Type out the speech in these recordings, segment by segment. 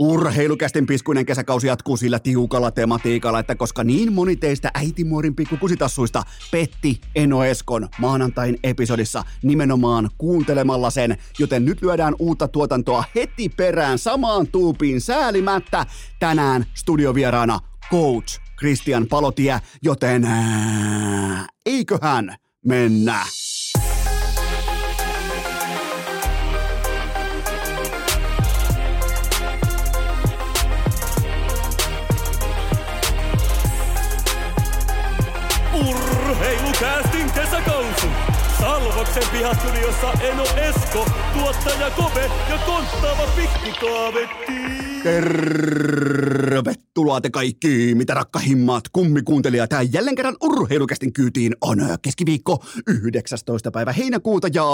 Urheilukästin piskuinen kesäkausi jatkuu sillä tiukalla tematiikalla, että koska niin moni teistä äitimuorin pikkukusitassuista petti Eno Eskon maanantain episodissa nimenomaan kuuntelemalla sen, joten nyt lyödään uutta tuotantoa heti perään samaan tuupiin säälimättä. Tänään studiovieraana coach Christian Palotie, joten ää, eiköhän mennä. Urheilukäästin kesäkausi. Salvoksen pihastudiossa Eno Esko, tuottaja Kope ja konttaava pikkukaavetti. Tervetuloa te kaikki, mitä rakkahimmat kummikuuntelijat. Tää jälleen kerran urheilukästin kyytiin on keskiviikko 19. päivä heinäkuuta ja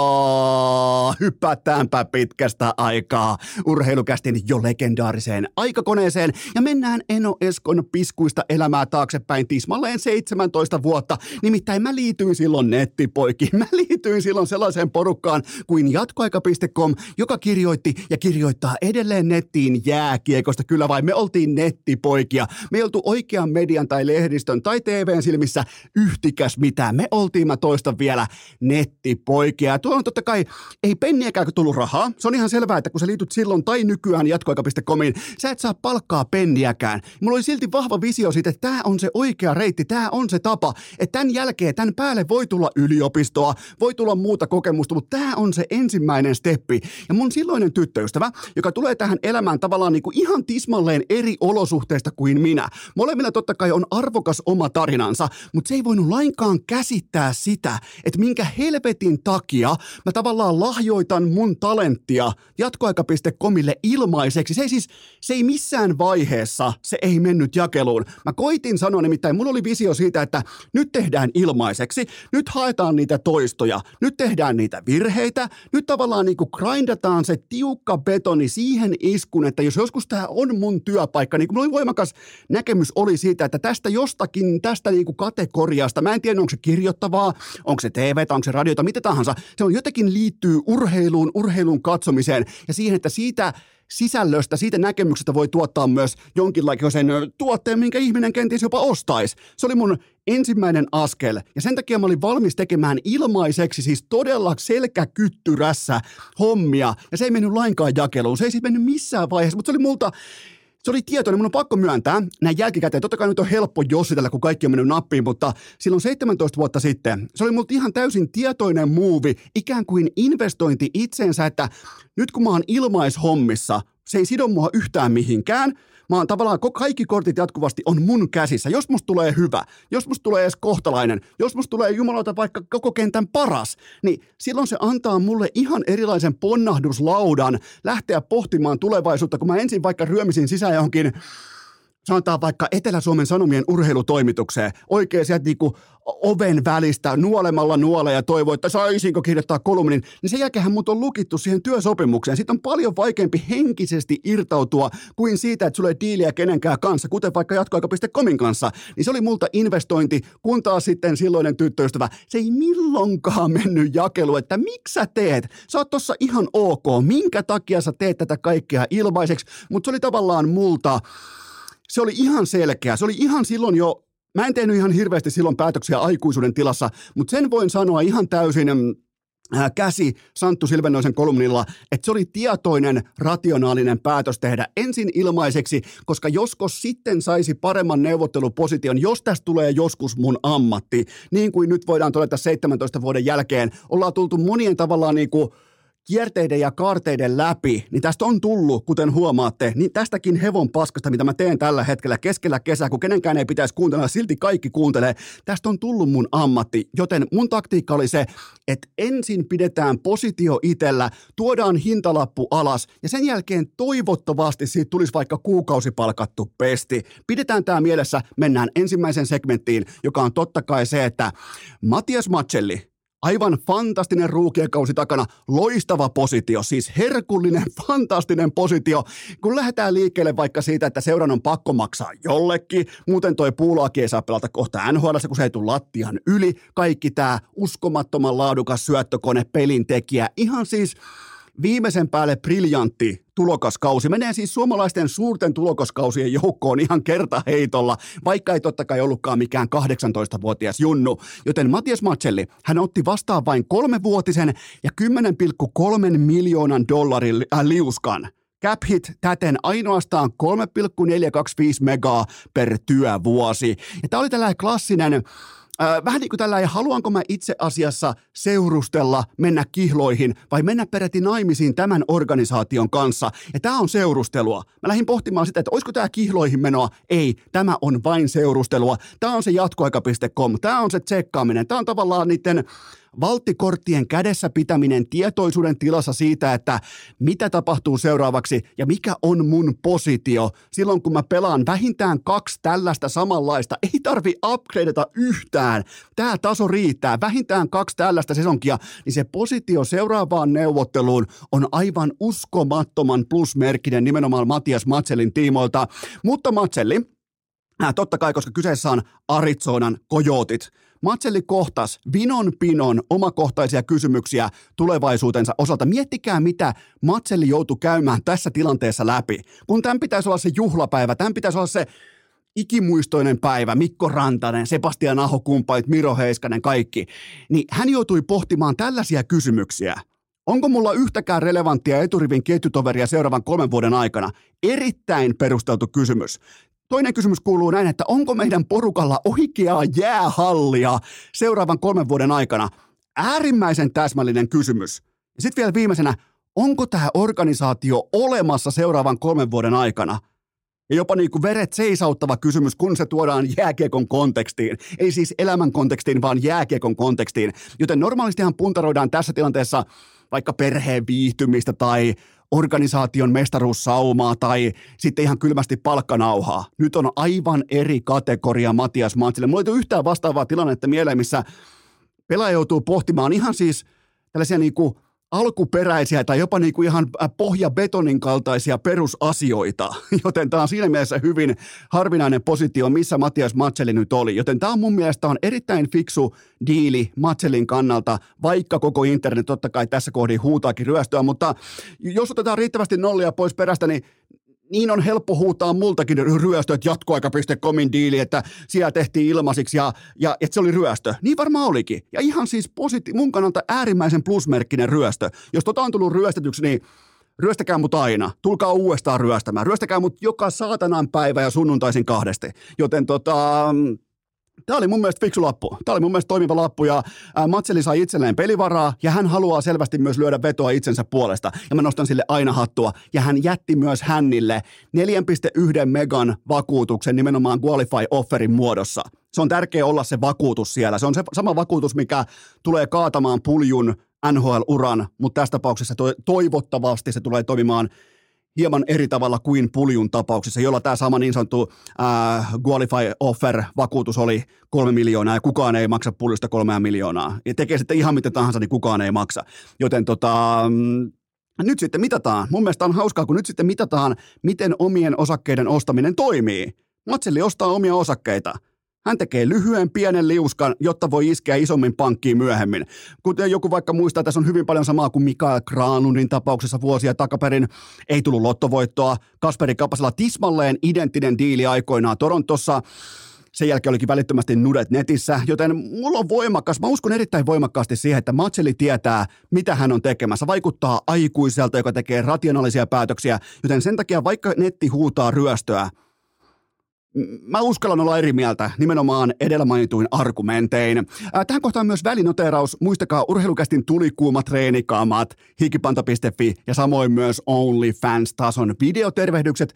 hypätäänpä pitkästä aikaa urheilukästin jo legendaariseen aikakoneeseen ja mennään Eno Eskon piskuista elämää taaksepäin tismalleen 17 vuotta. Nimittäin mä liityin silloin nettipoikiin. Mä liityin silloin sellaiseen porukkaan kuin jatkoaika.com, joka kirjoitti ja kirjoittaa edelleen nettiin jääkiekosta. Kyllä vai me oltiin nettipoikia. Me ei oltu oikean median tai lehdistön tai TVn silmissä yhtikäs mitään. Me oltiin, mä toistan vielä, nettipoikia. Ja tuolla on totta kai, ei penniäkään tullut rahaa. Se on ihan selvää, että kun sä liityt silloin tai nykyään jatkoaika.comiin, sä et saa palkkaa penniäkään. Mulla oli silti vahva visio siitä, että tämä on se oikea reitti, tämä on se tapa, että tämän jälkeen, tämän päälle voi tulla yliopistoa, voi tulla muuta kokemusta, mutta tämä on se ensimmäinen steppi. Ja mun silloinen tyttöystävä, joka tulee tähän elämään tavallaan niin kuin ihan tismalleen eri olosuhteista kuin minä. Molemmilla totta kai on arvokas oma tarinansa, mutta se ei voinut lainkaan käsittää sitä, että minkä helvetin takia mä tavallaan lahjoitan mun talenttia jatkoaika.comille ilmaiseksi. Se ei siis, se ei missään vaiheessa, se ei mennyt jakeluun. Mä koitin sanoa nimittäin, mulla oli visio siitä, että nyt tehdään ilmaiseksi, nyt haetaan niitä toistoja, nyt tehdään niitä virheitä, nyt tavallaan niinku grindataan se tiukka betoni siihen iskun, että jos joskus tämä on mun työpaikka, niin mulla oli voimakas näkemys oli siitä, että tästä jostakin, tästä niinku kategoriasta, mä en tiedä, onko se kirjoittavaa, onko se TV, onko se radiota, mitä tahansa, se on jotenkin liittyy urheiluun, urheilun katsomiseen. Ja siihen, että siitä sisällöstä, siitä näkemyksestä voi tuottaa myös jonkinlaisen tuotteen, minkä ihminen kenties jopa ostaisi. Se oli mun ensimmäinen askel, ja sen takia mä olin valmis tekemään ilmaiseksi, siis todella selkäkyttyrässä hommia, ja se ei mennyt lainkaan jakeluun, se ei siis mennyt missään vaiheessa, mutta se oli multa se oli tietoinen, mun on pakko myöntää, näin jälkikäteen, totta kai nyt on helppo jossitella, kun kaikki on mennyt nappiin, mutta silloin 17 vuotta sitten, se oli multa ihan täysin tietoinen muuvi, ikään kuin investointi itseensä, että nyt kun mä oon ilmaishommissa, se ei sido mua yhtään mihinkään, Mä oon tavallaan, kaikki kortit jatkuvasti on mun käsissä. Jos musta tulee hyvä, jos musta tulee edes kohtalainen, jos musta tulee jumalauta vaikka koko kentän paras, niin silloin se antaa mulle ihan erilaisen ponnahduslaudan lähteä pohtimaan tulevaisuutta, kun mä ensin vaikka ryömisin sisään johonkin sanotaan vaikka Etelä-Suomen Sanomien urheilutoimitukseen, oikein sieltä niinku oven välistä nuolemalla nuoleja ja toivoo, että saisinko kirjoittaa kolumnin, niin sen jälkeen mut on lukittu siihen työsopimukseen. Siitä on paljon vaikeampi henkisesti irtautua kuin siitä, että sulle ei diiliä kenenkään kanssa, kuten vaikka jatkoaika.comin kanssa. Niin se oli multa investointi, kun taas sitten silloinen tyttöystävä, se ei milloinkaan mennyt jakelu, että miksi sä teet? Sä oot tossa ihan ok, minkä takia sä teet tätä kaikkea ilmaiseksi, mutta se oli tavallaan multa se oli ihan selkeä. Se oli ihan silloin jo, mä en tehnyt ihan hirveästi silloin päätöksiä aikuisuuden tilassa, mutta sen voin sanoa ihan täysin mm, käsi Santtu Silvennoisen kolumnilla, että se oli tietoinen, rationaalinen päätös tehdä ensin ilmaiseksi, koska joskus sitten saisi paremman neuvotteluposition, jos tästä tulee joskus mun ammatti, niin kuin nyt voidaan todeta 17 vuoden jälkeen, ollaan tultu monien tavallaan niin kuin kierteiden ja kaarteiden läpi, niin tästä on tullut, kuten huomaatte, niin tästäkin hevon paskasta, mitä mä teen tällä hetkellä keskellä kesää, kun kenenkään ei pitäisi kuuntella, silti kaikki kuuntelee, tästä on tullut mun ammatti. Joten mun taktiikka oli se, että ensin pidetään positio itellä, tuodaan hintalappu alas ja sen jälkeen toivottavasti siitä tulisi vaikka kuukausipalkattu pesti. Pidetään tämä mielessä, mennään ensimmäisen segmenttiin, joka on totta kai se, että Matias Matselli, Aivan fantastinen ruukiekausi takana, loistava positio, siis herkullinen, fantastinen positio. Kun lähdetään liikkeelle vaikka siitä, että seuran on pakko maksaa jollekin, muuten toi puulaki ei saa pelata kohta NHL, kun se ei tule lattian yli. Kaikki tämä uskomattoman laadukas syöttökone, pelintekijä, ihan siis viimeisen päälle briljantti tulokaskausi. Menee siis suomalaisten suurten tulokaskausien joukkoon ihan kertaheitolla, vaikka ei totta kai ollutkaan mikään 18-vuotias junnu. Joten Matias Matselli, hän otti vastaan vain kolmevuotisen ja 10,3 miljoonan dollarin äh, liuskan. Cap hit täten ainoastaan 3,425 megaa per työvuosi. Ja tämä oli tällainen klassinen Äh, vähän niin kuin tällä, haluanko mä itse asiassa seurustella, mennä kihloihin vai mennä peräti naimisiin tämän organisaation kanssa. Ja tämä on seurustelua. Mä lähdin pohtimaan sitä, että olisiko tämä kihloihin menoa. Ei, tämä on vain seurustelua. Tämä on se jatkoaika.com. Tämä on se tsekkaaminen. Tämä on tavallaan niiden valttikorttien kädessä pitäminen tietoisuuden tilassa siitä, että mitä tapahtuu seuraavaksi ja mikä on mun positio silloin, kun mä pelaan vähintään kaksi tällaista samanlaista. Ei tarvi upgradeata yhtään. Tämä taso riittää. Vähintään kaksi tällaista sesonkia, niin se positio seuraavaan neuvotteluun on aivan uskomattoman plusmerkkinen nimenomaan Matias Matselin tiimoilta. Mutta Matselli, Äh, totta kai, koska kyseessä on Arizonan kojotit. Matselli kohtas vinon pinon omakohtaisia kysymyksiä tulevaisuutensa osalta. Miettikää, mitä Matselli joutui käymään tässä tilanteessa läpi. Kun tämän pitäisi olla se juhlapäivä, tämän pitäisi olla se ikimuistoinen päivä, Mikko Rantanen, Sebastian Aho, kumppanit, Miro Heiskanen, kaikki, niin hän joutui pohtimaan tällaisia kysymyksiä. Onko mulla yhtäkään relevanttia eturivin ketjutoveria seuraavan kolmen vuoden aikana? Erittäin perusteltu kysymys. Toinen kysymys kuuluu näin, että onko meidän porukalla oikeaa jäähallia seuraavan kolmen vuoden aikana? Äärimmäisen täsmällinen kysymys. Ja sitten vielä viimeisenä, onko tämä organisaatio olemassa seuraavan kolmen vuoden aikana? Ja jopa niin kuin veret seisauttava kysymys, kun se tuodaan jääkiekon kontekstiin. Ei siis elämän kontekstiin, vaan jääkiekon kontekstiin. Joten normaalistihan puntaroidaan tässä tilanteessa vaikka perheen viihtymistä tai organisaation mestaruussaumaa tai sitten ihan kylmästi palkkanauhaa. Nyt on aivan eri kategoria Matias Matsille. Mulla ei ole yhtään vastaavaa tilannetta mieleen, missä pelaaja joutuu pohtimaan ihan siis tällaisia niin kuin alkuperäisiä tai jopa niin kuin ihan äh, pohjabetonin kaltaisia perusasioita, joten tämä on siinä mielessä hyvin harvinainen positio, missä Matias Matseli nyt oli. Joten tämä on mun mielestä on erittäin fiksu diili Matselin kannalta, vaikka koko internet totta kai tässä kohdin huutaakin ryöstöä, mutta jos otetaan riittävästi nollia pois perästä, niin niin on helppo huutaa multakin ryöstöt jatkoaika.comin diili, että siellä tehtiin ilmaisiksi ja, ja että se oli ryöstö. Niin varmaan olikin. Ja ihan siis positi- mun kannalta äärimmäisen plusmerkkinen ryöstö. Jos tota on tullut ryöstetyksi, niin ryöstäkää mut aina. Tulkaa uudestaan ryöstämään. Ryöstäkää mut joka saatanan päivä ja sunnuntaisin kahdesti. Joten tota, Tämä oli mun mielestä fiksu lappu. Tämä oli mun mielestä toimiva lappu ja Matseli sai itselleen pelivaraa ja hän haluaa selvästi myös lyödä vetoa itsensä puolesta. Ja mä nostan sille aina hattua. Ja hän jätti myös hännille 4,1 megan vakuutuksen nimenomaan Qualify Offerin muodossa. Se on tärkeä olla se vakuutus siellä. Se on se sama vakuutus, mikä tulee kaatamaan puljun NHL-uran, mutta tässä tapauksessa toivottavasti se tulee toimimaan hieman eri tavalla kuin puljun tapauksessa, jolla tämä sama niin sanottu äh, qualify offer vakuutus oli kolme miljoonaa ja kukaan ei maksa puljusta kolmea miljoonaa. Ja tekee sitten ihan mitä tahansa, niin kukaan ei maksa. Joten tota, mm, nyt sitten mitataan. Mun mielestä on hauskaa, kun nyt sitten mitataan, miten omien osakkeiden ostaminen toimii. Matselli ostaa omia osakkeita – hän tekee lyhyen pienen liuskan, jotta voi iskeä isommin pankkiin myöhemmin. Kuten joku vaikka muistaa, tässä on hyvin paljon samaa kuin Mikael Granlundin tapauksessa vuosia takaperin. Ei tullut lottovoittoa. Kasperi Kapasella tismalleen identtinen diili aikoinaan Torontossa. Sen jälkeen olikin välittömästi nudet netissä, joten mulla on voimakas, mä uskon erittäin voimakkaasti siihen, että Matseli tietää, mitä hän on tekemässä. Vaikuttaa aikuiselta, joka tekee rationaalisia päätöksiä, joten sen takia vaikka netti huutaa ryöstöä, Mä uskallan olla eri mieltä nimenomaan edellä mainituin argumentein. Tähän kohtaan myös välinoteeraus. Muistakaa urheilukästin tulikuumat treenikamat, hikipanta.fi ja samoin myös OnlyFans-tason videotervehdykset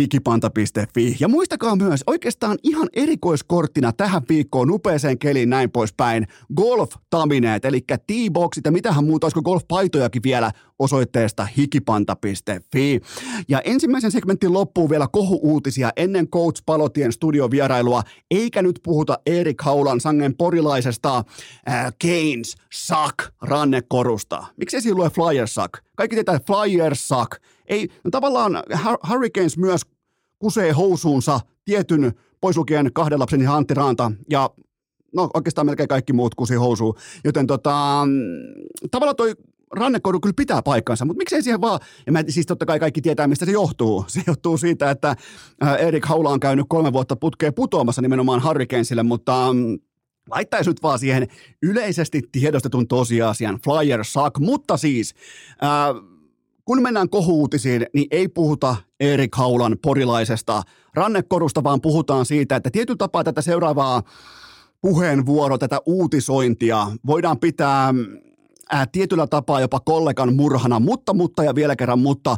hikipanta.fi. Ja muistakaa myös oikeastaan ihan erikoiskorttina tähän viikkoon upeeseen keliin näin poispäin golf-tamineet, eli T-boxit ja mitähän muuta, olisiko golf-paitojakin vielä osoitteesta hikipanta.fi. Ja ensimmäisen segmentin loppuun vielä kohu-uutisia ennen Coach Palotien studiovierailua, eikä nyt puhuta Erik Haulan sangen porilaisesta äh, Keynes Suck rannekorusta. Miksi ei lue Flyers Suck? Kaikki tietää Flyers Suck ei, no tavallaan Hurricanes myös kusee housuunsa tietyn poislukien kahden lapsen ja Antti Raanta ja no oikeastaan melkein kaikki muut kusi housuun. Joten tota, tavallaan toi rannekoru kyllä pitää paikkansa, mutta miksei siihen vaan, ja mä, siis totta kai kaikki tietää, mistä se johtuu. Se johtuu siitä, että Erik Haula on käynyt kolme vuotta putkeen putoamassa nimenomaan Hurricanesille, mutta mm, laittaisi nyt vaan siihen yleisesti tiedostetun tosiasian, Flyer suck, mutta siis ää, kun mennään kohuutisiin, niin ei puhuta Erik Haulan porilaisesta rannekorusta, vaan puhutaan siitä, että tietyllä tapaa tätä seuraavaa puheenvuoro, tätä uutisointia voidaan pitää ää, tietyllä tapaa jopa kollegan murhana, mutta, mutta ja vielä kerran, mutta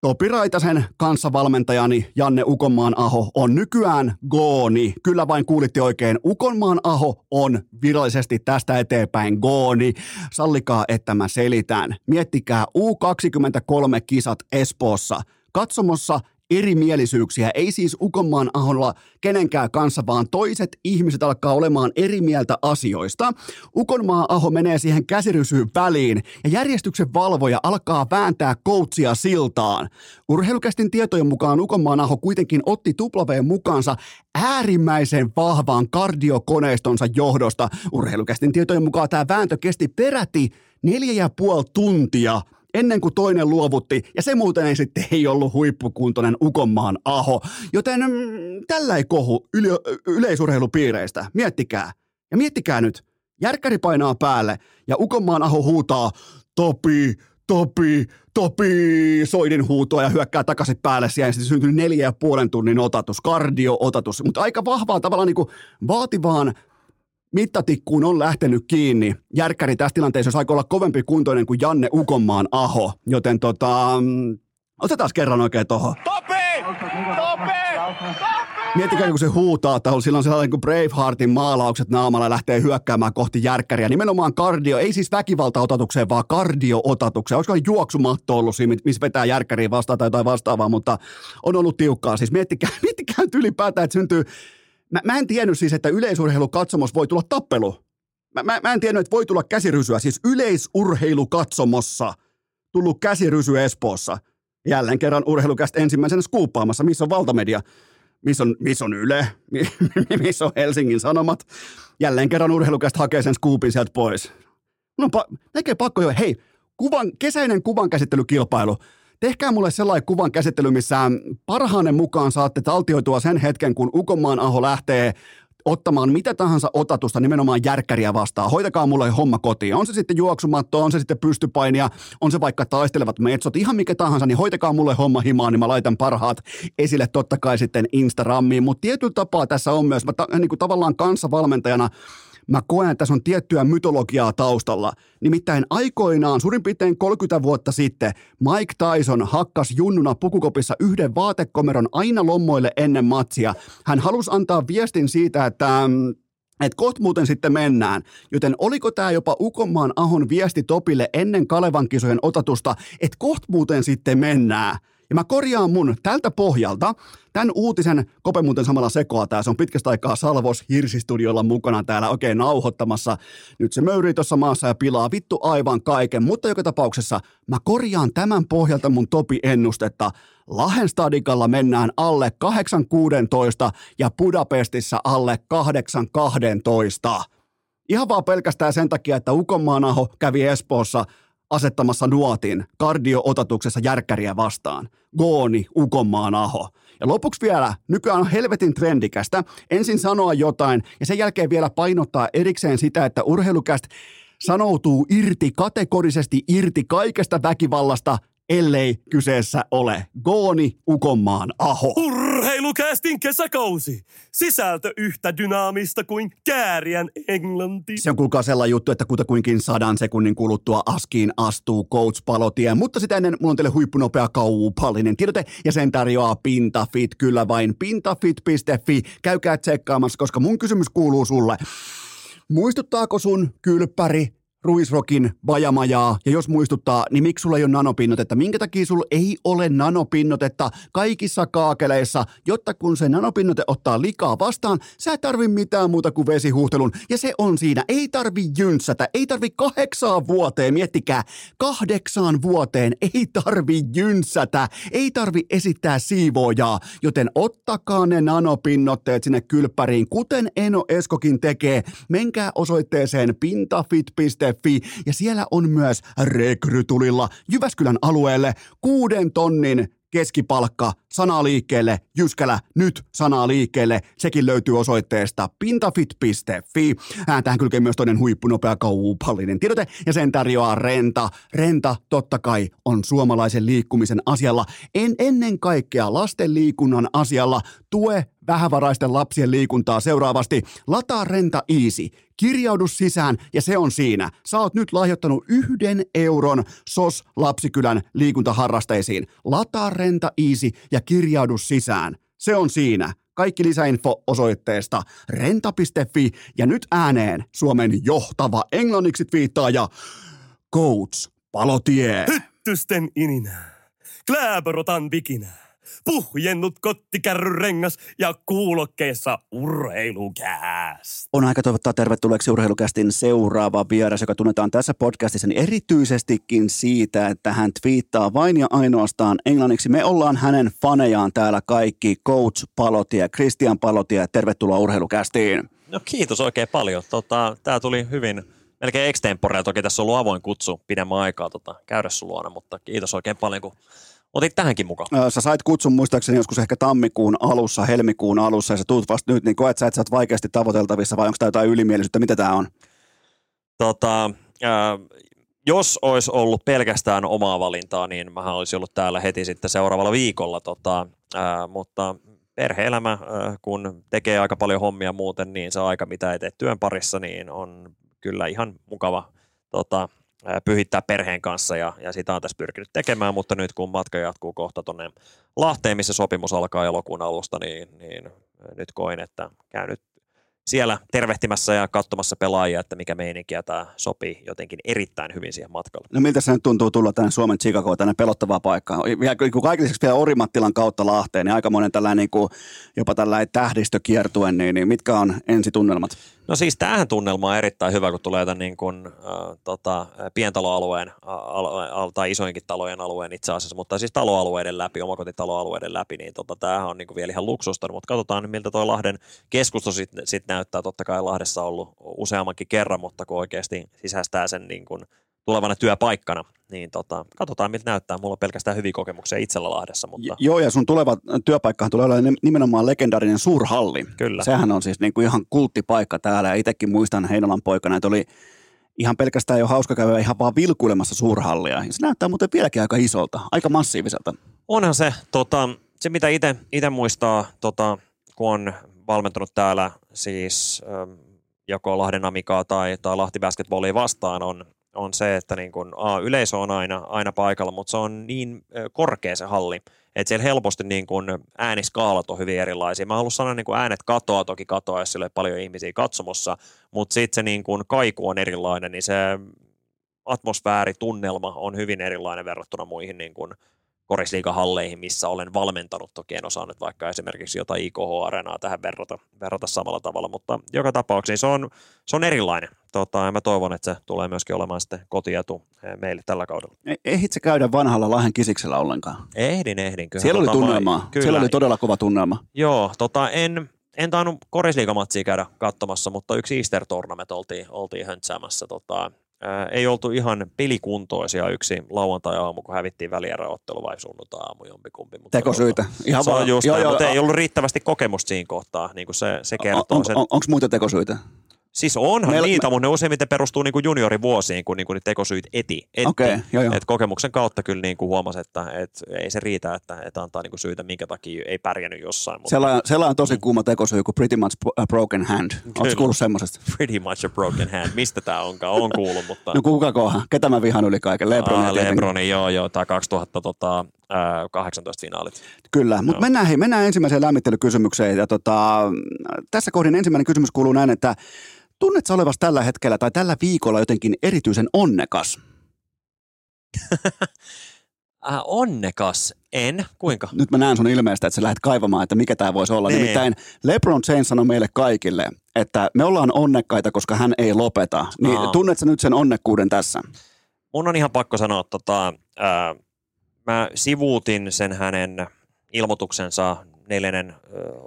Topi Raitasen kanssa valmentajani Janne Ukonmaan Aho on nykyään gooni. Kyllä vain kuulitte oikein. Ukonmaan Aho on virallisesti tästä eteenpäin gooni. Sallikaa, että mä selitän. Miettikää U23-kisat Espoossa. Katsomossa erimielisyyksiä, ei siis Ukonmaan aholla kenenkään kanssa, vaan toiset ihmiset alkaa olemaan eri mieltä asioista. Ukonmaa aho menee siihen käsirysyyn väliin ja järjestyksen valvoja alkaa vääntää koutsia siltaan. Urheilukästin tietojen mukaan Ukonmaan aho kuitenkin otti tuplaveen mukaansa äärimmäisen vahvaan kardiokoneistonsa johdosta. Urheilukästin tietojen mukaan tämä vääntö kesti peräti neljä ja puoli tuntia – ennen kuin toinen luovutti, ja se muuten ei sitten ei ollut huippukuntoinen Ukonmaan aho. Joten mm, tällä ei kohu yle, yleisurheilupiireistä. Miettikää. Ja miettikää nyt. Järkkäri painaa päälle, ja Ukonmaan aho huutaa, Topi, Topi, Topi, soidin huutoa ja hyökkää takaisin päälle siihen. Sitten syntyy neljä ja puolen tunnin otatus, kardio-otatus, mutta aika vahvaa tavallaan niin kuin vaativaan mittatikkuun on lähtenyt kiinni. Järkkäri tässä tilanteessa aika olla kovempi kuntoinen kuin Janne Ukonmaan aho, joten tota, mm, otetaan kerran oikein tuohon. Topi! Topi! Miettikää, kun se huutaa, että sillä on sellainen kuin Braveheartin maalaukset naamalla lähtee hyökkäämään kohti järkkäriä. Nimenomaan kardio, ei siis väkivaltaotatukseen, vaan kardio-otatukseen. Olisiko juoksumatto ollut siinä, missä vetää järkkäriä vastaan tai jotain vastaavaa, mutta on ollut tiukkaa. Siis miettikää, miettikää ylipäätään, että syntyy Mä, mä en tiennyt siis, että yleisurheilukatsomus voi tulla tappelu. Mä, mä, mä en tiennyt, että voi tulla käsirysyä. Siis yleisurheilukatsomossa tullut käsirysy Espoossa. Jälleen kerran urheilukästä ensimmäisenä skuuppaamassa, missä on valtamedia, missä on, missä on Yle, missä on Helsingin Sanomat. Jälleen kerran urheilukästä hakee sen skuupin sieltä pois. No, pa- näkee pakko jo, hei, kuvan, kesäinen kuvan käsittelykilpailu – Tehkää mulle sellainen kuvan käsittely, missä parhaanne mukaan saatte taltioitua sen hetken, kun Ukonmaan Aho lähtee ottamaan mitä tahansa otatusta nimenomaan järkkäriä vastaan. Hoitakaa mulle homma kotiin. On se sitten juoksumatto, on se sitten pystypainia, on se vaikka taistelevat metsot, ihan mikä tahansa, niin hoitakaa mulle homma himaan, niin mä laitan parhaat esille totta kai sitten Instagramiin. Mutta tietyllä tapaa tässä on myös, mä ta, niin kuin tavallaan kanssavalmentajana mä koen, että tässä on tiettyä mytologiaa taustalla. Nimittäin aikoinaan, suurin piirtein 30 vuotta sitten, Mike Tyson hakkas junnuna pukukopissa yhden vaatekomeron aina lommoille ennen matsia. Hän halusi antaa viestin siitä, että mm, että kohta muuten sitten mennään. Joten oliko tämä jopa Ukonmaan Ahon viesti Topille ennen Kalevan kisojen otatusta, että kohta muuten sitten mennään? Ja mä korjaan mun tältä pohjalta, tämän uutisen, Kope muuten samalla sekoa tää, se on pitkästä aikaa Salvos Hirsistudiolla mukana täällä oikein nauhoittamassa. Nyt se möyrii tuossa maassa ja pilaa vittu aivan kaiken, mutta joka tapauksessa mä korjaan tämän pohjalta mun topi-ennustetta. Lahen stadikalla mennään alle 8.16 ja Budapestissa alle 8.12. Ihan vaan pelkästään sen takia, että Ukonmaan aho kävi Espoossa – asettamassa nuotin kardio-otatuksessa järkkäriä vastaan. Gooni, Ukonmaan aho. Ja lopuksi vielä, nykyään on helvetin trendikästä, ensin sanoa jotain ja sen jälkeen vielä painottaa erikseen sitä, että urheilukästä sanoutuu irti, kategorisesti irti kaikesta väkivallasta ellei kyseessä ole Gooni Ukonmaan Aho. Urheilukästin kesäkausi. Sisältö yhtä dynaamista kuin kääriän englanti. Se on kuulkaa sellainen juttu, että kutakuinkin sadan sekunnin kuluttua askiin astuu Coach Palotie. Mutta sitä ennen mulla on teille huippunopea kaupallinen tiedote ja sen tarjoaa Pintafit. Kyllä vain pintafit.fi. Käykää tsekkaamassa, koska mun kysymys kuuluu sulle. Muistuttaako sun kylppäri ruisrokin vajamajaa, ja jos muistuttaa, niin miksi sulla ei ole nanopinnotetta? Minkä takia sulla ei ole nanopinnotetta kaikissa kaakeleissa, jotta kun se nanopinnote ottaa likaa vastaan, sä et tarvi mitään muuta kuin vesihuhtelun, ja se on siinä. Ei tarvi jynssätä, ei tarvi kahdeksaan vuoteen, miettikää, kahdeksaan vuoteen ei tarvi jynssätä, ei tarvi esittää siivoojaa, joten ottakaa ne nanopinnotteet sinne kylppäriin, kuten Eno Eskokin tekee. Menkää osoitteeseen pintafit.fi renta.fi ja siellä on myös rekrytulilla Jyväskylän alueelle kuuden tonnin keskipalkka, sanaa liikkeelle, Jyskälä, nyt sanaa liikkeelle. Sekin löytyy osoitteesta pintafit.fi. Tähän kylkee myös toinen huippunopea kaupallinen tiedote ja sen tarjoaa Renta. Renta totta kai on suomalaisen liikkumisen asialla, en ennen kaikkea lasten liikunnan asialla. Tue vähävaraisten lapsien liikuntaa seuraavasti. Lataa Renta Easy. Kirjaudu sisään ja se on siinä. Sä oot nyt lahjoittanut yhden euron SOS Lapsikylän liikuntaharrasteisiin. Lataa Renta Easy ja kirjaudu sisään. Se on siinä. Kaikki lisäinfo osoitteesta renta.fi ja nyt ääneen Suomen johtava englanniksi twiittaaja Coach Palotie. Hyttysten ininää. Kläborotan vikinää puhjennut kottikärryrengas ja kuulokkeessa urheilukääst. On aika toivottaa tervetulleeksi urheilukästin seuraava vieras, joka tunnetaan tässä podcastissa niin erityisestikin siitä, että hän twiittaa vain ja ainoastaan englanniksi. Me ollaan hänen fanejaan täällä kaikki, Coach Palotie, Christian Palotie, tervetuloa urheilukästiin. No kiitos oikein paljon. Tota, Tämä tuli hyvin melkein extemporea. Toki tässä on ollut avoin kutsu pidemmän aikaa tota, käydä sun luona, mutta kiitos oikein paljon, kun otit tähänkin mukaan? Sä sait kutsun muistaakseni joskus ehkä tammikuun alussa, helmikuun alussa ja sä tuut vasta nyt, niin koet sä, että sä oot vaikeasti tavoiteltavissa vai onko tämä jotain ylimielisyyttä? Mitä tämä on? Tota, äh, jos olisi ollut pelkästään omaa valintaa, niin mä olisi ollut täällä heti sitten seuraavalla viikolla, tota, äh, mutta perhe-elämä, äh, kun tekee aika paljon hommia muuten, niin se aika, mitä ei tee työn parissa, niin on kyllä ihan mukava tota, pyhittää perheen kanssa ja, ja sitä on tässä pyrkinyt tekemään, mutta nyt kun matka jatkuu kohta tuonne Lahteen, missä sopimus alkaa elokuun alusta, niin, niin nyt koin, että käyn nyt siellä tervehtimässä ja katsomassa pelaajia, että mikä meininkiä tämä sopii jotenkin erittäin hyvin siihen matkalle. No miltä se nyt tuntuu tulla tänne Suomen Chicagoon, tänne pelottavaa paikkaa? Vielä kun kaikille vielä Orimattilan kautta Lahteen, niin aika monen tällainen niin kuin, jopa tällainen tähdistökiertue, niin, niin mitkä on ensitunnelmat? No siis tämähän tunnelma on erittäin hyvä, kun tulee tämän niin kuin, äh, tota, pientaloalueen al, tai isoinkin talojen alueen itse asiassa, mutta siis taloalueiden läpi, omakotitaloalueiden läpi, niin tota, tämähän on niin kuin vielä ihan luksusta, mutta katsotaan miltä tuo Lahden keskusto sitten sit näyttää. Totta kai Lahdessa on ollut useammankin kerran, mutta kun oikeasti sisäistää sen niin kuin tulevana työpaikkana, niin tota, katsotaan miltä näyttää. Mulla on pelkästään hyviä kokemuksia itsellä Lahdessa. Mutta... Joo, ja sun tuleva työpaikkahan tulee olla nimenomaan legendaarinen suurhalli. Kyllä. Sehän on siis niin kuin ihan kulttipaikka täällä, ja itsekin muistan Heinolan poikana, että oli ihan pelkästään jo hauska käydä ihan vaan vilkuilemassa suurhallia. Ja se näyttää muuten vieläkin aika isolta, aika massiiviselta. Onhan se, tota, se mitä itse muistaa, tota, kun on valmentanut täällä siis ähm, joko Lahden Amikaa tai, tai Lahti Basketballia vastaan, on, on se, että niin kun, a, yleisö on aina, aina paikalla, mutta se on niin korkea se halli, että siellä helposti niin kun ääniskaalat on hyvin erilaisia. Mä haluan sanoa, niin äänet katoaa, toki katoaa, jos siellä paljon ihmisiä katsomossa, mutta sitten se niin kun kaiku on erilainen, niin se atmosfääri, tunnelma on hyvin erilainen verrattuna muihin niin kun korisliikahalleihin, missä olen valmentanut. Toki en osaa nyt vaikka esimerkiksi jotain IKH-areenaa tähän verrata, verrata samalla tavalla, mutta joka tapauksessa se on, se on erilainen. Tota, ja mä toivon, että se tulee myöskin olemaan sitten kotietu eh, meille tällä kaudella. E- ehdit käydä vanhalla Lahden kisiksellä ollenkaan? Ehdin, ehdin. Kyllä, Siellä tota, oli tunnelmaa. Kyllä. Siellä oli todella kova tunnelma. Joo, tota, en, en tainnut korisliikamatsia käydä katsomassa, mutta yksi Easter Tournament oltiin, oltiin höntsäämässä. Tota, ei oltu ihan pelikuntoisia yksi lauantai-aamu, kun hävittiin välieräottelu vai sunnuntai-aamu jompikumpi. Mutta tekosyitä. Ihan se on just joo, näin, joo, mutta ei ollut riittävästi kokemusta siinä kohtaa, niin kuin se, se kertoo. On, on, on, Onko muita tekosyitä? Siis onhan Meillä, niitä, mutta ne useimmiten perustuu niin kuin juniorivuosiin, kun niin kuin tekosyyt eti. eti. Okay, joo, joo. Et kokemuksen kautta kyllä niin kuin huomasi, että et ei se riitä, että, että antaa niin kuin syitä, minkä takia ei pärjännyt jossain. Mutta... Sellainen, sellainen on tosi kuuma tekosyy kuin Pretty Much a Broken Hand. Oletko kuullut semmoisesta? Pretty Much a Broken Hand. Mistä tämä onkaan? On kuullut, mutta... no kuka kohan? Ketä mä vihan yli kaiken? Lebronin Aa, Lebronin, joo, joo. Tämä 2018 finaalit. Kyllä, mutta mennään, mennään ensimmäiseen lämmittelykysymykseen. Ja tota, tässä kohdin ensimmäinen kysymys kuuluu näin, että Tunnetko olevasi tällä hetkellä tai tällä viikolla jotenkin erityisen onnekas? äh, onnekas? En. Kuinka? Nyt mä näen sun ilmeestä, että sä lähdet kaivamaan, että mikä tämä voisi olla. Niin. Nimittäin LeBron James sanoi meille kaikille, että me ollaan onnekkaita, koska hän ei lopeta. Niin Aa. tunnetko nyt sen onnekkuuden tässä? Mun on ihan pakko sanoa, tota, äh, mä sivuutin sen hänen ilmoituksensa neljännen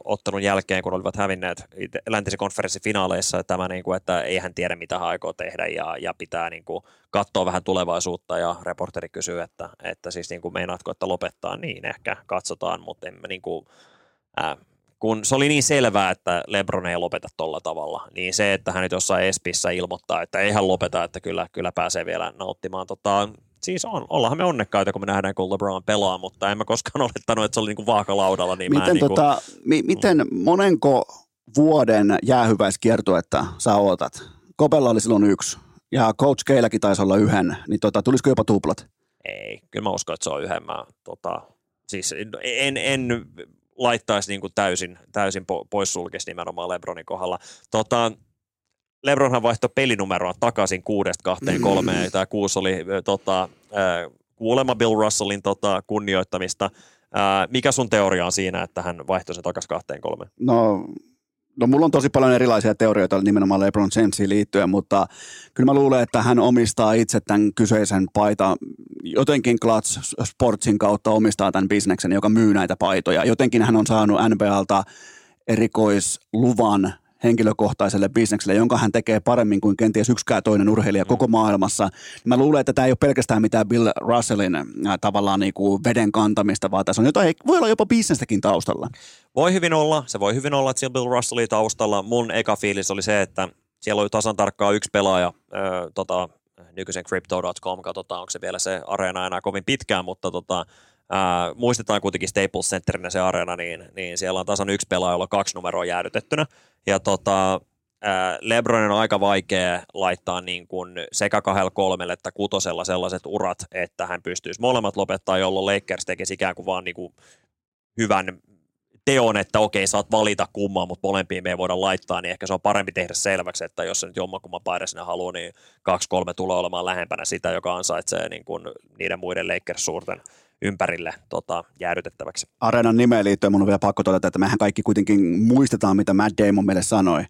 ottelun jälkeen, kun olivat hävinneet läntisen konferenssin finaaleissa, tämä, niin kuin, että ei hän tiedä, mitä hän aikoo tehdä ja, ja pitää niin kuin, katsoa vähän tulevaisuutta ja reporteri kysyy, että, että siis niin kuin, meinaatko, että lopettaa, niin ehkä katsotaan, mutta emme niin kuin, äh, kun se oli niin selvää, että Lebron ei lopeta tolla tavalla, niin se, että hän nyt jossain Espissä ilmoittaa, että ei hän lopeta, että kyllä, kyllä pääsee vielä nauttimaan. Tota, siis on, ollaan me onnekkaita, kun me nähdään, kun LeBron pelaa, mutta en mä koskaan olettanut, että se oli niin kuin vaakalaudalla. Niin miten, mä en niin kuin, tota, mi, miten monenko vuoden jäähyväiskiertuetta sä ootat? Kopella oli silloin yksi ja Coach Keilläkin taisi olla yhden, niin tota, tulisiko jopa tuplat? ei, kyllä mä uskon, että se on yhden. Mä, tota, siis en, en laittaisi niin kuin täysin, täysin po- poissulkisi nimenomaan Lebronin kohdalla. Tota, Lebronhan vaihtoi pelinumeroa takaisin kuudesta kahteen kolmeen, ja tämä kuusi oli tota, kuulemma Bill Russellin tota, kunnioittamista. Mikä sun teoria on siinä, että hän vaihtoi sen takaisin kahteen kolmeen? No, no mulla on tosi paljon erilaisia teorioita nimenomaan LeBron Jamesiin liittyen, mutta kyllä mä luulen, että hän omistaa itse tämän kyseisen paita jotenkin Clutch Sportsin kautta omistaa tämän bisneksen, joka myy näitä paitoja. Jotenkin hän on saanut NBAlta erikoisluvan henkilökohtaiselle bisnekselle, jonka hän tekee paremmin kuin kenties yksikään toinen urheilija koko maailmassa. Mä luulen, että tämä ei ole pelkästään mitään Bill Russellin äh, tavallaan niin kuin veden kantamista, vaan tässä on jotain, voi olla jopa bisnestäkin taustalla. Voi hyvin olla, se voi hyvin olla, että siellä Bill Russellin taustalla. Mun eka fiilis oli se, että siellä oli tasan tarkkaan yksi pelaaja, ö, tota, nykyisen Crypto.com, katsotaan onko se vielä se areena enää kovin pitkään, mutta tota, ää, muistetaan kuitenkin Staples Centerinä se areena, niin, niin siellä on tasan yksi pelaaja, jolla kaksi numeroa jäädytettynä. Ja tota, ää, Lebronin on aika vaikea laittaa niin kuin sekä kahdella kolmelle että kutosella sellaiset urat, että hän pystyisi molemmat lopettaa, jolloin Lakers tekisi ikään kuin vaan niin kuin hyvän teon, että okei, saat valita kummaa, mutta molempiin me ei voida laittaa, niin ehkä se on parempi tehdä selväksi, että jos se nyt jommankumman paira sinne haluaa, niin kaksi-kolme tulee olemaan lähempänä sitä, joka ansaitsee niin kuin niiden muiden Lakers-suurten ympärille tota, jäädytettäväksi. Areenan nimeen liittyen mun on vielä pakko todeta, että mehän kaikki kuitenkin muistetaan, mitä Matt Damon meille sanoi.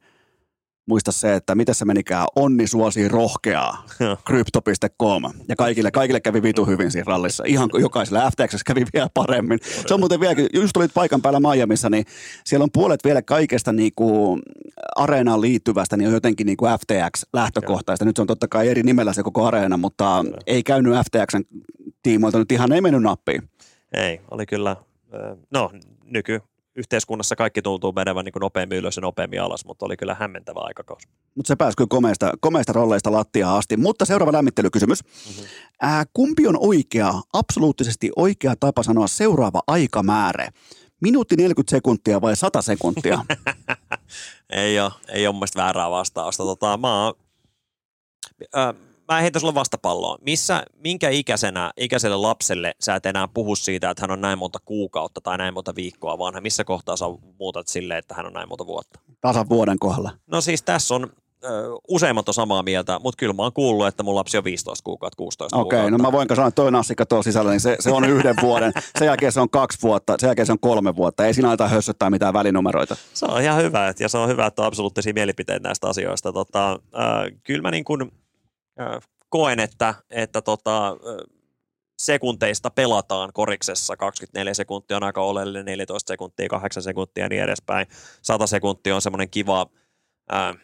Muista se, että mitä se menikään, onni suosii rohkeaa, crypto.com. Ja kaikille, kaikille kävi vitu hyvin siinä rallissa. Ihan kuin jokaiselle FTX kävi vielä paremmin. Se on muuten vieläkin, just olit paikan päällä Miamiissa, niin siellä on puolet vielä kaikesta niin kuin areenaan liittyvästä, niin on jotenkin niin kuin FTX-lähtökohtaista. Nyt se on totta kai eri nimellä se koko areena, mutta ei käynyt FTXn tiimoilta nyt ihan ei mennyt nappiin. Ei, oli kyllä, ö, no nyky yhteiskunnassa kaikki tuntuu menevän niin nopeammin ylös ja nopeammin alas, mutta oli kyllä hämmentävä aikakausi. Mutta se pääsi kyllä komeista, komeista rolleista lattiaan asti. Mutta seuraava lämmittelykysymys. Mm-hmm. Ää, kumpi on oikea, absoluuttisesti oikea tapa sanoa seuraava aikamäärä? Minuutti 40 sekuntia vai 100 sekuntia? ei ole, ei ole mun väärää vastausta. Tota, mä, oon, äh, mä heitän sulle vastapalloa. Missä, minkä ikäisenä, ikäiselle lapselle sä et enää puhu siitä, että hän on näin monta kuukautta tai näin monta viikkoa vanha? Missä kohtaa sä muutat silleen, että hän on näin monta vuotta? Tasan vuoden kohdalla. No siis tässä on useimmat on samaa mieltä, mutta kyllä mä oon kuullut, että mun lapsi on 15 kuukautta, 16 Okei, okay, kuukautta. no mä voinko sanoa, että toi nassikka tuolla sisällä, niin se, se on yhden vuoden. Sen jälkeen se on kaksi vuotta, sen jälkeen se on kolme vuotta. Ei siinä aleta hössöttää mitään välinumeroita. Se on ihan hyvä, ja se on hyvä, että on absoluuttisia mielipiteitä näistä asioista. Tota, äh, kyllä mä niin kuin, koen, että, että tota, sekunteista pelataan koriksessa. 24 sekuntia on aika oleellinen, 14 sekuntia, 8 sekuntia ja niin edespäin. 100 sekuntia on semmoinen kiva, äh,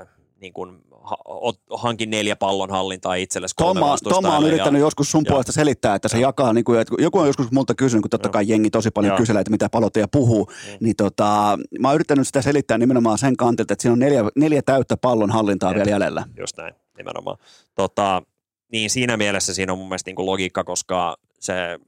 äh, niin kuin, ha, ot- hankin neljä pallon hallintaa itsellesi Tomma, Tomma on vastustajalle ja- yrittänyt joskus sun Joo. puolesta selittää, että se jakaa, niin kuin, että joku on joskus multa kysynyt, kun totta kai jengi tosi paljon Joo. kyselee, että mitä palotia puhuu, Mm. niin tota, mä oon yrittänyt sitä selittää nimenomaan sen kantilta, että siinä on neljä, neljä täyttä pallon hallintaa Jep. vielä jäljellä. Just näin, nimenomaan. Tota, niin siinä mielessä siinä on mun mielestä niin kuin logiikka, koska se,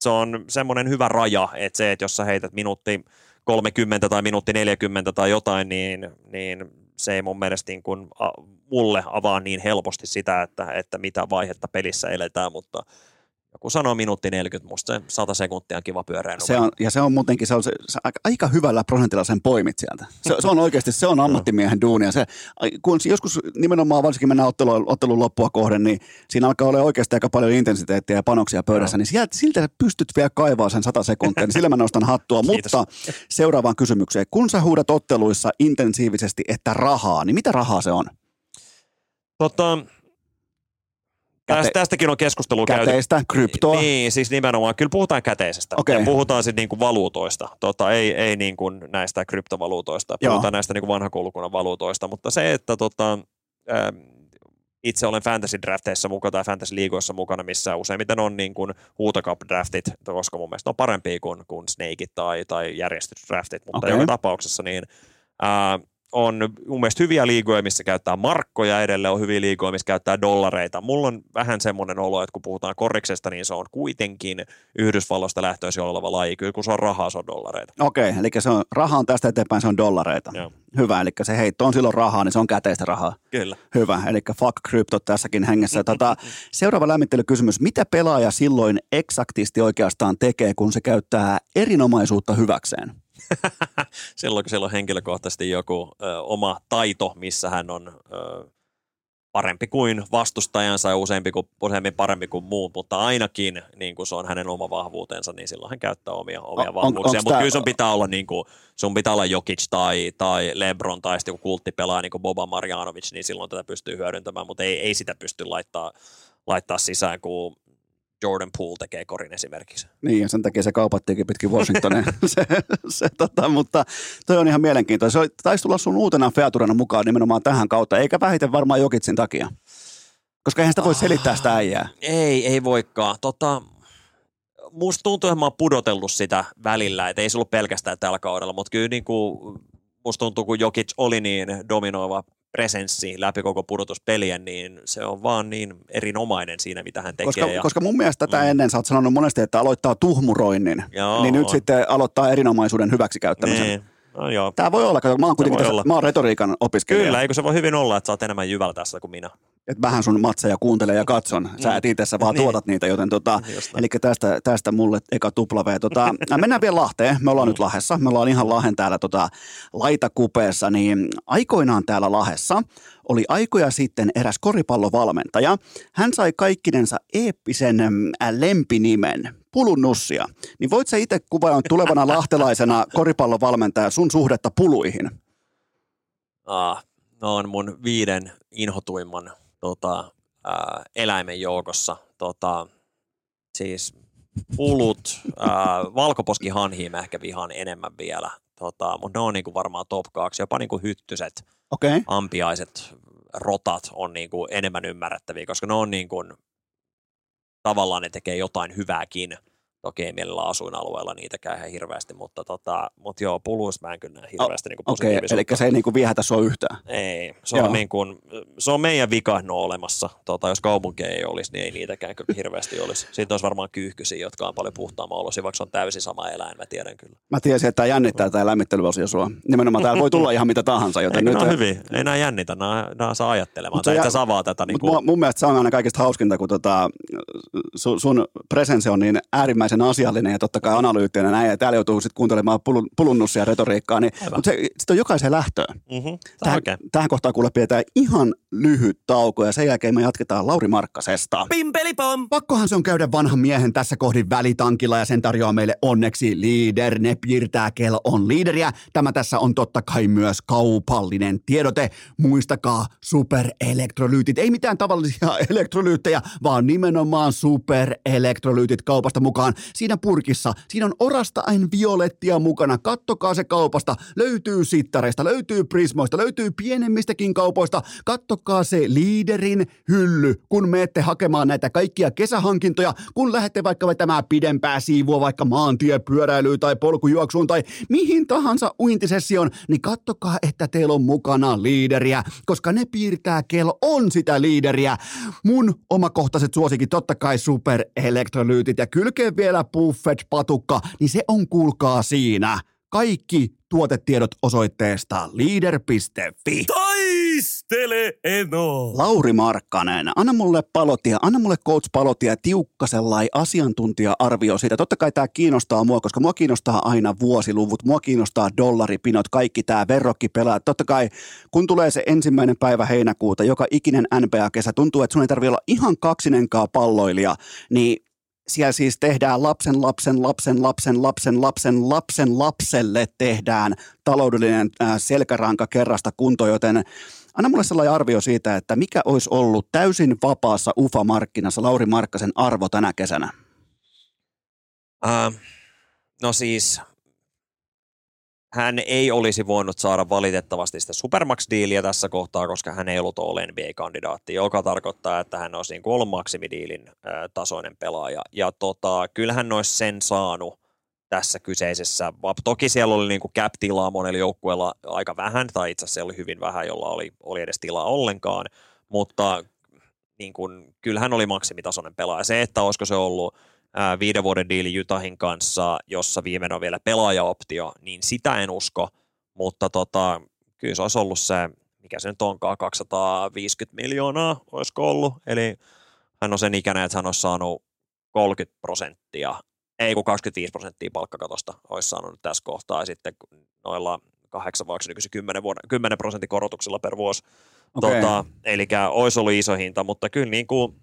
se on semmoinen hyvä raja, että se, että jos sä heität minuutti 30 tai minuutti 40 tai jotain, niin, niin se ei mun mielestä niin kuin, a, mulle avaa niin helposti sitä, että, että mitä vaihetta pelissä eletään, mutta joku sanoo minuutti 40, musta se 100 sekuntia on kiva pyöreä Se on, ja se on muutenkin, se on se, se aika, aika hyvällä prosentilla sen poimit sieltä. Se, se on oikeasti, se on ammattimiehen duunia. Se, kun joskus nimenomaan varsinkin mennään ottelu, ottelun loppua kohden, niin siinä alkaa olla oikeasti aika paljon intensiteettiä ja panoksia pöydässä, Joo. niin sieltä, siltä sä pystyt vielä kaivaa sen 100 sekuntia, niin sillä mä nostan hattua. Kiitos. Mutta seuraavaan kysymykseen. Kun sä huudat otteluissa intensiivisesti, että rahaa, niin mitä rahaa se on? Tota, Tästä, tästäkin on keskustelu käyty. Käteistä, kryptoa. Niin, siis nimenomaan. Kyllä puhutaan käteisestä. Okei. Ja puhutaan sitten niinku valuutoista. Tota, ei ei niinku näistä kryptovaluutoista. Joo. Puhutaan näistä niinku vanhakoulukunnan valuutoista. Mutta se, että tota, itse olen fantasy drafteissa mukana tai fantasy liigoissa mukana, missä useimmiten on niin kuin draftit, koska mun mielestä on parempia kuin, kuin snakeit tai, tai järjestysdraftit, mutta Okei. okay. joka tapauksessa niin ää, on mun mielestä hyviä liigoja, missä käyttää markkoja edelleen, on hyviä liigoja, missä käyttää dollareita. Mulla on vähän semmoinen olo, että kun puhutaan korriksesta, niin se on kuitenkin Yhdysvalloista lähtöisin oleva laji. Kyllä kun se on rahaa, se on dollareita. Okei, eli se on, raha on tästä eteenpäin, se on dollareita. Joo. Hyvä, eli se heitto on silloin rahaa, niin se on käteistä rahaa. Kyllä. Hyvä, eli fuck crypto tässäkin hengessä. Tota, seuraava lämmittelykysymys. Mitä pelaaja silloin eksaktisti oikeastaan tekee, kun se käyttää erinomaisuutta hyväkseen? silloin kun siellä on henkilökohtaisesti joku ö, oma taito, missä hän on ö, parempi kuin vastustajansa ja useampi kuin, useammin parempi kuin muut, mutta ainakin niin kuin se on hänen oma vahvuutensa, niin silloin hän käyttää omia, omia On- vahvuuksia. Mutta kyllä sun pitää olla, niin kuin, sun pitää olla Jokic tai, tai Lebron tai sitten joku kulttipelaaja niin kuin Boba Marjanovic, niin silloin tätä pystyy hyödyntämään, mutta ei, ei sitä pysty laittaa, laittaa sisään, kun Jordan Poole tekee korin esimerkiksi. Niin, ja sen takia se kaupattiinkin pitkin Washingtonia. se, se, tota, mutta toi on ihan mielenkiintoista. Se oli- taisi tulla sun uutena featurena mukaan nimenomaan tähän kautta, eikä vähiten varmaan Jokitsin takia. Koska eihän sitä voi selittää sitä äijää. Ei, ei voikaan. Tota, musta tuntuu, että mä oon pudotellut sitä välillä, että ei se ollut pelkästään tällä kaudella, mutta kyllä niin kuin, musta tuntuu, kun Jokic oli niin dominoiva presenssi läpi koko pudotuspelien, niin se on vaan niin erinomainen siinä, mitä hän tekee. Koska, ja, koska mun mielestä tätä Mm. ennen sä oot sanonut monesti, että aloittaa tuhmuroinnin, Joo, niin nyt on. sitten aloittaa erinomaisuuden hyväksikäyttämisen. niin, no joo. Tämä voi olla, kato, mä oon kuitenkin tässä, olla. mä oon retoriikan opiskelija. Kyllä, eikö se voi hyvin olla, että sä oot enemmän jyvällä tässä kuin minä. Että vähän sun matseja kuuntelen ja katson. Sä et itse vaan Niin. tuotat niitä, joten tota, näin. eli tästä, tästä mulle eka tupla V. Tota, mennään vielä Lahteen. Me ollaan nyt Lahessa. Me ollaan ihan Lahen täällä tota, laitakupeessa. Niin aikoinaan täällä Lahessa oli aikoja sitten eräs koripallovalmentaja. Hän sai kaikkinensa eeppisen mm, lempinimen. Pulunnussia. Niin voit sä itse kuvailla tulevana lahtelaisena koripallovalmentaja sun suhdetta puluihin? Ah, ne on mun viiden inhotuimman tota, ää, eläimen joukossa. Tota, siis pulut, ää, valkoposkihanhiin mä ehkä vihaan enemmän vielä. Tota, mutta ne on niinku varmaan top 2. Jopa niinku hyttyset. Okay. ampiaiset, rotat on niinku enemmän ymmärrettäviä, koska ne on niinku, tavallaan ne tekee jotain hyvääkin. Toki ei mielellä asuinalueella niitäkään ihan hirveästi, mutta, tota, mutta joo, puluissa mä en kyllä näe hirveästi niinku Okei, okay, eli se ei niinku viehätä sua yhtään. Ei, se Joo. on, niin kuin, se on meidän vika no olemassa. Tota, jos kaupunkeja ei olisi, niin ei niitäkään kyllä hirveästi olisi. Siitä olisi varmaan kyyhkysiä, jotka on paljon puhtaamman olosia, vaikka se on täysin sama eläin, mä tiedän kyllä. Mä tiesin, että tämä jännittää tämä lämmittelyosio sua. Nimenomaan täällä voi tulla ihan mitä tahansa, joten Eikö nyt... nämä on hyvin? Ei nämä jännitä, nämä, nämä saa ajattelemaan. Tai jä- avaa tätä. Niin kuin, mun mielestä se on aina kaikista hauskinta, kun tota, sun, sun presence on niin äärimmäisen asiallinen ja totta kai analyyttinen näin, ja täällä joutuu sitten kuuntelemaan pulun, pulunnussia ja retoriikkaa, niin, Aivan. mutta se, sit on jokaisen lähtöön. mm-hmm. Tähän, oikein. tähän kohtaan kuule pidetään ihan lyhyt tauko ja sen jälkeen me jatketaan Lauri Markkasesta. Pimpelipom! Pakkohan se on käydä vanhan miehen tässä kohdin välitankilla ja sen tarjoaa meille onneksi Leader. Ne piirtää kello on liideriä. Tämä tässä on totta kai myös kaupallinen tiedote. Muistakaa superelektrolyytit. Ei mitään tavallisia elektrolyyttejä, vaan nimenomaan superelektrolyytit kaupasta mukaan. Siinä purkissa, siinä on orastain violettia mukana. Kattokaa se kaupasta. Löytyy sittareista, löytyy prismoista, löytyy pienemmistäkin kaupoista. Kattokaa se liiderin hylly, kun menette hakemaan näitä kaikkia kesähankintoja, kun lähdette vaikka vetämään pidempää siivua vaikka maantiepyöräilyyn tai polkujuoksuun tai mihin tahansa uintisessioon, niin kattokaa, että teillä on mukana liideriä, koska ne piirtää kello on sitä liideriä. Mun omakohtaiset suosikin totta kai superelektrolyytit ja kylkeen vielä buffet patukka, niin se on kuulkaa siinä. Kaikki tuotetiedot osoitteesta leader.fi. Taistele Eno! Lauri Markkanen, anna mulle palotia, anna mulle coach palotia tiukka sellainen asiantuntija-arvio siitä. Totta kai tämä kiinnostaa mua, koska mua kiinnostaa aina vuosiluvut, mua kiinnostaa dollaripinot, kaikki tämä verrokkipelaa. Totta kai kun tulee se ensimmäinen päivä heinäkuuta, joka ikinen NBA-kesä, tuntuu, että sun ei tarvitse olla ihan kaksinenkaan palloilija, niin siellä siis tehdään lapsen, lapsen, lapsen, lapsen, lapsen, lapsen, lapsen lapselle tehdään taloudellinen äh, selkäranka kerrasta kunto, joten Anna mulle sellainen arvio siitä, että mikä olisi ollut täysin vapaassa UFA-markkinassa Lauri Markkasen arvo tänä kesänä? Äh, no siis, hän ei olisi voinut saada valitettavasti sitä Supermax-diiliä tässä kohtaa, koska hän ei ollut All NBA-kandidaatti, joka tarkoittaa, että hän olisi niin kuin ollut maksimidiilin tasoinen pelaaja. Ja tota, kyllähän olisi sen saanut tässä kyseisessä. Toki siellä oli niin kuin cap-tilaa monella joukkueella aika vähän, tai itse asiassa oli hyvin vähän, jolla oli, oli edes tilaa ollenkaan, mutta niin kuin, kyllähän oli maksimitasoinen pelaaja. Se, että olisiko se ollut viiden vuoden diili Jutahin kanssa, jossa viimeinen on vielä pelaajaoptio, niin sitä en usko, mutta tota, kyllä se olisi ollut se, mikä se nyt onkaan, 250 miljoonaa olisiko ollut, eli hän on sen ikäinen, että hän olisi saanut 30 prosenttia ei kun 25 prosenttia palkkakatosta olisi saanut tässä kohtaa, ja sitten noilla kahdeksan vai nykyisin 10, vuoden, 10 prosentin korotuksilla per vuosi. Okay. Tota, eli olisi ollut iso hinta, mutta kyllä niin kuin,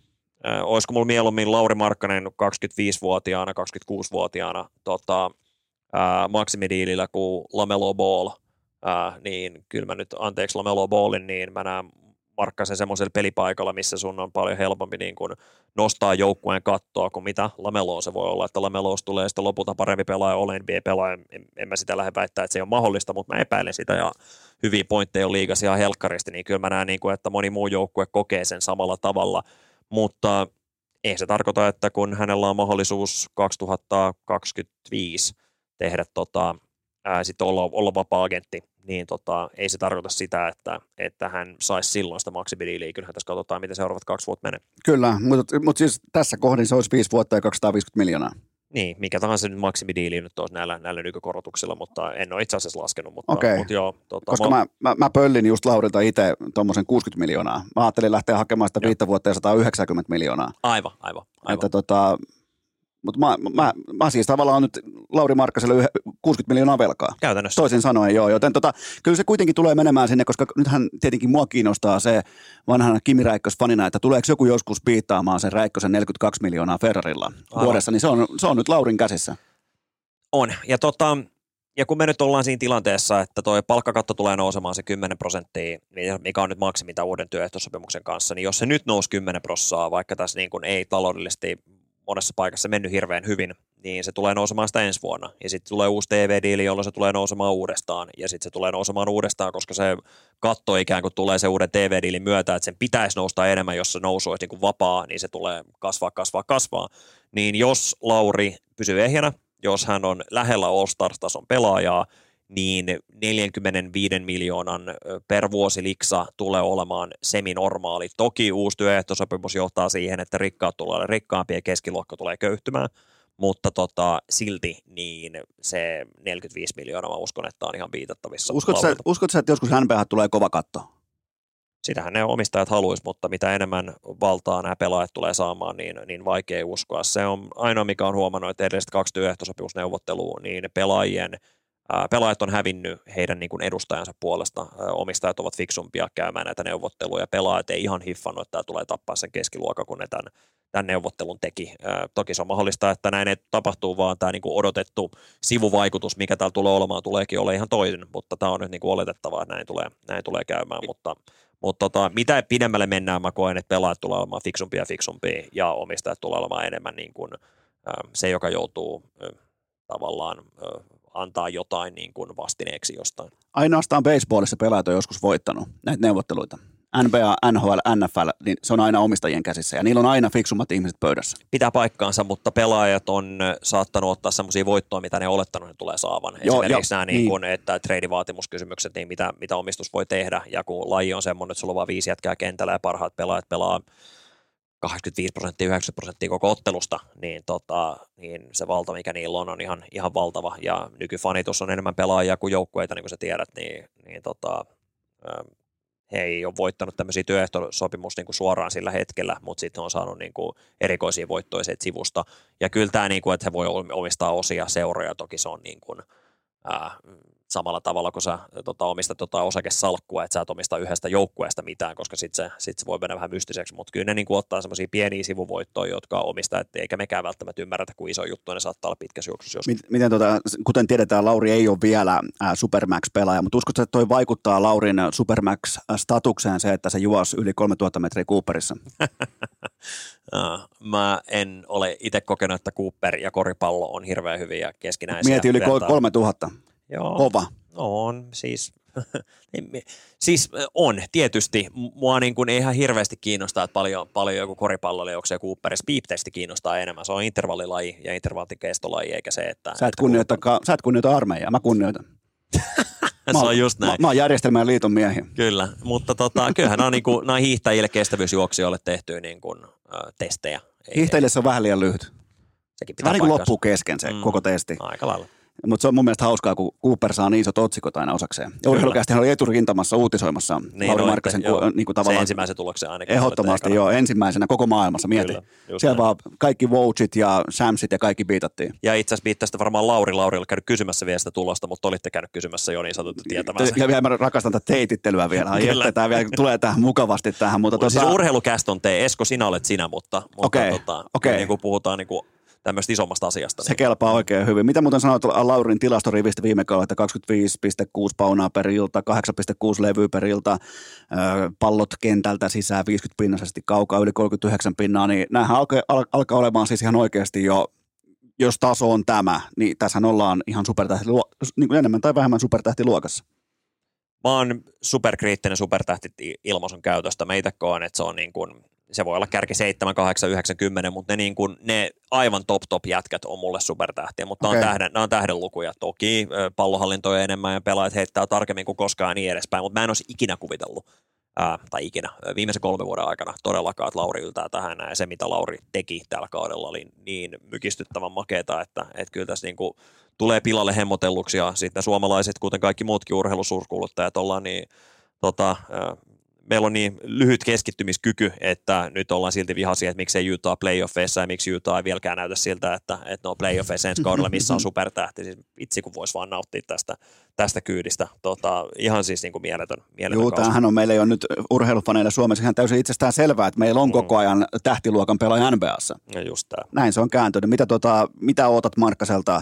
olisiko mulla mieluummin Lauri Markkanen 25-vuotiaana, 26-vuotiaana tota, maksimidiilillä kuin Lamelo Ball, äh, niin kyllä mä nyt, anteeksi Lamelo Ballin, niin mä näen Markkasen semmoisella pelipaikalla, missä sun on paljon helpompi niin kuin nostaa joukkueen kattoa kuin mitä Lamelo se voi olla, että Lamelo tulee sitten lopulta parempi pelaaja, olen NBA-pelaaja, en, en mä sitä lähde väittää, että se on mahdollista, mutta mä epäilen sitä. Ja hyviä pointteja on liigas ihan helkkaristi, niin kyllä mä näen, niin kuin, että moni muu joukkue kokee sen samalla tavalla, mutta ei se tarkoita, että kun hänellä on mahdollisuus 2025 tehdä tota, ää, sitten olla, olla vapaa-agentti, niin tota, ei se tarkoita sitä, että, että hän saisi silloin sitä maksimidiiliä. Kyllähän tässä katsotaan, miten seuraavat kaksi vuotta menee. Kyllä, mutta, mutta siis tässä kohdin se olisi viisi vuotta ja 250 miljoonaa. Niin, mikä tahansa nyt maksimidiili nyt olisi näillä, näillä nykykorotuksilla, mutta en ole itse asiassa laskenut. Mutta, okay. mutta joo, tota, Koska mä, mä, mä, pöllin just Laurilta itse tuommoisen 60 miljoonaa. Mä ajattelin lähteä hakemaan sitä viittä vuotta ja 190 miljoonaa. Aivan, aivan. aivan. Että tota, mutta mä, mä, mä siis tavallaan nyt Lauri Markkaselle 60 miljoonaa velkaa. Käytännössä. Toisin sanoen joo, joten tota, kyllä se kuitenkin tulee menemään sinne, koska nythän tietenkin mua kiinnostaa se vanhana Kimi Räikkös fanina, että tuleeko joku joskus piittaamaan sen Räikkösen 42 miljoonaa Ferrarilla Aivan. vuodessa, niin se on, se on nyt Laurin käsissä. On, ja tota, ja kun me nyt ollaan siinä tilanteessa, että tuo palkkakatto tulee nousemaan se 10 prosenttia, mikä on nyt maksimi uuden työehtosopimuksen kanssa, niin jos se nyt nousi 10 prossaa, vaikka tässä niin kuin ei taloudellisesti monessa paikassa mennyt hirveän hyvin, niin se tulee nousemaan sitä ensi vuonna. Ja sitten tulee uusi TV-diili, jolloin se tulee nousemaan uudestaan. Ja sitten se tulee nousemaan uudestaan, koska se katto ikään kuin tulee se uuden TV-diilin myötä, että sen pitäisi nousta enemmän, jos se nousu olisi niin kuin vapaa, niin se tulee kasvaa, kasvaa, kasvaa. Niin jos Lauri pysyy ehjänä, jos hän on lähellä All-Stars-tason pelaajaa, niin 45 miljoonan per vuosi liksa tulee olemaan seminormaali. Toki uusi työehtosopimus johtaa siihen, että rikkaat tulee rikkaampia ja keskiluokka tulee köyhtymään, mutta tota, silti niin se 45 miljoonaa mä uskon, että on ihan viitattavissa. Uskotko sä, uskot sä, että joskus NBA tulee kova katto? Sitähän ne omistajat haluaisi, mutta mitä enemmän valtaa nämä pelaajat tulee saamaan, niin, niin vaikea uskoa. Se on ainoa, mikä on huomannut, että edelliset kaksi työehtosopimusneuvottelua, niin pelaajien – pelaajat on hävinnyt heidän niin kuin edustajansa puolesta, omistajat ovat fiksumpia käymään näitä neuvotteluja, pelaajat ei ihan hiffannut, että tämä tulee tappaa sen keskiluokan, kun ne tämän, tämän neuvottelun teki. Toki se on mahdollista, että näin ei tapahtuu, vaan tämä niin kuin odotettu sivuvaikutus, mikä täällä tulee olemaan, tuleekin olla ihan toinen, mutta tämä on nyt niin kuin oletettavaa, että näin tulee, näin tulee käymään, mutta mutta tota, mitä pidemmälle mennään, mä koen, että pelaajat tulee olemaan fiksumpia ja fiksumpia ja omistajat tulee olemaan enemmän niin kuin, se, joka joutuu tavallaan antaa jotain niin kuin vastineeksi jostain. Ainoastaan baseballissa pelaajat on joskus voittanut näitä neuvotteluita. NBA, NHL, NFL, niin se on aina omistajien käsissä ja niillä on aina fiksummat ihmiset pöydässä. Pitää paikkaansa, mutta pelaajat on saattanut ottaa sellaisia voittoja, mitä ne olettanut, ne tulee saavan. Joo, Esimerkiksi jo, nämä, niin. Niin että treidivaatimuskysymykset, niin mitä, mitä omistus voi tehdä. Ja kun laji on semmoinen, että sulla on vain viisi jätkää kentällä ja parhaat pelaajat pelaa 85 prosenttia, 90 prosenttia koko ottelusta, niin, tota, niin se valta, mikä niillä on, on ihan, ihan valtava. Ja nykyfanitus on enemmän pelaajia kuin joukkueita, niin kuin sä tiedät, niin, niin tota, he ei ole voittanut tämmöisiä työehtosopimus niin suoraan sillä hetkellä, mutta sitten on saanut niin kuin erikoisia voittoja sivusta. Ja kyllä tämä, niin kuin, että he voi omistaa osia seuroja, toki se on niin kuin, ää, samalla tavalla, kun sä tota, omistat tota osakesalkkua, että sä et omista yhdestä joukkueesta mitään, koska sitten se, sit se voi mennä vähän mystiseksi, mutta kyllä ne niin kuin, ottaa semmoisia pieniä sivuvoittoja, jotka omista, et eikä mekään välttämättä ymmärretä, kuin iso juttu ne saattaa olla pitkässä juoksussa joskus. Miten tota, kuten tiedetään, Lauri ei ole vielä Supermax-pelaaja, mutta uskotko, että toi vaikuttaa Laurin Supermax-statukseen se, että se juos yli 3000 metriä Cooperissa? Mä en ole itse kokenut, että Cooper ja koripallo on hirveän hyviä keskinäisiä. Mieti yli vertaa. 3000. Joo. Kova. On, siis, siis on, tietysti. Mua niin kuin ei ihan hirveästi kiinnostaa, että paljon, paljon joku koripallo juoksee Cooperissa. Speed kiinnostaa enemmän. Se on intervallilaji ja intervallin kestolaji, eikä se, että... Sä et, kunnioita, kun... sä et kunnioita armeijaa, mä kunnioitan. se on just näin. Mä, mä oon järjestelmän liiton miehiä. Kyllä, mutta tota, kyllähän on, niin kuin, nämä on hiihtäjille kestävyysjuoksijoille tehty niin kuin, äh, testejä. Hiihtäjille se on vähän liian lyhyt. Sekin pitää Vähän niin kuin loppuu kesken se mm, koko testi. Aika lailla. Mutta se on mun mielestä hauskaa, kun Cooper saa niin isot otsikot aina osakseen. Ja urheilukästi oli eturintamassa uutisoimassa niin, Lauri Markkasen niin kuin tavallaan. Se ensimmäisen tuloksen ainakin. Ehdottomasti joo, ensimmäisenä koko maailmassa, mieti. Kyllä, Siellä näin. vaan kaikki Wojcit ja Samsit ja kaikki biitattiin. Ja itse asiassa biittasta varmaan Lauri Laurilla käynyt kysymässä vielä sitä tulosta, mutta olitte käynyt kysymässä jo niin sanottu tietämään. Ja vielä mä rakastan tätä teitittelyä vielä. Kyllä. Tämä vielä tulee tähän mukavasti tähän. Mutta tuota... Siis urheilukäst on tee, Esko sinä olet sinä, mutta, mutta okay. tota, okay. niin kuin puhutaan niin kuin tämmöistä isommasta asiasta. Se niin. kelpaa oikein hyvin. Mitä muuten sanoit Laurin tilastorivistä viime kaudella, että 25,6 paunaa per ilta, 8,6 levyä per ilta, pallot kentältä sisään 50 pinnaisesti kaukaa yli 39 pinnaa, niin näähän alkaa, alkaa olemaan siis ihan oikeasti jo jos taso on tämä, niin tässä ollaan ihan supertähti, niin kuin enemmän tai vähemmän supertähtiluokassa. Mä oon superkriittinen supertähti ilmaisun käytöstä. Mä itse koen, että se on niin kuin se voi olla kärki 7, 8, 9, 10, mutta ne, niin kuin, ne aivan top top jätkät on mulle supertähtiä, mutta okay. nämä, on tähden, nämä on tähden lukuja. Toki pallohallintoja enemmän ja pelaajat heittää tarkemmin kuin koskaan ja niin edespäin, mutta mä en olisi ikinä kuvitellut, ää, tai ikinä, viimeisen kolmen vuoden aikana todellakaan, että Lauri yltää tähän ja se mitä Lauri teki tällä kaudella oli niin mykistyttävän makeeta, että, että kyllä tässä niin kuin tulee pilalle hemmotelluksi ja sitten suomalaiset, kuten kaikki muutkin urheilusuuskuluttajat, ollaan niin tota, meillä on niin lyhyt keskittymiskyky, että nyt ollaan silti vihaisia, että miksei Utah playoffeissa ja miksi Utah ei vieläkään näytä siltä, että, että ne on playoffeissa ensi kaudella, missä on supertähti. Siis itse kun voisi vaan nauttia tästä, tästä kyydistä. Tota, ihan siis niin kuin mieletön, mieletön Joo, tämähän on meille jo nyt urheilufaneille Suomessa ihan täysin itsestään selvää, että meillä on mm. koko ajan tähtiluokan pelaaja NBAssa. Ja just tämä. Näin se on kääntynyt. Mitä, tota, mitä ootat Markkaselta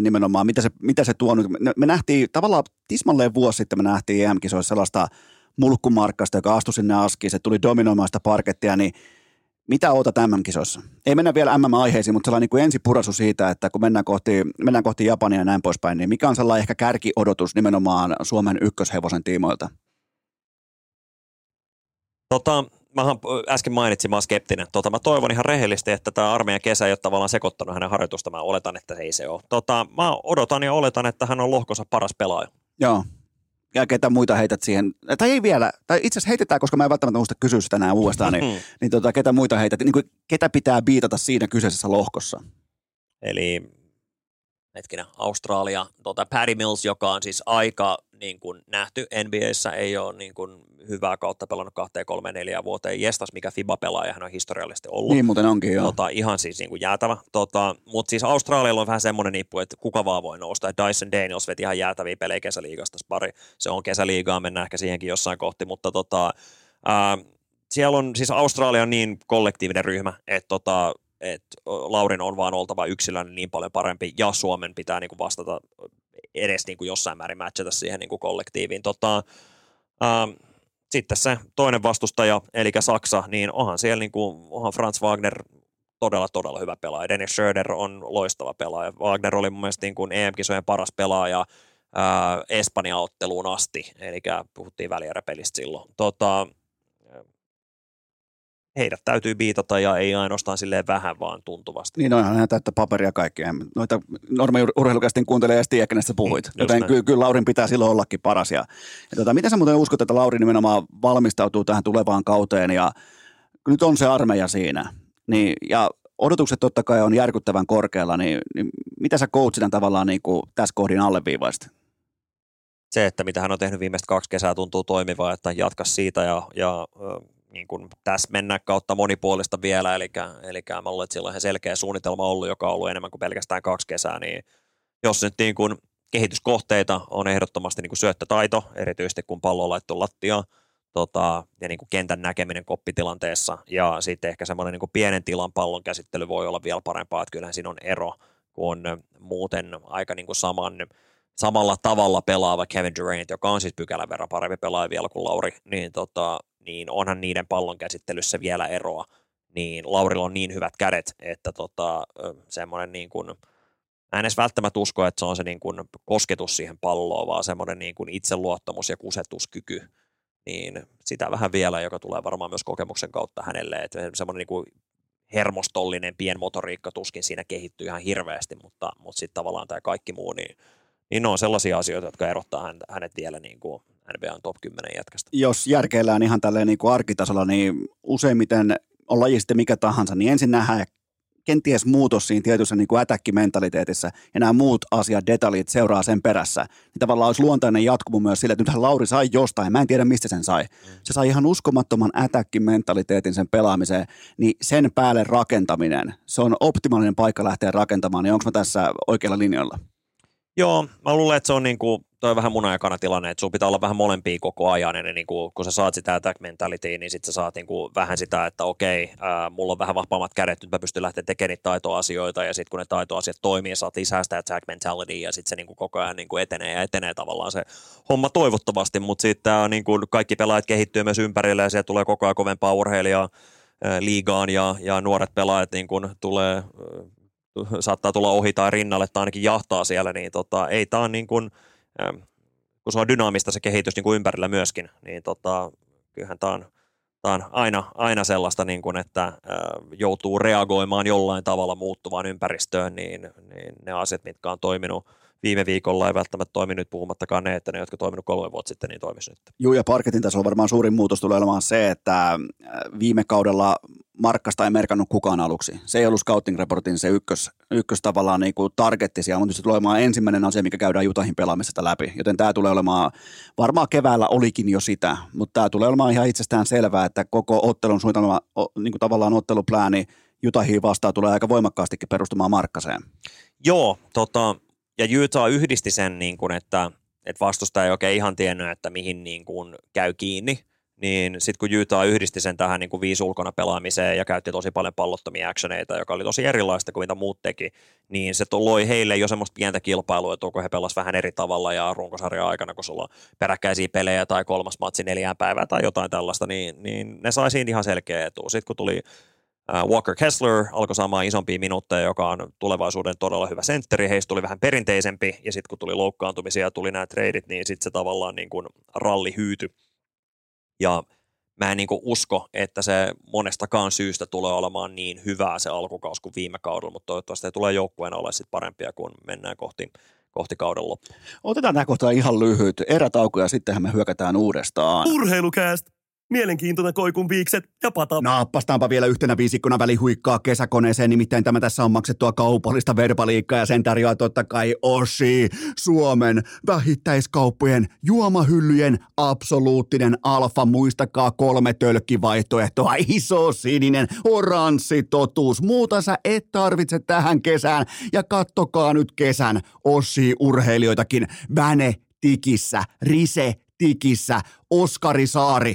nimenomaan, mitä se, mitä se tuo nyt? Me nähtiin tavallaan tismalleen vuosi sitten me nähtiin EM-kisoissa sellaista – mulkkumarkkasta, joka astui sinne askiin, se tuli dominoimaan sitä parkettia, niin mitä oota tämän kisossa? Ei mennä vielä MM-aiheisiin, mutta sellainen niin ensi purasu siitä, että kun mennään kohti, mennään kohti Japania ja näin poispäin, niin mikä on sellainen ehkä kärkiodotus nimenomaan Suomen ykköshevosen tiimoilta? Tota, mä äsken mainitsin, mä oon skeptinen. Tota, mä toivon ihan rehellisesti, että tämä armeijan kesä ei ole tavallaan sekoittanut hänen harjoitusta. Mä oletan, että se ei se ole. Tota, mä odotan ja oletan, että hän on lohkonsa paras pelaaja. Joo, ja ketä muita heität siihen, tai ei vielä, tai itse asiassa heitetään, koska mä en välttämättä muista kysyä sitä enää uudestaan, niin, mm-hmm. niin tota, ketä muita heität, niin kuin, ketä pitää biitata siinä kyseisessä lohkossa? Eli hetkinen, Australia, tota, Paddy Mills, joka on siis aika niin kuin nähty NBAssä, ei ole niin kuin hyvää kautta pelannut kahteen, kolmeen, neljään vuoteen. Jestas, mikä FIBA-pelaaja hän on historiallisesti ollut. Niin muuten onkin, joo. Tota, ihan siis niin kuin jäätävä. Tota, Mutta siis Australialla on vähän semmoinen nippu, että kuka vaan voi nousta. Dyson Daniels veti ihan jäätäviä pelejä kesäliigasta pari. Se on kesäliigaa, mennään ehkä siihenkin jossain kohti, mutta tota, ää, siellä on siis Australia on niin kollektiivinen ryhmä, että tota, et Laurin on vaan oltava yksilön niin paljon parempi ja Suomen pitää niin kuin vastata edes niin kuin jossain määrin matchata siihen niin kuin kollektiiviin. Tota, ää, sitten se toinen vastustaja, eli Saksa, niin onhan siellä niin kuin, onhan Franz Wagner todella, todella hyvä pelaaja. Dennis Schröder on loistava pelaaja. Wagner oli mun mielestä niin kuin EM-kisojen paras pelaaja Espanja-otteluun asti, eli puhuttiin välieräpelistä silloin. Tota, heidät täytyy biitata ja ei ainoastaan silleen vähän, vaan tuntuvasti. Niin onhan ihan täyttä paperia kaikkea. Noita normi urheilukästin kuuntelee ja tiedä, kenestä puhuit. Mm, Joten ky- kyllä Laurin pitää silloin ollakin paras. Ja, ja tota, miten sä muuten uskot, että Lauri nimenomaan valmistautuu tähän tulevaan kauteen ja nyt on se armeija siinä. Niin, ja odotukset totta kai on järkyttävän korkealla, niin, niin mitä sä coachina tavallaan niin kuin tässä kohdin alleviivaisit? Se, että mitä hän on tehnyt viimeiset kaksi kesää tuntuu toimivaa, että jatka siitä ja, ja niin kuin tässä mennä kautta monipuolista vielä, eli, eli mä luulen, että sillä on ihan selkeä suunnitelma ollut, joka on ollut enemmän kuin pelkästään kaksi kesää, niin jos nyt niin kuin kehityskohteita on ehdottomasti niin kuin syöttötaito, erityisesti kun pallo on laittu lattiaan, tota, ja niin kuin kentän näkeminen koppitilanteessa, ja sitten ehkä semmoinen niin kuin pienen tilan pallon käsittely voi olla vielä parempaa, että kyllähän siinä on ero, kun muuten aika niin kuin saman, samalla tavalla pelaava Kevin Durant, joka on siis pykälän verran parempi pelaaja vielä kuin Lauri, niin, tota, niin onhan niiden pallon käsittelyssä vielä eroa, niin Laurilla on niin hyvät kädet, että tota, semmoinen niin kuin, Mä en edes välttämättä usko, että se on se niin kuin kosketus siihen palloon, vaan semmoinen niin kuin itseluottamus ja kusetuskyky, niin sitä vähän vielä, joka tulee varmaan myös kokemuksen kautta hänelle, että semmoinen niin kuin hermostollinen pienmotoriikka tuskin siinä kehittyy ihan hirveästi, mutta, mutta sitten tavallaan tämä kaikki muu, niin, niin ne on sellaisia asioita, jotka erottaa hänet vielä niin kuin NBAn top 10 jätkästä. Jos järkeillään ihan tälleen niin kuin arkitasolla, niin useimmiten on laji sitten mikä tahansa, niin ensin nähdään kenties muutos siinä tietyssä niin kuin ätäkkimentaliteetissa ja nämä muut asiat, detaljit seuraa sen perässä. Niin tavallaan olisi luontainen jatkumo myös sille, että nythän Lauri sai jostain, mä en tiedä mistä sen sai. Se sai ihan uskomattoman ätäkkimentaliteetin sen pelaamiseen, niin sen päälle rakentaminen, se on optimaalinen paikka lähteä rakentamaan, niin onko mä tässä oikealla linjalla? Joo, mä luulen, että se on niin kuin, toi vähän munajakana tilanne, että sun pitää olla vähän molempia koko ajan, ja niin kuin, kun sä saat sitä attack mentality, niin sitten sä saat niin kuin, vähän sitä, että okei, ää, mulla on vähän vapaammat kädet, nyt mä pystyn lähteä tekemään niitä taitoasioita, ja sitten kun ne taitoasiat toimii, saat lisää sitä attack mentality, ja sitten se niin kuin, koko ajan niin kuin, etenee ja etenee tavallaan se homma toivottavasti, mutta sitten niin kaikki pelaajat kehittyy myös ympärille, ja sieltä tulee koko ajan kovempaa urheilijaa liigaan, ja, ja nuoret pelaajat niin kuin, tulee saattaa tulla ohi tai rinnalle tai ainakin jahtaa siellä, niin tota, ei tämä on niin kuin, ähm, kun se on dynaamista se kehitys niin kuin ympärillä myöskin, niin tota, kyllähän tämä on, tämä on aina, aina sellaista, niin kuin, että äh, joutuu reagoimaan jollain tavalla muuttuvaan ympäristöön, niin, niin ne asiat, mitkä on toiminut viime viikolla ei välttämättä toimi nyt puhumattakaan ne, että ne, jotka toiminut kolme vuotta sitten, niin toimisi nyt. Joo, ja parketin tasolla varmaan suurin muutos tulee olemaan se, että äh, viime kaudella Markkasta ei merkannut kukaan aluksi. Se ei ollut scouting reportin se ykkös, ykkös tavallaan niin kuin targetti siellä, mutta se tulee olemaan ensimmäinen asia, mikä käydään Jutahin pelaamisesta läpi. Joten tämä tulee olemaan, varmaan keväällä olikin jo sitä, mutta tämä tulee olemaan ihan itsestään selvää, että koko ottelun suunnitelma, niin kuin tavallaan otteluplääni Jutahiin vastaan tulee aika voimakkaastikin perustumaan Markkaseen. Joo, tota, ja Utah yhdisti sen, niin kuin, että, että vastustaja ei oikein ihan tiennyt, että mihin niin kuin, käy kiinni, niin sitten kun Utah yhdisti sen tähän niin kuin viisi ulkona pelaamiseen ja käytti tosi paljon pallottomia actioneita, joka oli tosi erilaista kuin mitä muut teki, niin se loi heille jo semmoista pientä kilpailua, että kun he pelasivat vähän eri tavalla ja runkosarjan aikana, kun sulla on peräkkäisiä pelejä tai kolmas matsi neljään päivää tai jotain tällaista, niin, niin ne sai siinä ihan selkeä etu. Sitten kun tuli Walker Kessler alkoi saamaan isompia minuutteja, joka on tulevaisuuden todella hyvä sentteri. Heistä tuli vähän perinteisempi ja sitten kun tuli loukkaantumisia ja tuli nämä treidit, niin sitten se tavallaan niin kuin ralli hyytyi. Ja mä en niin kuin usko, että se monestakaan syystä tulee olemaan niin hyvää se alkukaus kuin viime kaudella, mutta toivottavasti se tulee joukkueena olla sitten parempia, kun mennään kohti, kohti kauden loppua. Otetaan tämä kohta ihan lyhyt erätauko ja sittenhän me hyökätään uudestaan. Urheilukääst! Mielenkiintoinen koikun viikset ja pata. Naappastaanpa vielä yhtenä viisikkona välihuikkaa kesäkoneeseen, nimittäin tämä tässä on maksettua kaupallista verbaliikkaa ja sen tarjoaa totta kai Oshi, Suomen vähittäiskauppojen juomahyllyjen absoluuttinen alfa. Muistakaa kolme tölkkivaihtoehtoa, iso sininen, oranssi totuus. Muuta sä et tarvitse tähän kesään ja kattokaa nyt kesän Oshi-urheilijoitakin. Väne tikissä, Rise tikissä, Oskari Saari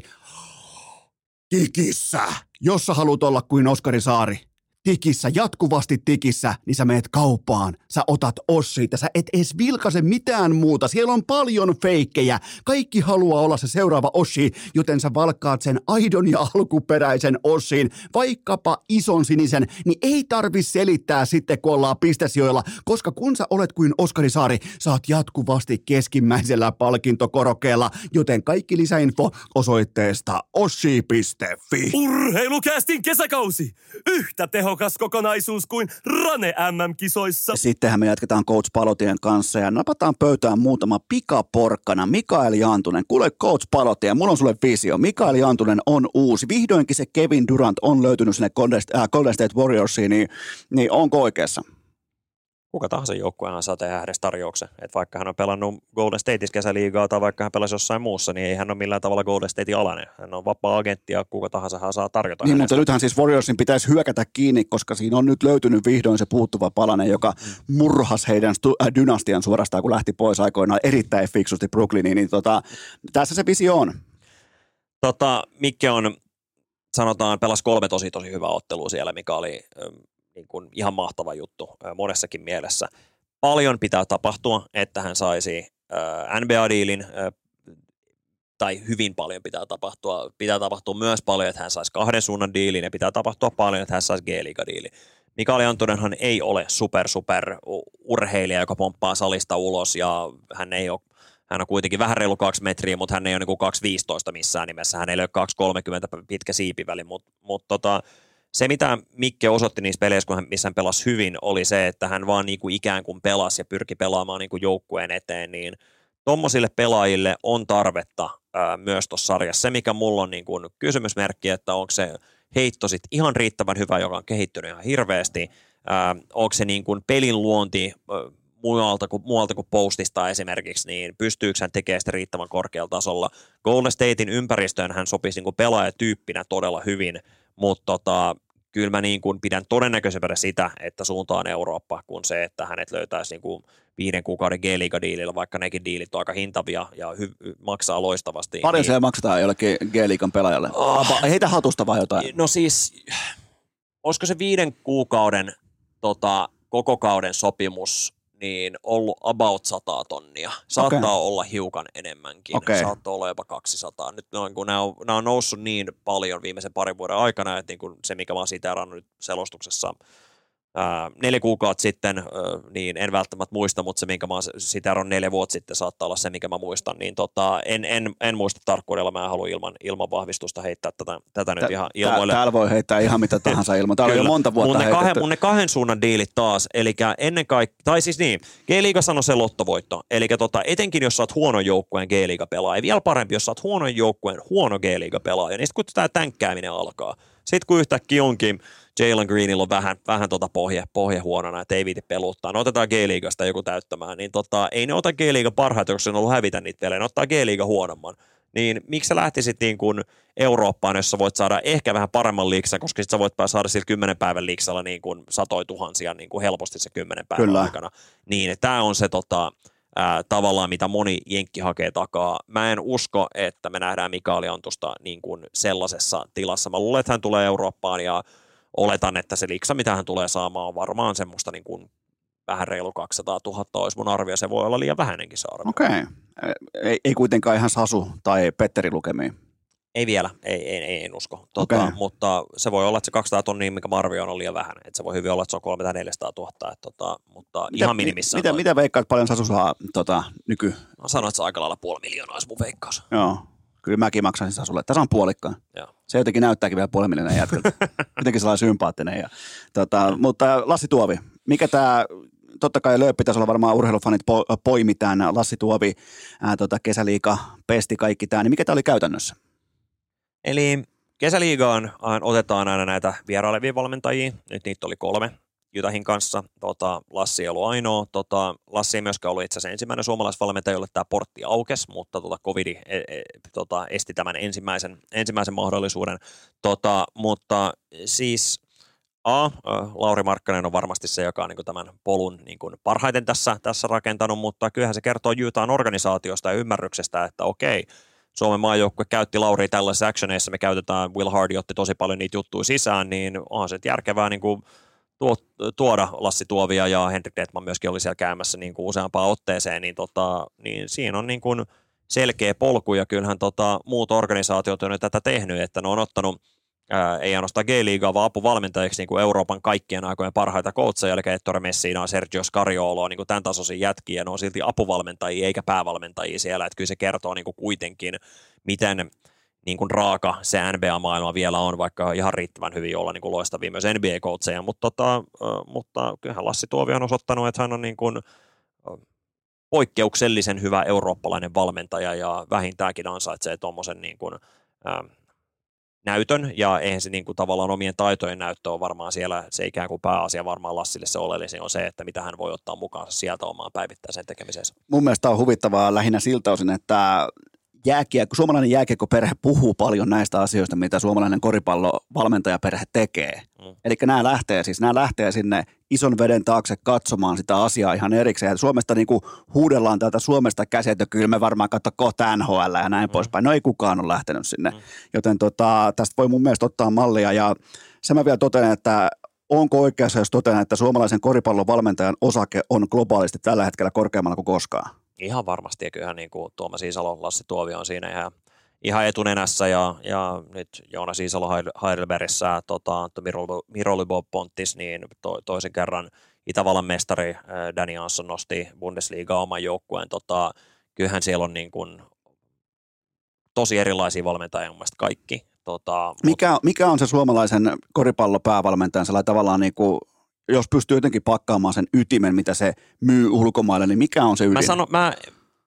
tikissä. Jos sä haluat olla kuin Oskari Saari, tikissä, jatkuvasti tikissä, niin sä meet kauppaan, sä otat ossiita, sä et edes vilkaise mitään muuta. Siellä on paljon feikkejä. Kaikki haluaa olla se seuraava ossi, joten sä valkkaat sen aidon ja alkuperäisen ossin, vaikkapa ison sinisen, niin ei tarvi selittää sitten, kun ollaan pistesijoilla, koska kun sä olet kuin Oskari Saari, sä oot jatkuvasti keskimmäisellä palkintokorokkeella, joten kaikki lisäinfo osoitteesta ossi.fi. Urheilukästin kesäkausi! Yhtä teho tehokas kokonaisuus kuin Rane MM-kisoissa. Sittenhän me jatketaan Coach Palotien kanssa ja napataan pöytään muutama pikaporkkana. Mikael Jantunen, kuule Coach Palotie, mulla on sulle visio. Mikael Jantunen on uusi. Vihdoinkin se Kevin Durant on löytynyt sinne Golden State äh, Warriorsiin, niin, niin onko oikeassa? Kuka tahansa joukkuehan saa tehdä edes tarjouksen. Et vaikka hän on pelannut Golden Stateissa kesäliigaa tai vaikka hän pelasi jossain muussa, niin ei hän ole millään tavalla Golden Statein alainen. Hän on vapaa agentti ja kuka tahansa hän saa tarjota Niin, hänestä. mutta nythän siis Warriorsin pitäisi hyökätä kiinni, koska siinä on nyt löytynyt vihdoin se puuttuva palanen, joka Mm. murhas heidän stu- äh, dynastian suorastaan, kun lähti pois aikoinaan erittäin fiksusti Brooklyniin. Niin tota, tässä se visio on. Tota, Mikke on, sanotaan, pelas kolme tosi tosi hyvää ottelua siellä, mikä oli niin kuin ihan mahtava juttu monessakin mielessä. Paljon pitää tapahtua, että hän saisi NBA-diilin, tai hyvin paljon pitää tapahtua. Pitää tapahtua myös paljon, että hän saisi kahden suunnan diilin, ja pitää tapahtua paljon, että hän saisi G-liiga-diilin. Mikaeli Antonenhan ei ole super, super urheilija, joka pomppaa salista ulos, ja hän ei ole hän on kuitenkin vähän reilu kaksi metriä, mutta hän ei ole niin 2,15 missään nimessä. Hän ei ole 2,30 pitkä siipiväli, mutta mut tota, se, mitä Mikke osoitti niissä peleissä, kun hän, missä hän pelasi hyvin, oli se, että hän vaan niin kuin ikään kuin pelasi ja pyrki pelaamaan niin kuin joukkueen eteen, niin tuommoisille pelaajille on tarvetta ää, myös tuossa sarjassa. Se, mikä mulla on niin kuin kysymysmerkki, että onko se heitto sit ihan riittävän hyvä, joka on kehittynyt ihan hirveästi, ää, onko se niin kuin pelin luonti ää, muualta kuin, muualta kuin postista esimerkiksi, niin pystyykö hän tekemään sitä riittävän korkealla tasolla. Golden Statein ympäristöön hän sopisi niin kuin pelaajatyyppinä todella hyvin, mutta tota, kyllä mä niin kuin pidän todennäköisempänä sitä, että suuntaan Eurooppa, kuin se, että hänet löytäisi niin kuin viiden kuukauden G-liiga-diilillä, vaikka nekin diilit on aika hintavia ja hy- maksaa loistavasti. Paljon niin, siellä maksetaan jollekin G-liikan pelaajalle? Oh. Heitä hatusta vai jotain? No siis, olisiko se viiden kuukauden tota, koko kauden sopimus niin ollut about 100 tonnia. Saattaa Okei. olla hiukan enemmänkin. Okei. Saattaa olla jopa 200. Nyt ne on, kun nämä, on, nämä on noussut niin paljon viimeisen parin vuoden aikana, että niin kuin se, mikä mä oon siteerannut nyt selostuksessa ää, neljä kuukautta sitten, ää, niin en välttämättä muista, mutta se, minkä mä oon siteerannut neljä vuotta sitten, saattaa olla se, mikä mä muistan. Niin tota, en, en, en muista tarkkuudella, mä en halua ilman, ilman vahvistusta heittää tätä, tätä nyt ihan Tää- ilmoille. Täällä voi heittää ihan mitä tahansa ilman. Täällä on jo Kyllä. monta vuotta mun ne, kahden, mun ne kahden suunnan diilit taas, eli ennen kaikkea, tai siis niin, G-liiga sanoo se lottovoitto, eli tota, etenkin jos sä oot huonon joukkueen G-liiga pelaaja, vielä parempi, jos sä oot huonon joukkueen huono G-liiga pelaaja, niin sitten kun tämä tänkkääminen alkaa, sitten kun yhtäkkiä onkin Jalen Greenilla on vähän, vähän tota pohje, pohje huonona, että ei viiti peluttaa, no otetaan G-liigasta joku täyttämään, niin tota, ei ne ota G-liiga parhaita, se on ollut hävitä niitä pelejä, ne ottaa G-liiga huonomman. Niin miksi sä lähtisit niin kuin Eurooppaan, jos sä voit saada ehkä vähän paremman liiksan, koska sit sä voit saada sillä kymmenen päivän liiksalla niin kuin satoi tuhansia niin kuin helposti se kymmenen päivän Kyllä. aikana. Niin tämä on se tota, ää, tavallaan, mitä moni jenkki hakee takaa. Mä en usko, että me nähdään Mikaeli Antusta niin kuin sellaisessa tilassa. Mä luulen, että hän tulee Eurooppaan ja oletan, että se liksa, mitä hän tulee saamaan, on varmaan semmoista niin kuin vähän reilu 200 000 olisi mun arvio. Se voi olla liian vähänenkin se arvio. Okei. Okay. Ei, ei kuitenkaan ihan Sasu tai Petteri lukemiin. Ei vielä, ei, ei, ei en usko. Tota, okay. Mutta se voi olla, että se 200 tonnia, mikä mä arvioin, on liian vähän. Että se voi hyvin olla, että se on 300 400 000, että, tota, mutta mitä, ihan minimissään. Mitä, toi. mitä veikkaat paljon Sasu saa tota, nyky? Mä sanoin, että se aika lailla puoli miljoonaa olisi mun veikkaus. Joo. Kyllä mäkin maksaisin Sasulle. Tässä on puolikkaan. Joo. Se jotenkin näyttääkin vielä puoli miljoonaa jätkältä. jotenkin sellainen sympaattinen. Ja, tota, mutta Lassi Tuovi, mikä tämä totta kai Lööp pitäisi olla varmaan urheilufanit po, poimi tämän Lassi Tuovi, ää, tota, kesäliika, pesti, kaikki tämä, niin mikä tämä oli käytännössä? Eli kesäliigaan äh, otetaan aina näitä vierailevia valmentajia. Nyt niitä oli kolme Jutahin kanssa. Tota, Lassi ei ollut ainoa. Tota, Lassi ei myöskään ollut itse asiassa ensimmäinen suomalaisvalmentaja, jolle tämä portti aukesi, mutta tota, covid e, e, tota, esti tämän ensimmäisen, ensimmäisen mahdollisuuden. Tota, mutta siis A, Lauri Markkanen on varmasti se, joka on niin tämän polun niin parhaiten tässä, tässä rakentanut, mutta kyllähän se kertoo Utahn organisaatiosta ja ymmärryksestä, että okei, Suomen maajoukkue käytti Lauri tällaisissa actioneissa, me käytetään, Will Hardy otti tosi paljon niitä juttuja sisään, niin onhan se järkevää niin kuin tuo, tuoda Lassi Tuovia ja Henrik Detman myöskin oli siellä käymässä niin kuin useampaan otteeseen, niin, tota, niin siinä on niin kuin selkeä polku ja kyllähän tota, muut organisaatiot on tätä tehnyt, että ne on ottanut ää, ei ainoastaan G-liigaa, vaan apuvalmentajiksi niin kuin Euroopan kaikkien aikojen parhaita coacheja, eli Ettore Messina, Sergio Scariolo, niin kuin tämän tasoisin jätkiä, ne on silti apuvalmentajia eikä päävalmentajia siellä, että kyllä se kertoo niin kuin kuitenkin, miten niin kuin raaka se NBA-maailma vielä on, vaikka ihan riittävän hyvin olla niin kuin loistavia myös NBA-coacheja, mutta, tota, mutta kyllähän Lassi Tuovi on osoittanut, että hän on niin kuin, poikkeuksellisen hyvä eurooppalainen valmentaja ja vähintäänkin ansaitsee tuommoisen niin kuin, ö, näytön, ja eihän se niin kuin tavallaan omien taitojen näyttö on varmaan siellä se ikään kuin pääasia varmaan Lassille se oleellisin on se, että mitä hän voi ottaa mukaansa sieltä omaan päivittäiseen tekemiseen. Mun mielestä on huvittavaa lähinnä siltä osin, että jääkiekko, suomalainen jääkiekkoperhe puhuu paljon näistä asioista, mitä suomalainen koripallovalmentajaperhe tekee. Mm. Eli nämä lähtee siis, nämä lähtee sinne ison veden taakse katsomaan sitä asiaa ihan erikseen. Ja Suomesta niin kuin huudellaan täältä Suomesta käsiä, että kyllä me varmaan katso kohta NHL ja näin mm. poispäin. No ei kukaan ole lähtenyt sinne. Mm. Joten tota, tästä voi mun mielestä ottaa mallia. Ja se mä vielä totean, että onko oikeassa, jos totean, että suomalaisen koripallon valmentajan osake on globaalisti tällä hetkellä korkeammalla kuin koskaan? Ihan varmasti, ja kyllähän niin kuin Tuomas Isalo, Lassi Tuovio on siinä ihan, ihan etunenässä, ja, ja nyt Joonas Isalo Heidelbergissä, tota, Miro Pontis, niin to, toisen kerran Itävallan mestari äh, Danny Jansson nosti Bundesliga oman joukkueen. Tota, kyllähän siellä on niin kuin tosi erilaisia valmentajia mun mielestä kaikki. Tota, mikä, mut... mikä on se suomalaisen koripallopäävalmentajan sellainen tavallaan niin kuin jos pystyy jotenkin pakkaamaan sen ytimen, mitä se myy ulkomaille, niin mikä on se ydin? Mä, sanon, mä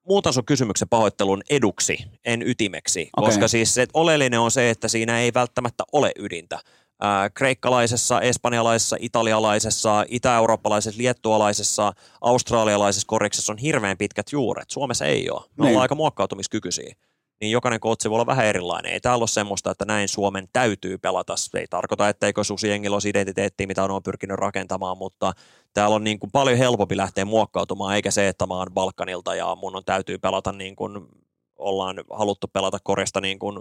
muutan sun kysymyksen pahoittelun eduksi, en ytimeksi, okay. koska siis se oleellinen on se, että siinä ei välttämättä ole ydintä. Kreikkalaisessa, espanjalaisessa, italialaisessa, itä-eurooppalaisessa, liettualaisessa, australialaisessa koriksessa on hirveän pitkät juuret. Suomessa ei ole. Me niin. ollaan aika muokkautumiskykyisiä niin jokainen kootsi voi olla vähän erilainen. Ei täällä ole semmoista, että näin Suomen täytyy pelata. Se ei tarkoita, etteikö Susijengillä olisi identiteettiä, mitä on pyrkinyt rakentamaan, mutta täällä on niin kuin paljon helpompi lähteä muokkautumaan, eikä se, että mä oon Balkanilta ja mun on täytyy pelata niin kuin ollaan haluttu pelata korista niin kuin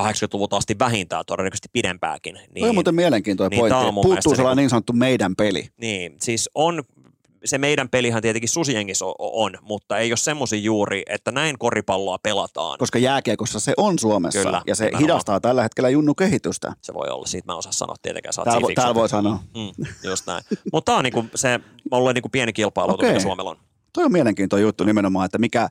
80-luvulta asti vähintään, todennäköisesti pidempääkin. Niin, Toi on muuten mielenkiintoinen niin pointti. Puuttuu sellainen niin, niin sanottu meidän peli. Niin, siis on se meidän pelihän tietenkin susiengissä on, mutta ei ole semmoisia juuri, että näin koripalloa pelataan. Koska jääkiekossa se on Suomessa Kyllä, ja se nimenomaan. hidastaa tällä hetkellä junnu kehitystä. Se voi olla, siitä mä osaan sanoa tietenkään. Täällä, vo, täällä voi sanoa. Mm, just näin. mutta tämä on niinku se, mulle niinku pieni kilpailu, okay. mikä Suomella on. Toi on mielenkiintoinen juttu nimenomaan, että mikä,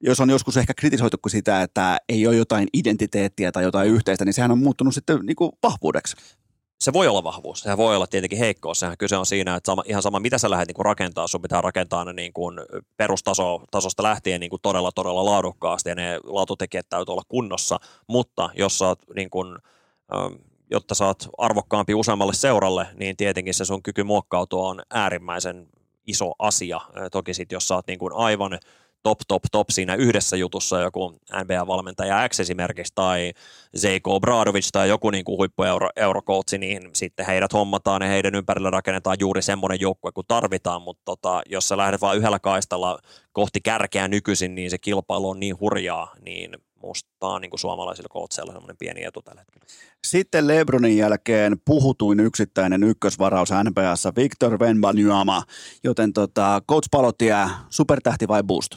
jos on joskus ehkä kritisoitu sitä, että ei ole jotain identiteettiä tai jotain yhteistä, niin sehän on muuttunut sitten niin kuin vahvuudeksi se voi olla vahvuus, se voi olla tietenkin heikkous. Sehän kyse on siinä, että sama, ihan sama mitä sä lähdet niin rakentaa, sun pitää rakentaa ne niin kuin perustasosta lähtien niin kuin todella todella laadukkaasti ja ne laatutekijät täytyy olla kunnossa, mutta jos sä oot niin kuin, jotta saat arvokkaampi useammalle seuralle, niin tietenkin se sun kyky muokkautua on äärimmäisen iso asia. Toki sitten jos sä oot niin kuin aivan top, top, top siinä yhdessä jutussa joku NBA-valmentaja X esimerkiksi tai Zeiko Bradovic tai joku niin kuin huippueurokoutsi, niin sitten heidät hommataan ja heidän ympärillä rakennetaan juuri semmoinen joukkue kuin tarvitaan, mutta tota, jos sä lähdet vain yhdellä kaistalla kohti kärkeä nykyisin, niin se kilpailu on niin hurjaa, niin musta on niin suomalaisilla koutseilla semmoinen pieni etu tällä hetkellä. Sitten Lebronin jälkeen puhutuin yksittäinen ykkösvaraus NBAssa Victor Wenbanyama, joten tota, coach Palotia, supertähti vai boost?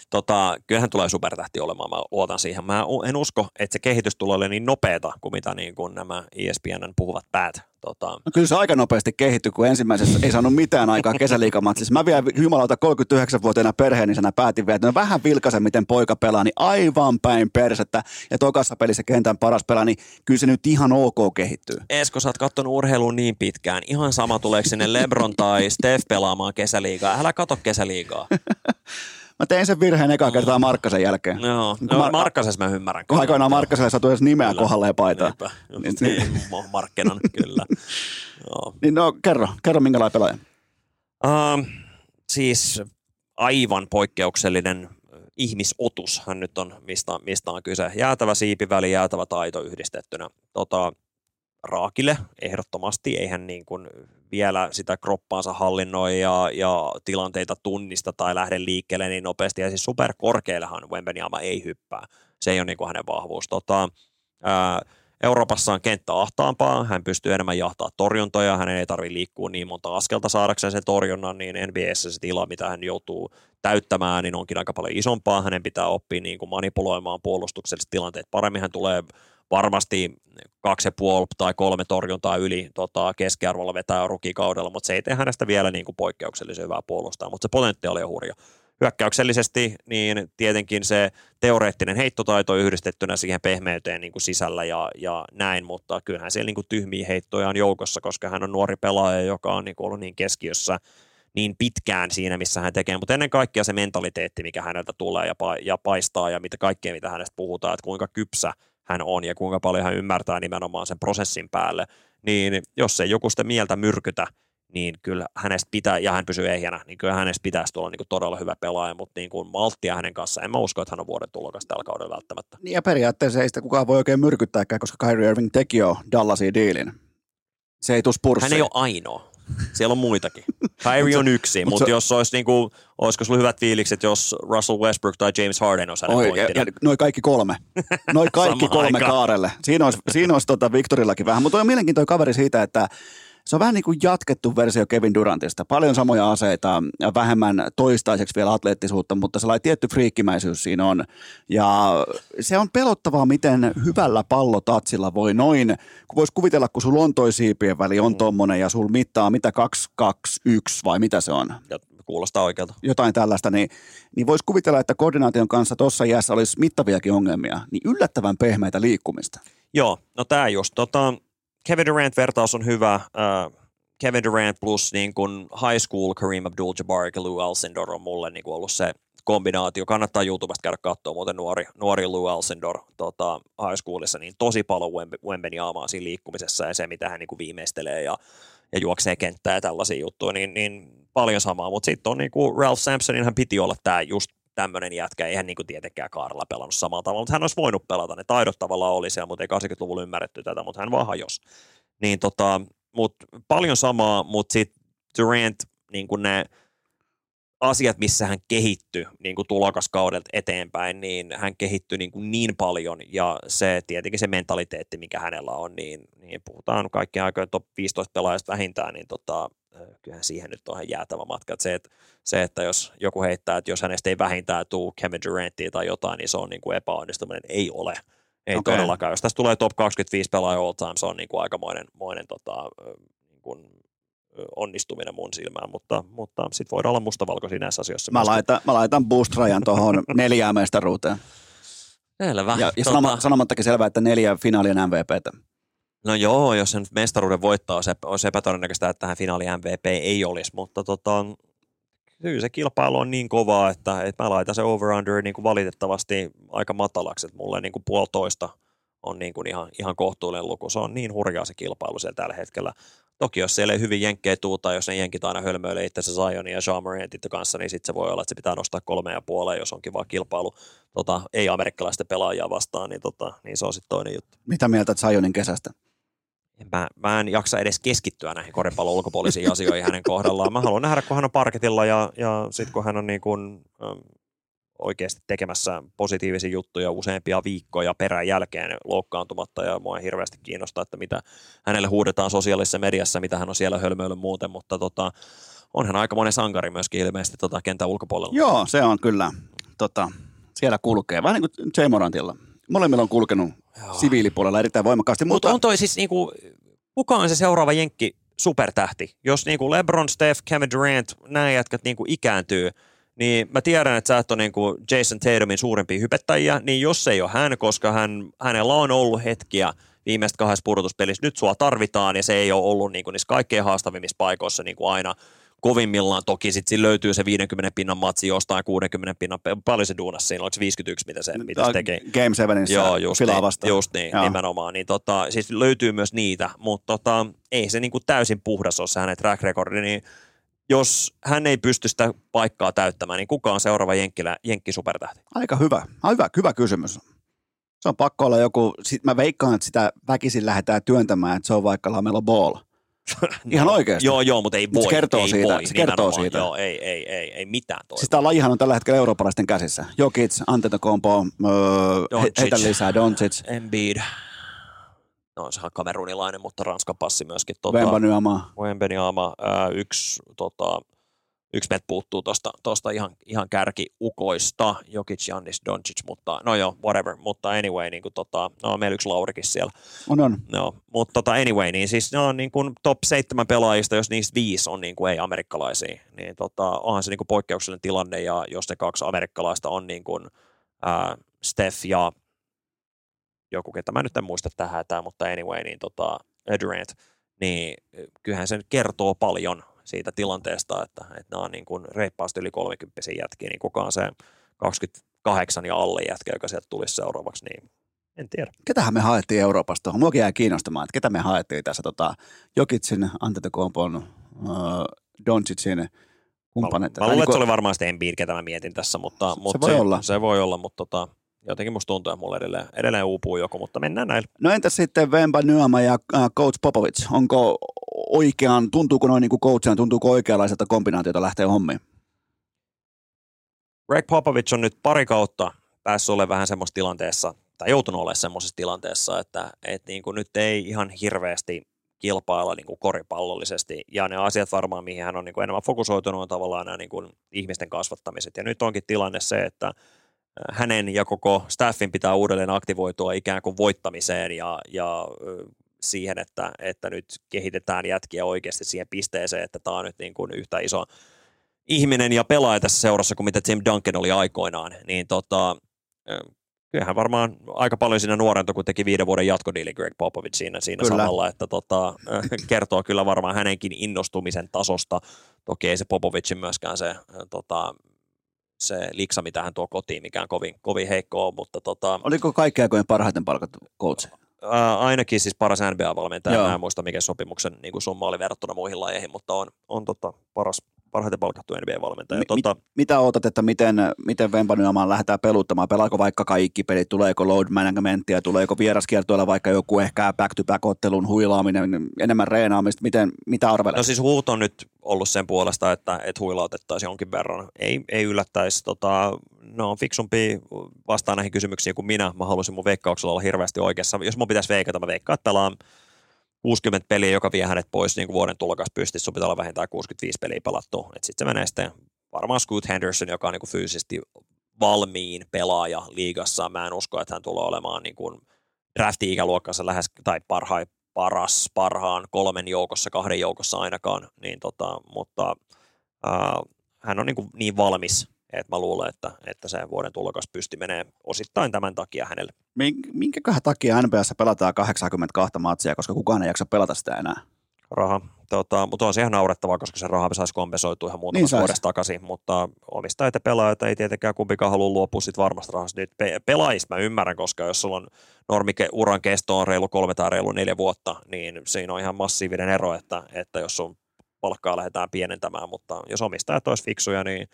tota, kyllähän tulee supertähti olemaan, mä luotan siihen. Mä en usko, että se kehitys tulee olemaan niin nopeata kuin mitä niin kuin nämä ESPNn puhuvat päät. Tota... No kyllä se aika nopeasti kehittyi, kun ensimmäisessä ei saanut mitään aikaa kesäliikamatsissa. Mä vielä jumalauta 39-vuotiaana perheenisänä päätin vielä, että no vähän vilkaisen, miten poika pelaa, niin aivan päin persettä. Ja tokassa pelissä kentän paras pelaa, niin kyllä se nyt ihan ok kehittyy. Esko, sä oot kattonut urheilua niin pitkään. Ihan sama tuleeko sinne Lebron tai Steph pelaamaan kesäliigaa. Älä kato kesäliigaa. Mä tein sen virheen eka kertaa Markkasen jälkeen. Joo, no, Mar- Markkasessa mä ymmärrän. Kun aikoinaan Markkaselle saatu edes nimeä kyllä. kohdalle paitaa. Niin, niin. Markkenan, kyllä. Joo. Niin no, kerro, kerro minkälainen pelaaja. Uh, siis aivan poikkeuksellinen ihmisotus hän nyt on, mistä, mistä on kyse. Jäätävä siipiväli, jäätävä taito yhdistettynä. Tota, Raakille ehdottomasti, eihän niin kuin vielä sitä kroppaansa hallinnoi ja, ja tilanteita tunnista tai lähde liikkeelle niin nopeasti. Ja siis superkorkeillehan Wembenyama ei hyppää. Se ei ole niin kuin hänen vahvuus. Tota, ää, Euroopassa on kenttä ahtaampaa, hän pystyy enemmän jahtaa torjuntoja, hänen ei tarvitse liikkua niin monta askelta saadakseen sen torjunnan, niin NBS se tila, mitä hän joutuu täyttämään, niin onkin aika paljon isompaa. Hänen pitää oppia niin kuin manipuloimaan puolustukselliset tilanteet paremmin. Hän tulee varmasti kaksi ja puoli tai kolme torjuntaa yli tota, keskiarvolla vetää rukikaudella, mutta se ei tee hänestä vielä niin kuin poikkeuksellisen hyvää puolustaa, mutta se potentiaali on hurja. Hyökkäyksellisesti niin tietenkin se teoreettinen heittotaito yhdistettynä siihen pehmeyteen niin kuin sisällä ja, ja näin, mutta kyllähän siellä niin kuin tyhmiä heittoja on joukossa, koska hän on nuori pelaaja, joka on niin kuin ollut niin keskiössä niin pitkään siinä, missä hän tekee, mutta ennen kaikkea se mentaliteetti, mikä häneltä tulee ja, pa- ja paistaa ja mitä kaikkea, mitä hänestä puhutaan, että kuinka kypsä hän on ja kuinka paljon hän ymmärtää nimenomaan sen prosessin päälle, niin jos ei joku sitä mieltä myrkytä, niin kyllä hänestä pitää, ja hän pysyy ehjänä, niin kyllä hänestä pitäisi tulla niin kuin todella hyvä pelaaja, mutta niin kuin malttia hänen kanssaan, en mä usko, että hän on vuoden tulokas tällä kaudella välttämättä. Niin ja periaatteessa ei sitä kukaan voi oikein myrkyttääkään, koska Kyrie Irving teki jo Dallasin diilin. Se ei tuu. Hän ei ole ainoa. Siellä on muitakin. Kyrie on yksi, mutta se- jos olisi niinku, olisiko sulla hyvät fiilikset, jos Russell Westbrook tai James Harden olisi hänen Oi, ja, pointtina? ja noin kaikki kolme. Noin kaikki kolme aikaan. kaarelle. Siinä olisi, siinä olisi tota Victorillakin vähän. Mutta on mielenkiintoinen kaveri siitä, että se on vähän niin kuin jatkettu versio Kevin Durantista. Paljon samoja aseita ja vähemmän toistaiseksi vielä atleettisuutta, mutta sellainen tietty friikkimäisyys siinä on. Ja se on pelottavaa, miten hyvällä pallotatsilla voi noin, kun voisi kuvitella, kun sulla on toi siipien väli on tommonen ja sulla mittaa mitä 2, 2, 1 vai mitä se on Ja kuulostaa oikealta. jotain tällaista, niin, niin voisi kuvitella, että koordinaation kanssa tuossa iässä olisi mittaviakin ongelmia, niin yllättävän pehmeitä liikkumista. Joo, no tämä just. Tota, Kevin Durant-vertaus on hyvä. Äh, Kevin Durant plus niin kun high school Kareem Abdul-Jabbar ja Lou Alcindor on mulle niin ollut se kombinaatio. Kannattaa YouTubesta käydä katsoa muuten nuori, nuori Lou Alcindor tota, high schoolissa, niin tosi paljon Wemb- Wembeniaamaa siinä liikkumisessa ja se, mitä hän niin kuin viimeistelee ja, ja juoksee kenttää ja tällaisia juttuja, niin, niin paljon samaa. Mutta sitten on niin kuin Ralph Sampsonin, hän piti olla tämä just tämmöinen jätkä, eihän niin kuin tietenkään Kaarla pelannut samalla tavalla, mutta hän olisi voinut pelata, ne taidot tavallaan oli siellä, mutta ei 80-luvulla ymmärretty tätä, mutta hän vaan hajosi. Niin tota, mut paljon samaa, mutta sitten Durant, niin kuin ne asiat, missä hän kehittyi niin kuin tulokaskaudelta eteenpäin, niin hän kehittyi niin, kuin niin paljon. Ja se tietenkin se mentaliteetti, mikä hänellä on, niin, niin puhutaan kaikkien aikojen top 15 pelaajasta vähintään, niin tota, kyllähän siihen nyt on ihan jäätävä matka. Että se, että, se, että jos joku heittää, että jos hänestä ei vähintään tule Kevin Durantia tai jotain, niin se on niin kuin epäonnistuminen. Ei ole. Ei okay. todellakaan. Jos tästä tulee top 25 pelaaja all time, se on niin kuin aikamoinen moinen, tota, niin kuin, onnistuminen mun silmään, mutta, mutta sitten voidaan olla mustavalkoisia näissä asioissa. Mä myöskin. laitan, mä laitan boost rajan tuohon neljään mestaruuteen. Selvä. Ja, ja Tota, sanoma, sanomattakin selvää, että neljä finaalien MVPtä. No joo, jos sen mestaruuden voittaa, olisi, epä- olisi epätodennäköistä, että tähän finaali MVP ei olisi, mutta tota, kyllä se kilpailu on niin kovaa, että, että mä laitan se over-under niin kuin valitettavasti aika matalaksi, että mulle niin kuin puolitoista on niin kuin ihan, ihan kohtuullinen luku. Se on niin hurjaa se kilpailu siellä tällä hetkellä. Toki jos siellä ei hyvin jenkkejä tuu, tai jos ne jenkit aina hölmöilee itse Zionin ja Jean Morantin kanssa, niin sitten se voi olla, että se pitää nostaa kolme ja puoleen, jos on kiva kilpailu tota, ei-amerikkalaisten pelaajia vastaan, niin, tota, niin se on sitten toinen juttu. Mitä mieltä Zionin kesästä? En Mä, mä en jaksa edes keskittyä näihin koripallon ulkopuolisiin asioihin hänen kohdallaan. Mä haluan nähdä, kun hän on parketilla ja, ja sitten kun hän on niin kuin, äm, oikeasti tekemässä positiivisia juttuja useampia viikkoja perän jälkeen loukkaantumatta ja mua ei hirveästi kiinnostaa, että mitä hänelle huudetaan sosiaalisessa mediassa, mitä hän on siellä hölmöillyt muuten, mutta tota, on hän aika monen sankari myöskin ilmeisesti tota kentän ulkopuolella. Joo, se on kyllä. Tota, siellä kulkee. Vähän niin kuin J. Morantilla. Molemmilla on kulkenut Joo. siviilipuolella erittäin voimakkaasti. Mutta Mutta on toi siis niinku, kuka on se seuraava jenkki supertähti? Jos niinku LeBron, Steph, Kevin Durant, nämä jätkät niinku ikääntyy, niin mä tiedän, että sä et ole niinku Jason Tatumin suurimpia hypettäjiä, niin jos se ei ole hän, koska hän, hänellä on ollut hetkiä viimeistä kahdessa pudotuspelissä, nyt sua tarvitaan ja se ei ole ollut niinku niissä kaikkein haastavimmissa paikoissa niinku aina kovimmillaan. Toki sitten siinä löytyy se 50 pinnan matsi jostain 60 pinnan, paljon se duunas siinä, oliko se 51, mitä se, mitä se tekee? Game Sevenissä Joo, just niin, vastaan. just niin Joo. nimenomaan. Niin tota, siis löytyy myös niitä, mutta tota, ei se niinku täysin puhdas ole se hänen track recordi, niin jos hän ei pysty sitä paikkaa täyttämään, niin kuka on seuraava jenkkilä, jenkki supertähti? Aika hyvä. Hyvä. Hyvä kysymys. Se on pakko olla joku, sit mä veikkaan, että sitä väkisin lähdetään työntämään, että se on vaikka Lamelo Ball. Ihan oikeasti. Joo, joo, mutta ei voi. Se kertoo ei siitä, Voi, se kertoo nimenomaan. siitä. Joo, ei, ei, ei, ei mitään toivoa. Siis tämä lajihan on tällä hetkellä eurooppalaisten käsissä. Jokic, Antetokounmpo, öö, heitä lisää, Doncic, Embiid. No, sehän on kamerunilainen, mutta Ranskan passi myöskin. Tota, Wembanyama. Wembanyama, ää, yksi, tota, yksi meiltä puuttuu tosta, tosta ihan, ihan kärkiukoista, Jokic, Jannis, Doncic, mutta no joo, whatever, mutta anyway, niin kuin, tota, no meillä yksi Laurikin siellä, On, on. no, mutta tota, anyway, niin siis ne on niin kuin top seitsemän pelaajista, jos niistä viisi on niin kuin ei-amerikkalaisia, niin tota, onhan se niin kuin poikkeuksellinen tilanne, ja jos ne kaksi amerikkalaista on niin kuin, ää, Steph ja joku, ketä mä nyt en muista tähän hätään, mutta anyway, niin tota, Durant, niin kyllähän se nyt kertoo paljon siitä tilanteesta, että, että nämä on niin kuin reippaasti yli 30 jätkiä, niin kukaan se 28 ja alle jätkä, joka sieltä tulisi seuraavaksi, niin En tiedä. Ketähän me haettiin Euroopasta tuohon? Muakin jäi kiinnostamaan, että ketä me haettiin tässä tota, Jokitsin, Antetokompon, äh, Doncicin kumppanit. Mä, mä luulen, että se oli varmaan sitten Embiid, ketä mä mietin tässä, mutta, Se mutta voi olla. Se voi olla, mutta tota, jotenkin musta tuntuu, että mulla edelleen, edelleen uupuu joku, mutta mennään näillä. No entäs sitten Vemba Nyama ja äh, Coach Popovic? Onko oikean, tuntuuko noin niin kuin coachina, tuntuuko oikeanlaiselta kombinaatiota lähteä hommiin? Greg Popovich on nyt pari kautta päässyt olemaan vähän semmoisessa tilanteessa, tai joutunut olemaan semmoisessa tilanteessa, että, että niin kuin nyt ei ihan hirveästi kilpailla niin kuin koripallollisesti, ja ne asiat varmaan, mihin hän on niin kuin enemmän fokusoitunut, on tavallaan nämä niin kuin ihmisten kasvattamiset. Ja nyt onkin tilanne se, että äh, hänen ja koko staffin pitää uudelleen aktivoitua ikään kuin voittamiseen ja, ja siihen, että, että nyt kehitetään jätkiä oikeasti siihen pisteeseen, että tämä on nyt niin kuin yhtä iso ihminen ja pelaaja tässä seurassa kuin mitä Tim Duncan oli aikoinaan, niin tota, kyllähän varmaan aika paljon siinä nuorento, kun teki viiden vuoden jatkodiili Greg Popovich siinä, siinä Kyllä. samalla, että tota, kertoo kyllä varmaan hänenkin innostumisen tasosta. Toki ei se Popovichin myöskään se, tota, se liksa, mitä hän tuo kotiin, mikään kovin, kovin heikko on, mutta tota, Oliko kaikki aikojen parhaiten palkattu coach? Ää, ainakin siis paras NBA-valmentaja. Joo. Mä en muista, mikä sopimuksen niin kuin summa oli verrattuna muihin lajeihin, mutta on, on tota, paras, parhaiten palkattu NBA-valmentaja. Mi- tota, Mitä odotat, että miten, miten Vemba Nyama lähdetään peluttamaan? Pelaako vaikka kaikki pelit? Tuleeko load managementtia? Tuleeko vieraskiertoilla vaikka joku ehkä back-to-back-ottelun huilaaminen, enemmän reenaamista? Miten, mitä arvelet? No siis huut on nyt ollut sen puolesta, että, että huilautettaisiin jonkin verran. Ei, ei yllättäisi, tota, no on fiksumpi vastaan näihin kysymyksiin kuin minä. Mä haluaisin mun veikkauksella olla hirveästi oikeassa. Jos mun pitäisi veikata, mä veikkaan, että pelaan 60 peliä, joka vie hänet pois niin kuin vuoden tulokas pystyssä. Sun pitää olla vähintään 65 peliä pelattu. Sitten se menee sitten varmaan Scoot Henderson, joka on niin kuin fyysisesti valmiin pelaaja liigassa. Mä en usko, että hän tulee olemaan niin kuin drafti-ikäluokkansa lähes, tai parhain, paras, parhaan kolmen joukossa, kahden joukossa ainakaan, niin tota, mutta ää, hän on niin, kuin niin valmis, että mä luulen, että, että se vuoden tulokas pysti menee osittain tämän takia hänelle. Min- Minkäköhän takia NBAssa pelataan 82 matsia, koska kukaan ei jaksa pelata sitä enää? Raha. Tota, mutta on se ihan naurettavaa, koska se raha saisi kompensoitua ihan muutamassa Niin vuodessa takaisin, mutta omistajat ja pelaajat ei tietenkään kumpikaan halua luopua sit varmasta rahasta. Nyt pe- pelaajista mä ymmärrän, koska jos sulla on normike uran kesto on reilu kolme tai reilu neljä vuotta, niin siinä on ihan massiivinen ero, että, että jos sun palkkaa lähdetään pienentämään, mutta jos omistajat olisi fiksuja, niin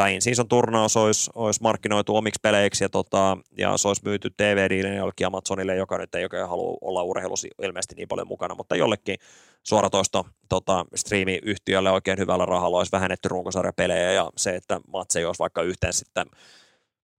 tämä in-season turnaus olisi, olisi markkinoitu omiksi peleiksi ja, tota, ja se olisi myyty TV-diilin jollekin Amazonille, joka nyt ei oikein halua olla urheilussa ilmeisesti niin paljon mukana, mutta jollekin suoratoisto tota, striimiyhtiölle oikein hyvällä rahalla olisi vähennetty runkosarjapelejä ja se, että matseja olisi vaikka yhteen sitten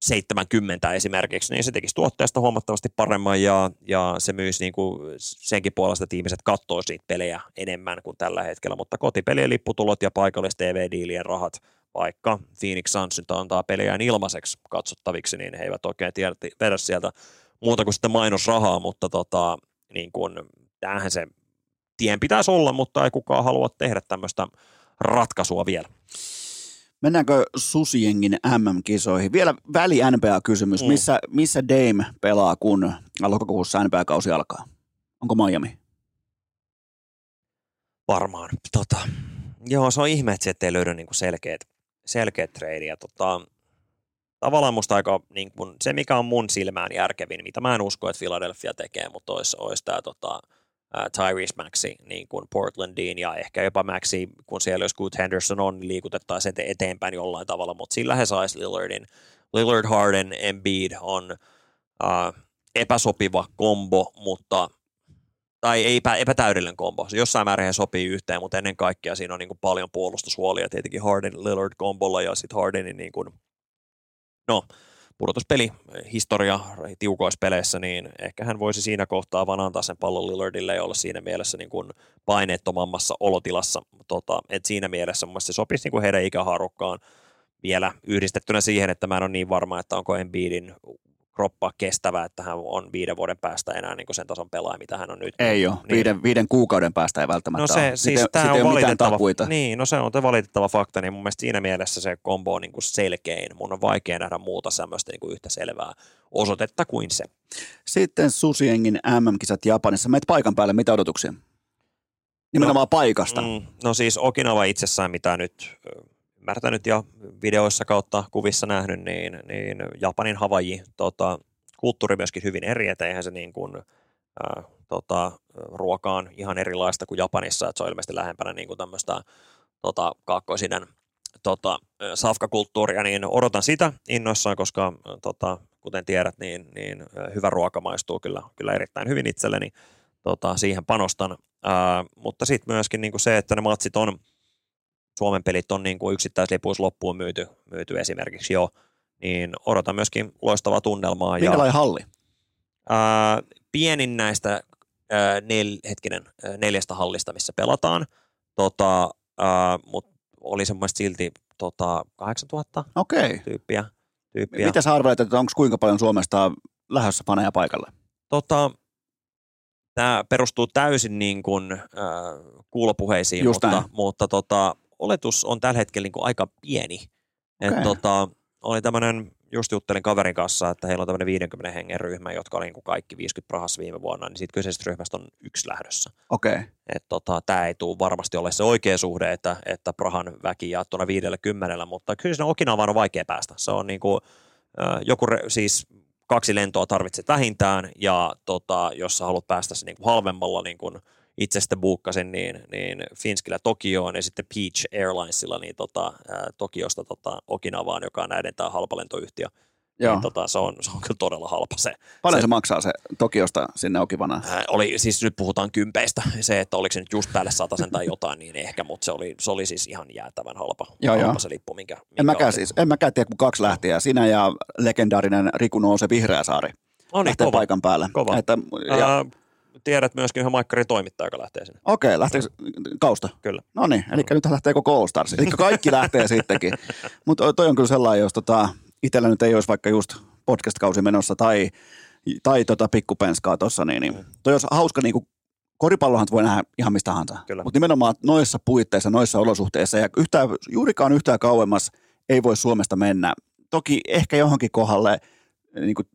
70 esimerkiksi, niin se tekisi tuotteesta huomattavasti paremman ja, ja se myisi niin kuin senkin puolesta, että ihmiset katsoo siitä pelejä enemmän kuin tällä hetkellä, mutta kotipelien lipputulot ja paikallis TV-diilien rahat, vaikka Phoenix Suns nyt antaa pelejään ilmaiseksi katsottaviksi, niin he eivät oikein tiedä, vedä sieltä muuta kuin sitten mainosrahaa, mutta tota, niin kuin, tämähän se tien pitäisi olla, mutta ei kukaan halua tehdä tämmöistä ratkaisua vielä. Mennäänkö Susiengin MM-kisoihin? Vielä väli NBA-kysymys. Mm. Missä, missä Dame pelaa, kun lokakuussa NBA-kausi alkaa? Onko Miami? Varmaan. Tota, joo, se on ihme, että sieltä ei löydy niinku selkeät, selkeät treidiä. Tota, tavallaan musta aika, niin kun, se mikä on mun silmään järkevin, mitä mä en usko, että Philadelphia tekee, mutta olisi, olisi tämä tota, Tyrese Maxi niin kuin Portlandiin ja ehkä jopa Maxi, kun siellä jos Good Henderson on, niin liikutettaisiin ete- eteenpäin jollain tavalla, mutta sillä he saisi Lillardin. Lillard, Harden, Embiid on ää, epäsopiva kombo, mutta tai ei epä, epätäydellinen kombo. Se jossain määrin he sopii yhteen, mutta ennen kaikkea siinä on niin kuin paljon puolustushuolia tietenkin Harden Lillard kombolla ja sitten Hardenin niin kuin, no, pudotuspeli, historia tiukoissa peleissä, niin ehkä hän voisi siinä kohtaa vaan antaa sen pallon Lillardille ja olla siinä mielessä niin kuin paineettomammassa olotilassa. Tota, et siinä mielessä mun se sopisi niin kuin heidän ikähaarukkaan vielä yhdistettynä siihen, että mä en ole niin varma, että onko Embiidin kroppa kestävä, että hän on viiden vuoden päästä enää niin kuin sen tason pelaaja, mitä hän on nyt. Ei ole. Niin. Viiden, viiden kuukauden päästä ei välttämättä No se, ole. siis Sitten- tämä on valitettava, niin, no se on te valitettava fakta, niin mun mielestä siinä mielessä se kombo on niin kuin selkein. Mun on vaikea nähdä muuta semmoista niin kuin yhtä selvää osoitetta kuin se. Sitten Susiengin MM-kisat Japanissa. Meet paikan päälle, mitä odotuksia? Nimenomaan paikasta. Mm, no siis Okinawa itsessään, mitä nyt ymmärtänyt ja videoissa kautta kuvissa nähnyt, niin, niin Japanin Havaji, tota, kulttuuri myöskin hyvin eri, että eihän se niin kuin, ää, tota, ruoka on ihan erilaista kuin Japanissa, että se on ilmeisesti lähempänä niin kuin tämmöistä tota, kaakkoisinen tota, safkakulttuuria, niin odotan sitä innoissaan, koska tota, kuten tiedät, niin, niin hyvä ruoka maistuu kyllä, kyllä erittäin hyvin itselleni. Tota, siihen panostan, ää, mutta sitten myöskin niin kuin se, että ne matsit on, Suomen pelit on niin kuin yksittäislipuissa loppuun myyty, myyty esimerkiksi jo, niin odotan myöskin loistavaa tunnelmaa. Minkälainen halli? Ää, pienin näistä ää, nel, hetkinen, ää, neljästä hallista, missä pelataan, tota, mutta oli semmoista silti tota, 8000 Okei. tyyppiä. tyyppiä. Mitä sä arvelet, että onko kuinka paljon Suomesta lähdössä faneja paikalle? Tota, tämä perustuu täysin niin kuin, äh, kuulopuheisiin, Just mutta, näin. mutta tota, oletus on tällä hetkellä niin kuin aika pieni. Et, Okei. tota, oli tämmöinen, just juttelin kaverin kanssa, että heillä on tämmöinen 50 hengen ryhmä, jotka oli niin kuin kaikki 50 prahassa viime vuonna, niin siitä kyseisestä ryhmästä on yksi lähdössä. Okei. että tota, tämä ei tule varmasti ole se oikea suhde, että, että Prahan väki jaettuna 50, mutta kyllä sinne Okinavaan on vaikea päästä. Se on niinku, äh, joku, re, siis kaksi lentoa tarvitset vähintään, ja tota, jos sä haluat päästä se niinku halvemmalla, niin kuin itse sitten buukkasin, niin, niin Finskillä Tokioon ja sitten Peach Airlinesilla niin tota, ää, Tokiosta tota, Okinavaan, joka on näiden tämä halpalentoyhtiö. Joo. Niin, tota, se, on, se on kyllä todella halpa se. Paljon se, se- maksaa se Tokiosta sinne Okivanaan? Ää, oli, siis nyt puhutaan kympeistä. Se, että oliko se nyt just päälle sen tai jotain, niin ehkä, mutta se oli, se oli siis ihan jäätävän halpa, Joo, halpa joo. se lippu, minkä, minkä En mäkään oli. siis, en mäkään tiedä, kun kaksi lähti ja sinä ja legendaarinen Riku Nouse Vihreäsaari No niin, lähtee kova. paikan päälle. Kova. Että, ja, tiedät myöskin yhden maikkarin toimittaja, joka lähtee sinne. Okei, lähteekö kausta? Kyllä. No niin, eli nyt lähtee koko All Stars. Eli kaikki lähtee sittenkin. Mutta toi on kyllä sellainen, jos tota, itsellä nyt ei olisi vaikka just podcast-kausi menossa tai, tai tota pikkupenskaa tuossa, niin, niin toi olisi hauska niin kuin, koripallohan voi nähdä ihan mistä tahansa. Mutta nimenomaan noissa puitteissa, noissa olosuhteissa ja yhtään, juurikaan yhtään kauemmas ei voi Suomesta mennä. Toki ehkä johonkin kohdalle niin kuin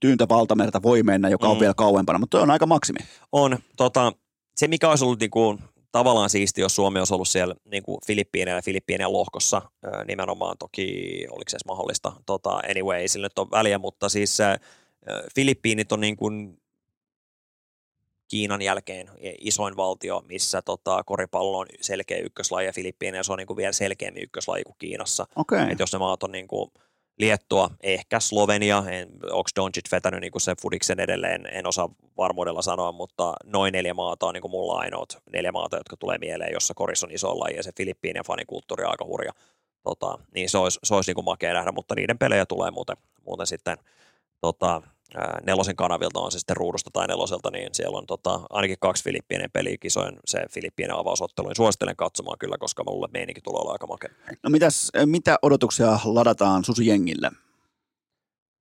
tyyntä valtamerta voi mennä, joka on Mm. vielä kauempana, mutta on aika maksimi. On, tota, se mikä olisi ollut niinku, tavallaan siisti, jos Suomi olisi ollut siellä niinku Filippiineillä, Filippiinien lohkossa nimenomaan toki, oliko se edes mahdollista, tota, anyway, ei sillä nyt ole väliä, mutta siis ö, Filippiinit on niin kuin Kiinan jälkeen isoin valtio, missä tota, koripallo on selkeä ykköslaji ja Filippiinejä se on niin kuin vielä selkeämmin ykköslaji kuin Kiinassa. Okei. Et jos ne maat on niin kuin Liettua, ehkä Slovenia, en, onko Doncic vetänyt niin kuin se Fudiksen edelleen, en osaa varmuudella sanoa, mutta noin neljä maata on niin mulla ainoat neljä maata, jotka tulee mieleen, jossa korissa on iso laji ja se Filippiinien fanikulttuuri on aika hurja. Tota, niin se olisi, se olisi niin makea nähdä, mutta niiden pelejä tulee muuten, muuten sitten tota, nelosen kanavilta on se sitten ruudusta tai neloselta, niin siellä on tota, ainakin kaksi Filippiinien peliä kisojen, se Filippiinien avausottelu, niin suosittelen katsomaan kyllä, koska mulle meininki tulee olla aika makea. No mitäs, mitä odotuksia ladataan Susi-jengille?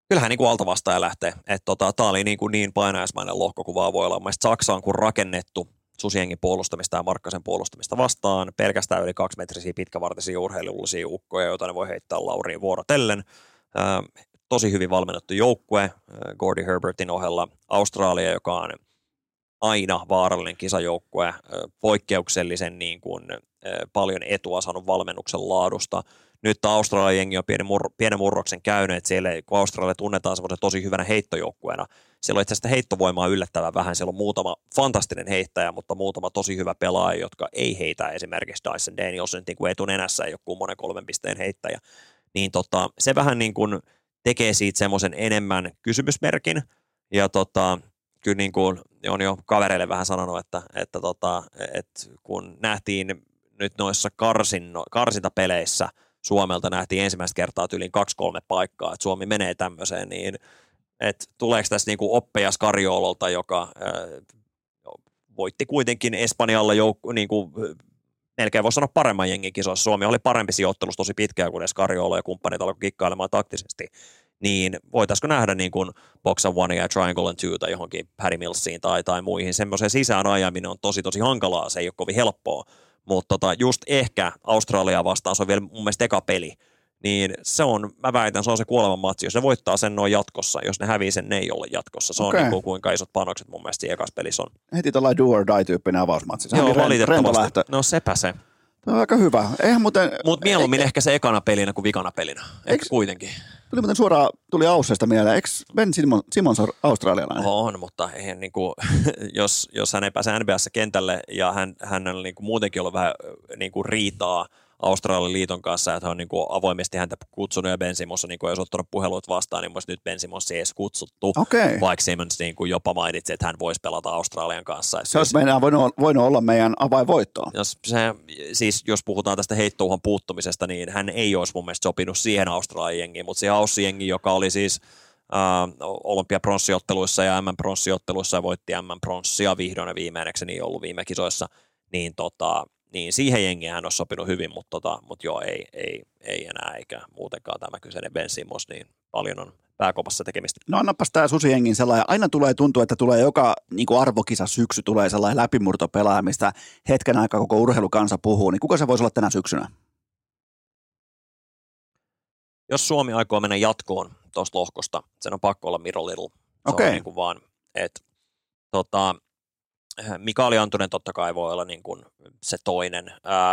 kyllähän niin kuin alta vastaaja lähtee. Että tota, tämä oli niin, kuin niin painajaismainen lohko kuin vaan voi olla. Mielestäni Saksa on kun rakennettu susiengin puolustamista ja Markkasen puolustamista vastaan. Pelkästään yli kaksimetrisiä pitkävartisia urheilullisia ukkoja, joita ne voi heittää Lauriin vuorotellen. Tosi hyvin valmennettu joukkue ää, Gordy Herbertin ohella. Australia, joka on aina vaarallinen kisajoukkue, ää, poikkeuksellisen niin kuin, ää, paljon etua saanut valmennuksen laadusta nyt Australian jengi on pienen, mur, pienen murroksen käynyt, että siellä, kun Australia tunnetaan semmoisen tosi hyvänä heittojoukkueena, siellä on itse asiassa heittovoimaa yllättävän vähän, siellä on muutama fantastinen heittäjä, mutta muutama tosi hyvä pelaaja, jotka ei heitä esimerkiksi Dyson Danielson, niin kuin etunenässä ei ole kummonen kolmen pisteen heittäjä, niin tota, se vähän niin kuin tekee siitä semmoisen enemmän kysymysmerkin, ja tota, kyllä niin kuin on jo kavereille vähän sanonut, että, että, tota, että kun nähtiin nyt noissa karsinno, karsintapeleissä Suomelta nähtiin ensimmäistä kertaa yli kaksi-kolme paikkaa, että Suomi menee tämmöiseen, niin että tuleeko tässä niinku oppeja Skariololta, joka ää, voitti kuitenkin Espanjalla jouk- niinku, melkein voisi sanoa paremman jengin kisoissa. Suomi oli parempi sijoittelussa tosi pitkään, kun Skariolo ja kumppanit alkoi kikkailemaan taktisesti. Niin voitaisiko nähdä niin kuin Box and One ja Triangle and Two tai johonkin Paddy Millsiin tai, tai muihin. Semmoisen sisään ajaminen on tosi tosi hankalaa, se ei ole kovin helppoa. Mutta tota, just ehkä Australiaa vastaan, se on vielä mun mielestä eka peli, niin se on, mä väitän, se on se kuoleman matsi. Jos ne voittaa sen noin jatkossa, jos ne hävii sen, ne ei ole jatkossa. Se Okei. on niin kuin, kuinka isot panokset mun mielestä siinä pelissä on. Heti tällainen do or die-tyyppinen avausmatsi. Se Joo, rento valitettavasti. No sepä se. Tämä on aika hyvä. Eihän muuten, Mutta mieluummin ehkä se ekana pelinä kuin vikana pelinä. Ehkä Eiks- kuitenkin. Tuli muuten suoraan, tuli Aussesta mieleen. Eikö Ben Simon, Simons on australialainen? On, mutta eihän niin kuin, jos, jos hän ei pääse NBAssä kentälle ja hän, hän on niin kuin muutenkin ollut vähän niin kuin riitaa Australian liiton kanssa, että hän on niin kuin avoimesti häntä kutsunut ja Ben Simmons on niin kuin, jos ottanut puhelut vastaan, niin myös nyt Ben Simmons ei edes kutsuttu, Okei. vaikka Simmons niin kuin jopa mainitsi, että hän voisi pelata Australian kanssa. Se olisi meidän voinut, voinut olla meidän avainvoittoa. jos, se, siis jos puhutaan tästä heittouhan puuttumisesta, niin hän ei olisi mun mielestä sopinut siihen Australian jengiin, mutta siihen Aussi-jengiin, joka oli siis äh, olympiapronssiotteluissa ja M-pronssiotteluissa ja voitti M-pronssia vihdoin ja viimeineksi niin ollut viime kisoissa, niin, tota, niin siihen jengiin hän olisi sopinut hyvin, mutta, tota, mutta joo, ei, ei, ei enää eikä muutenkaan tämä kyseinen Ben Simmons, niin paljon on pääkopassa tekemistä. No annapas tämä Susijengin sellainen, aina tulee tuntua, että tulee joka niin kuin arvokisa syksy tulee sellainen läpimurtopelaaja, mistä hetken aikaa koko urheilukansa puhuu, niin kuka se voisi olla tänä syksynä? jos Suomi aikoo mennä jatkoon tuosta lohkosta, sen on pakko olla Miro Little. Se Okei. on niin kuin vaan, että tota, Mikaeli Antunen totta kai voi olla niin kuin se toinen.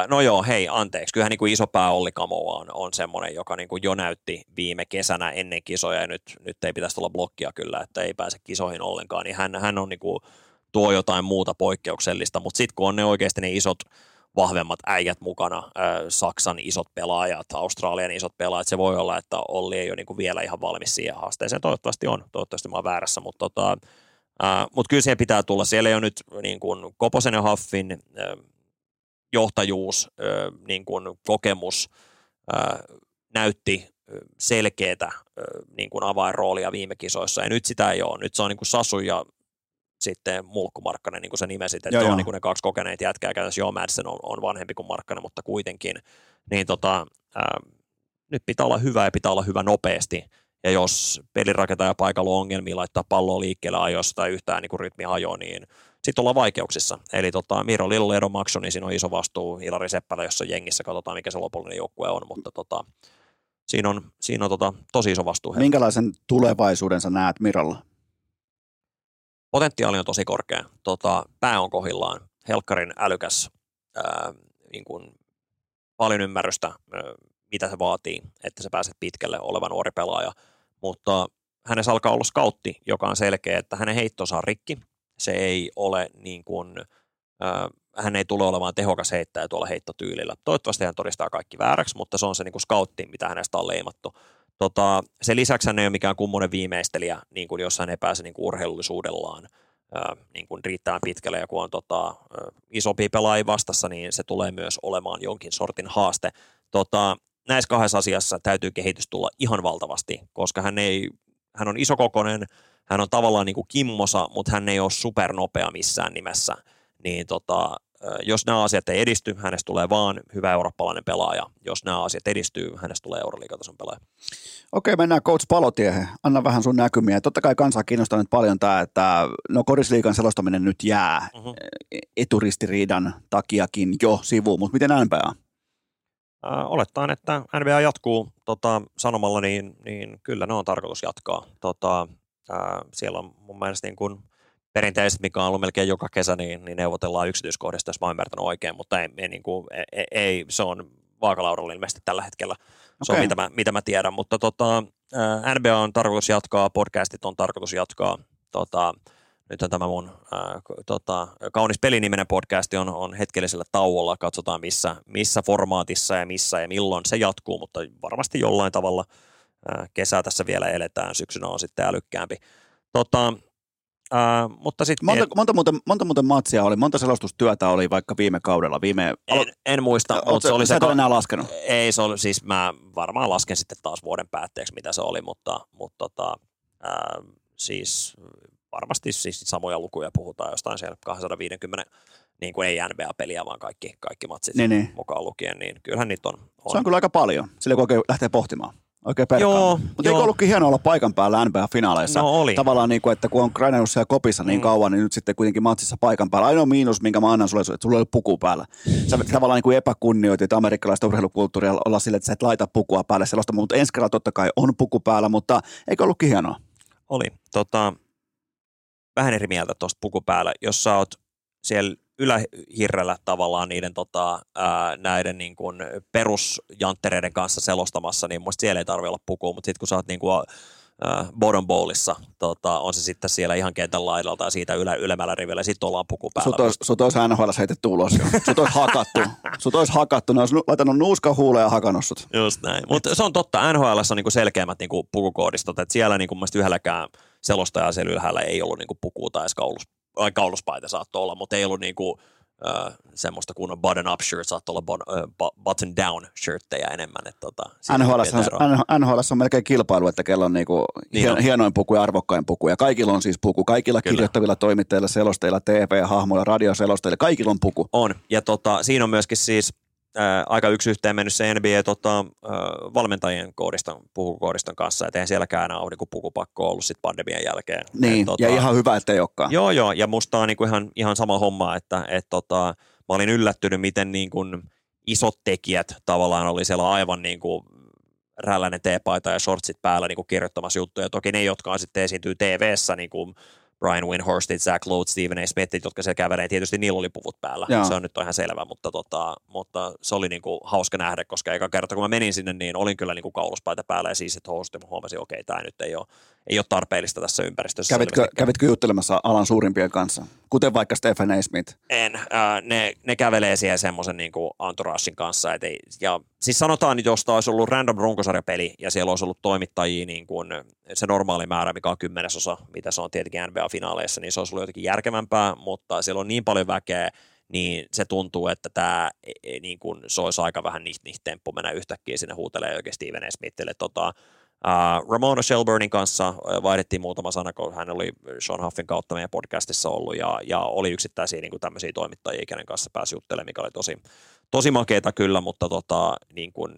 No joo, hei, anteeksi. Kyllähän niin kuin iso pää Olli Kamoa on, on semmoinen, joka niin kuin jo näytti viime kesänä ennen kisoja ja nyt, nyt ei pitäisi olla blokkia kyllä, että ei pääse kisoihin ollenkaan. Niin hän, hän on niin kuin, tuo jotain muuta poikkeuksellista, mutta sitten kun on ne oikeasti ne isot vahvemmat äijät mukana, Saksan isot pelaajat, Australian isot pelaajat, se voi olla, että Olli ei ole niin kuin vielä ihan valmis siihen haasteeseen. Toivottavasti on, toivottavasti mä oon väärässä, mutta tota, ää, mut kyllä siihen pitää tulla. Siellä ei ole nyt niin kuin Koposen ja Haffin ää, johtajuus, ää, niin kuin kokemus ää, näytti ää, selkeätä ää, niin kuin avainroolia viime kisoissa, ja nyt sitä ei ole. Nyt se on niin kuin Sasu ja sitten Mulkku Markkanen, niin kuin sä nimesit, että Joo, on joo. niin kuin ne kaksi kokeneet jätkää, käytännössä joo, Madsen on, on vanhempi kuin Markkanen, mutta kuitenkin, niin tota, ää, nyt pitää olla hyvä ja pitää olla hyvä nopeasti, ja jos pelirakentaja paikalla on ongelmia laittaa palloa liikkeelle ajoissa tai yhtään niin rytmi hajoaa, niin sitten ollaan vaikeuksissa. Eli tota, Miro Lille, Edo Maksu, niin siinä on iso vastuu Ilari Seppälä, jossa jengissä katsotaan, mikä se lopullinen joukkue on, mutta tota, siinä on, siinä on tota, tosi iso vastuu. Minkälaisen tulevaisuuden sä näet Mirolla? potentiaali on tosi korkea. Tota, pää on kohillaan. Helkkarin älykäs, ää, niin kuin, paljon ymmärrystä, ää, mitä se vaatii, että sä pääset pitkälle oleva nuori pelaaja. Mutta hänessä alkaa olla skautti, joka on selkeä, että hänen heittonsa on rikki. Se ei ole niin kuin, ää, hän ei tule olemaan tehokas heittäjä tuolla heittotyylillä. Toivottavasti hän todistaa kaikki vääräksi, mutta se on se niin kuin scoutti, mitä hänestä on leimattu. Tota, sen lisäksi hän ei ole mikään kummonen viimeistelijä, niin kuin jos hän ei pääse niin kuin urheilullisuudellaan ää, niin kuin riittävän pitkälle, ja kun on tota, ä, isompia pelaajia vastassa, niin se tulee myös olemaan jonkin sortin haaste. Tota, näissä kahdessa asiassa täytyy kehitys tulla ihan valtavasti, koska hän, ei, hän on isokokonen, hän on tavallaan niin kuin kimmosa, mutta hän ei ole supernopea missään nimessä. Niin tota, jos nämä asiat ei edisty, hänestä tulee vaan hyvä eurooppalainen pelaaja. Jos nämä asiat edistyy, hänestä tulee euroliigatason pelaaja. Okei, mennään Coach Palotiehen. Anna vähän sun näkymiä. Totta kai kansaa kiinnostaa nyt paljon tämä, että no korisliikan selostaminen nyt jää Mhm. eturistiriidan takiakin jo sivuun, mutta miten NBA? Äh, olettaen, että NBA jatkuu tota, sanomalla, niin, niin kyllä ne on tarkoitus jatkaa. Tota, äh, siellä on mun mielestä niin kuin perinteisesti, mikä on ollut melkein joka kesä, niin, niin neuvotellaan yksityiskohdista, jos mä oon ymmärtänyt oikein, mutta ei, ei, niin kuin, ei, ei, se on vaakalaudalla ilmeisesti tällä hetkellä. Se on Okei. mitä mä, mitä mä tiedän, mutta tota, äh, NBA on tarkoitus jatkaa, podcastit on tarkoitus jatkaa. Tota, nyt tämä mun äh, k- tota, kaunis peliniminen podcast on, on hetkellisellä tauolla. Katsotaan missä, missä formaatissa ja missä ja milloin se jatkuu, mutta varmasti jollain tavalla äh, kesää tässä vielä eletään. Syksynä on sitten älykkäämpi. Tota, äh, mutta sitten Monta, monta, muuten, monta muuten matsia oli, monta selostustyötä oli vaikka viime kaudella, viime... en, en muista, Oot mutta sä- se oli sä se... ole enää laskenut. Ei, se oli, siis mä varmaan lasken sitten taas vuoden päätteeksi, mitä se oli, mutta, mutta tota, ää, siis varmasti siis samoja lukuja puhutaan jostain siellä 250, niin kuin ei NBA-peliä, vaan kaikki, kaikki matsit Niin, niin. mukaan lukien, niin kyllähän niitä on. on. Se on kyllä aika paljon, sillä kun oikein lähtee pohtimaan. Oikein perkaan. Joo, Mutta eikö ollutkin hienoa olla paikan päällä NBA-finaaleissa? No oli. Tavallaan niin kuin, että kun on grindannut siellä kopissa niin Mm. kauan, niin nyt sitten kuitenkin matsissa paikan päällä. Ainoa miinus, minkä mä annan sulle, että sulla ei ole puku päällä. Sä tavallaan niin kuin epäkunnioitit amerikkalaista urheilukulttuuria olla sille, että sä et laita pukua päälle sellaista, mutta ensi kerralla totta kai on puku päällä, mutta eikö ollutkin hienoa? Oli. Tota, vähän eri mieltä tuosta puku päällä. Jos sä oot siellä ylähirrellä tavallaan niiden tota, ää, näiden niin kuin perusjanttereiden kanssa selostamassa, niin muista siellä ei tarvitse olla pukua, mutta sitten kun sä oot niin kuin, äh, bottom bowlissa, tota, on se sitten siellä ihan kentän laidalla tai siitä ylä, ylemmällä rivillä, sitten ollaan puku päällä. Sut olisi, sut olisi NHL heitetty ulos jo. Sut olisi hakattu. Sut olisi hakattu. Ne olisi nu- laittanut nuuska huuleen ja hakannut sut. Just näin. Mutta se on totta, NHL on niinku selkeämmät niinku pukukoodistot, että siellä niinku mun yhdelläkään selostajaa siellä ylhäällä ei ollut niinku pukua tai edes kaulus, ai, kauluspaita saattoi olla, mutta ei ollut niinku, äh, semmoista kunnon button up shirt, saattoi olla bon, äh, button down shirttejä enemmän. Et, tota, NHL, on NHL on melkein kilpailu, että kello on niinku Niin hien, on. hienoin puku ja arvokkain puku. Ja kaikilla on siis puku. Kaikilla Kyllä. kirjoittavilla toimittajilla, selostajilla, TV-hahmoilla, radioselostajilla, kaikilla on puku. On, ja tota, siinä on myöskin siis ää, aika yksi yhteen mennyt se NBA tota, ää, valmentajien koodiston, pukukoodiston kanssa, et eihän sielläkään enää ole niinku pukupakko ollut sit pandemian jälkeen. Niin, Et, tota, ja ihan hyvä, ettei olekaan. Joo, joo, ja musta on niinku ihan, ihan sama homma, että et, tota, mä olin yllättynyt, miten niinku isot tekijät tavallaan oli siellä aivan niinku rälläinen teepaita ja shortsit päällä niinku kirjoittamassa juttuja. Toki ne, jotka on sitten esiintyy TV-ssä, niinku Brian Winhorstit, Zach Lowe, Stephen A. Smithit, jotka siellä kävelee, tietysti niillä oli puvut päällä. Joo. Se on nyt ihan selvä, mutta, tota, mutta se oli niinku hauska nähdä, koska eka kerta kun mä menin sinne, niin olin kyllä niinku kauluspaita päällä ja siis, että housut, ja mä huomasin, okei, okay, tämä nyt ei ole, ei ole tarpeellista tässä ympäristössä. Kävitkö, kävitkö juttelemassa alan suurimpien kanssa? Kuten vaikka Stephen A. Smith. En. Äh, ne, ne kävelee siellä semmoisen niin entouragein kanssa. Et ei, ja, siis sanotaan, että jos tämä olisi ollut random runkosarjapeli ja siellä olisi ollut toimittajia niin kuin se normaali määrä, mikä on kymmenesosa, mitä se on tietenkin NBA-finaaleissa, niin se olisi ollut jotenkin järkevämpää, mutta siellä on niin paljon väkeä, niin se tuntuu, että tämä niin kuin, se olisi aika vähän niht, niht temppu mennä yhtäkkiä sinne huutelee oikein Steven. Smithille. Tota, Uh, Ramona Shelburnin kanssa vaihdettiin muutama sana, kun hän oli Sean Huffin kautta meidän podcastissa ollut ja, ja oli yksittäisiä niin kuin tämmöisiä toimittajia, kenen kanssa pääsi juttelemaan, mikä oli tosi, tosi makeeta kyllä, mutta tota, niin kuin,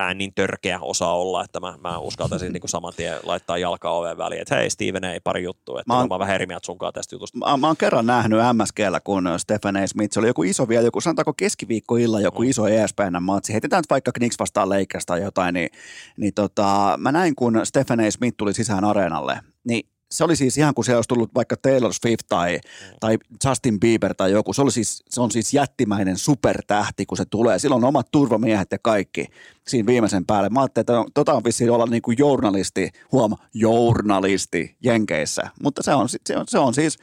mä en niin törkeä osaa olla, että mä, mä uskaltaisin niin saman tien laittaa jalkaa oven väliin, että hei Steven, ei pari juttua, että Mä oon- mä vähän eri mieltä sunkaan tästä jutusta. Mä, mä oon kerran nähnyt MSGllä, kun Stephen A. Smith, se oli joku iso vielä, joku sanotaanko keskiviikkoilla joku Mm. iso E ESPN-matsi. Heitetään nyt vaikka Knicks vastaan Lakers tai jotain, niin, niin tota, mä näin, kun Stephen A. Smith tuli sisään areenalle, niin se oli siis ihan kuin se olisi tullut vaikka Taylor Swift tai, Mm. tai Justin Bieber tai joku. Se, oli siis, se on siis jättimäinen supertähti, kun se tulee. Silloin on omat turvamiehet ja kaikki siinä viimeisen päälle. Mä ajattelin, että tota on vissiin olla niin kuin journalisti, huom, journalisti Jenkeissä. Mutta se on, se on, se on siis,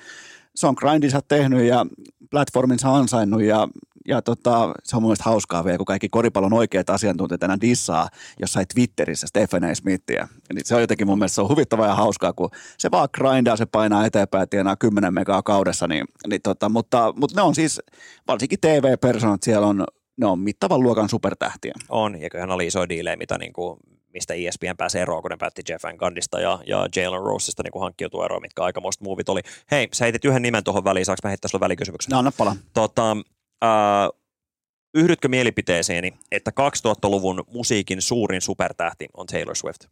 se on grindinsa tehnyt ja platforminsa ansainnut ja, ja tota, se on mun mielestä hauskaa vielä, kun kaikki koripallon oikeat asiantuntijat enää dissaa jossain Twitterissä Stephen A. Smithia. Eli se on jotenkin mun mielestä se on huvittavaa ja hauskaa, kun se vaan grindaa, se painaa eteenpäin tienaa 10 megaa kaudessa. Niin, niin tota, mutta, mutta ne on siis, varsinkin TV-personat siellä on, ne on mittavan luokan supertähtiä. On, ja kyllähän oli isoja diilejä, mitä niin kuin, mistä ESPN pääsee eroon, kun ne päätti Jeff Van Gundista ja, ja Jalen Roseista niin hankkiutua eroon, mitkä aikamoista muuvit oli. Hei, sä heitit yhden nimen tuohon väliin, saanko mä heittää sulle välikysymyksen? No anna pala. Tota, äh, yhdytkö mielipiteeseeni, että 2000-luvun musiikin suurin supertähti on Taylor Swift?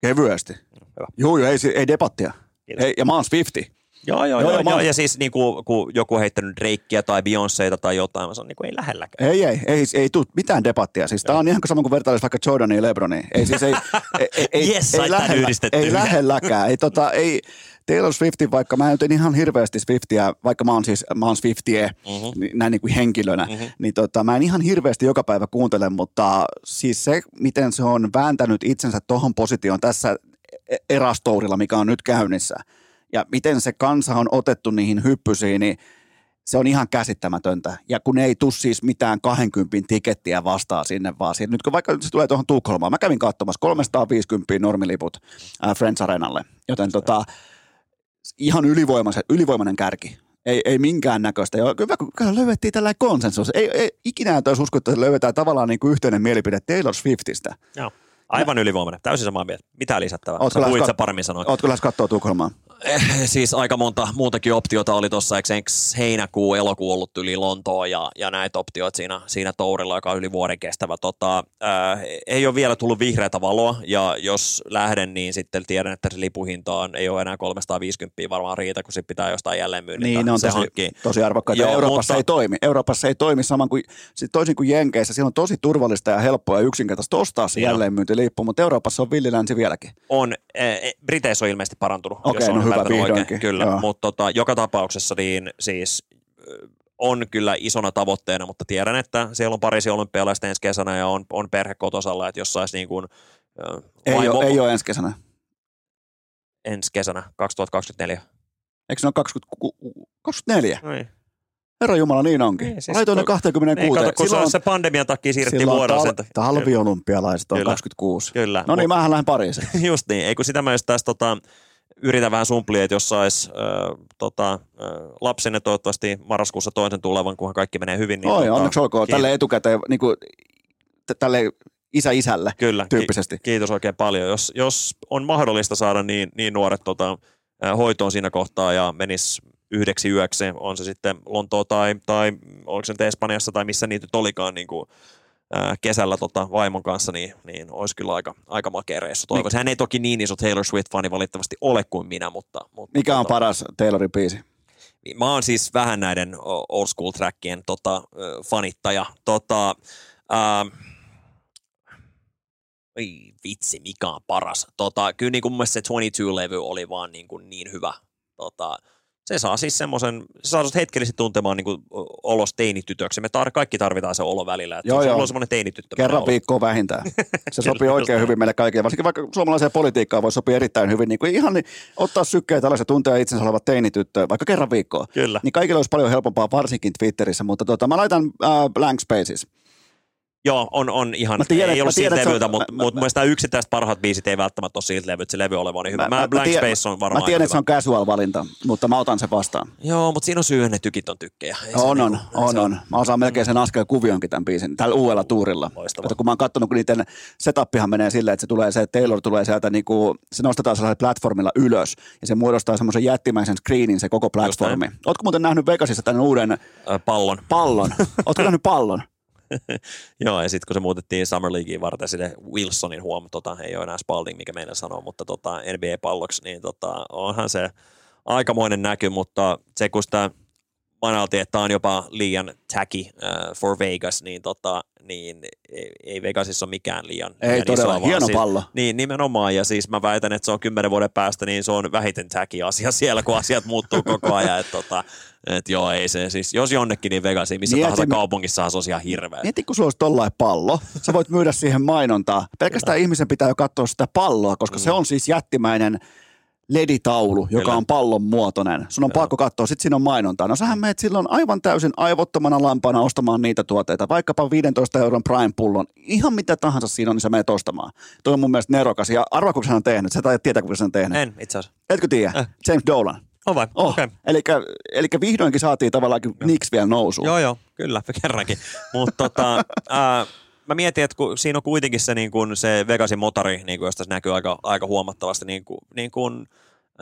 Kevyesti. Hyvä. Joo, joo, ei, ei debattia. Kiitos. Ei, ja mä oon Swifti. Joo, joo, Joo, joo, joo, ja siis niin kuin, kun joku on heittänyt Drakea tai Beyoncéta tai jotain, mä sanon, niin kuin, ei lähelläkään. Ei, ei, ei, ei tule mitään debattia. Siis tää on ihan sama kuin vertailisi vaikka Jordania ja Lebroniin. Ei siis, ei, ei, ei, ei, Yes, ei, tän lähellä, ei lähelläkään. Ei, tota, ei, Taylor Swiftin, vaikka mä nyt en ihan hirveästi Swiftiä, vaikka mä oon siis, mä oon Swiftie, Mhm. niin- näin niin kuin henkilönä, Mhm. niin tota, mä en ihan hirveästi joka päivä kuuntele, mutta siis se, miten se on vääntänyt itsensä tohon positioon tässä e- erastourilla, mikä on nyt käynnissä, ja miten se kansa on otettu niihin hyppysiin, niin se on ihan käsittämätöntä. Ja kun ei tuu siis mitään 20 tikettiä vastaan sinne vaan. Siinä, nyt kun vaikka se tulee tuohon Tukholmaan, mä kävin katsomassa 350 normiliput ää, Friends Arenalle, joten tota, ihan ylivoimainen, ylivoimainen kärki. Ei, ei minkään näköistä. Ja kyllä, kyllä löydettiin tällainen konsensus. Ei, ei ikinä olisi uskottu, että löydetään tavallaan niin kuin yhteinen mielipide Taylor Swiftistä. Joo. Aivan ylivoimainen, täysin samaa mieltä. Mitä lisättävää? Ootko Sä lähes puhuit kat- paremmin sanoin. Ootko lähes katsoa Tukholmaan? Eh, siis aika monta muutakin optiota oli tuossa, eikö eikö heinäkuu, elokuu ollut yli Lontoa ja, ja näitä optioita siinä, siinä tourilla, joka on yli vuoden kestävä. Tota, äh, ei ole vielä tullut vihreätä valoa ja jos lähden, niin sitten tiedän, että se lipuhinta on, ei ole enää 350 varmaan riitä, kun sitten pitää jostain jälleen myynnin Niin, ne on se tosi, hankkii. tosi arvokkaita. Joo, Euroopassa mutta- ei toimi. Euroopassa ei toimi saman kuin, sit toisin kuin Jenkeissä. Siellä on tosi turvallista ja helppoa ja yksinkertaista ostaa se jälleenmyyntilippu, mutta Euroopassa on villilänsi vieläkin. On, eh, Briteissä on ilmeisesti parantunut, Okei, jos on no hyvä. Ymmärtänyt oikein, vihdoinkin. kyllä. Joo. Mutta tota, joka tapauksessa niin siis on kyllä isona tavoitteena, mutta tiedän, että siellä on Pariisin olympialaiset ensi kesänä ja on, on perhe kotosalla, että jos saisi niin kuin, ö, Ei, vaimo- ole, ei ole ensi kesänä. ensi kesänä 2024. Eikö se ole 20, 24? Niin. Herra Jumala, niin onkin. Niin, siis Laitoin ne kun- 26. Niin, kato, kun se, silloin on se pandemian takia siirrettiin silloin vuodella tal- talviolympialaiset on Kyllä. 26. Kyllä. No niin, mähän lähden Pariisiin. Just niin, ei kun sitä just tässä tota, yritän vähän sumplia, että jos sais äh, tota, äh, lapsenne toivottavasti marraskuussa toisen tulevan, kunhan kaikki menee hyvin. Niin, Oi, tota, onneksi olkoon. Tälle etukäteen, niin kuin, tälle isä isälle Kyllä, tyyppisesti. Ki- kiitos oikein paljon. Jos, jos on mahdollista saada niin, niin nuoret tota, hoitoon siinä kohtaa ja menis yhdeksi yöksi, on se sitten Lontoa tai, tai oliko se nyt Espanjassa tai missä niitä nyt olikaan niin kuin, kesällä tota, vaimon kanssa, niin, niin olisi kyllä aika, aika makea reissu. Toivoisin. Hän ei toki niin iso Taylor Swift-fani valitettavasti ole kuin minä, mutta... mutta Mikä on tota, paras Taylorin biisi? Mä oon siis vähän näiden old school trackien tota, fanittaja. Tota, ää, Oi vitsi, mikä on paras. Tota, kyllä niin kuin mun mielestä se 22-levy oli vaan niin, kuin niin hyvä. Tota, se saa siis semmoisen, se saa hetkellisesti tuntemaan niin kuin olos teinitytöksi. Me tar- kaikki tarvitaan se olo välillä. Että Joo, se joo. on semmoinen teinityttö. Kerran olo. viikkoa vähintään. Se sopii oikein hyvin meille kaikille. Varsinkin vaikka suomalaiseen politiikkaan voi sopia erittäin hyvin. Niin kuin ihan niin, ottaa sykkeen tällaisen tuntea itsensä oleva teinityttö, vaikka kerran viikkoa. Kyllä. Niin kaikille olisi paljon helpompaa, varsinkin Twitterissä. Mutta tota, mä laitan äh, Blank Spaces. Joo, on, on ihan, Mä tiedän- ei mä ollut tiedän, on- levyltä, mutta mä- mut mä- mun mielestä yksittäiset parhaat biisit ei välttämättä ole siitä levyltä, se levy oli vaan niin hyvä. Mä, Blank tiedän- Space on varmaan Mä tiedän, että se on casual valinta, mutta mä otan sen vastaan. Joo, mutta siinä on syy, ne tykit on tykkejä. Ei On, on, niinku- on, se on. Mä osaan melkein sen askel kuvionkin tämän biisin, tällä uudella tuurilla. Loistavaa. Että kun mä oon katsonut, kun niiden setappihan menee silleen, että se tulee se, että Taylor tulee sieltä, niinku, se nostetaan sellaisella platformilla ylös, ja se muodostaa semmoisen jättimäisen screenin se koko platformi. Ootko muuten nähnyt Vegasissa tämän uuden Ö, pallon. pallon? Ootko nähnyt pallon? Joo, ja sitten kun se muutettiin Summer Leagueen varten sille Wilsonin huom, tota, ei ole enää Spalding, mikä meidän sanoo, mutta tota, NBA-palloksi, niin tota, onhan se aikamoinen näky, mutta se kun sitä manaltiin, että tämä on jopa liian tacky uh, for Vegas, niin, tota, niin ei, ei Vegasissa ole mikään liian, Ei liian todella, vaan hieno siis- pallo. Niin, nimenomaan, ja siis mä väitän, että se on kymmenen vuoden päästä, niin se on vähiten tacky asia siellä, kun asiat muuttuu koko ajan, että tota, et joo, ei se siis, jos jonnekin, niin Vegasiin, missä Niin, tahansa et se- on ihan hirveä. Mieti, kun sulla olisi tollain pallo, sä voit myydä siihen mainontaa. Pelkästään ihmisen pitää jo katsoa sitä palloa, koska se on siis jättimäinen leditaulu, joka. Kyllä. on pallon muotoinen. Sun on Joo. pakko katsoa, sit siinä on mainontaa. No sähän meet silloin aivan täysin aivottomana lampana ostamaan niitä tuotteita, vaikkapa 15 euron Prime-pullon. Ihan mitä tahansa siinä on, niin sä meet ostamaan. Toi on mun mielestä nerokas. Ja arvaa, kuinka hän on tehnyt. Sä taidat tietää, kuinka se on tehnyt. En itse asiassa. Etkö tiedä? Eh. James Dolan. On vai? Oh. Okei. Okay. Eli vihdoinkin saatiin tavallaan Knicks vielä nousuun. Joo, joo, kyllä, kerrankin. Mutta tota, ää, mä mietin, että kun siinä on kuitenkin se, niin kun se Vegasin motori, niin kun, josta se näkyy aika, aika huomattavasti, niin kun, niin kun,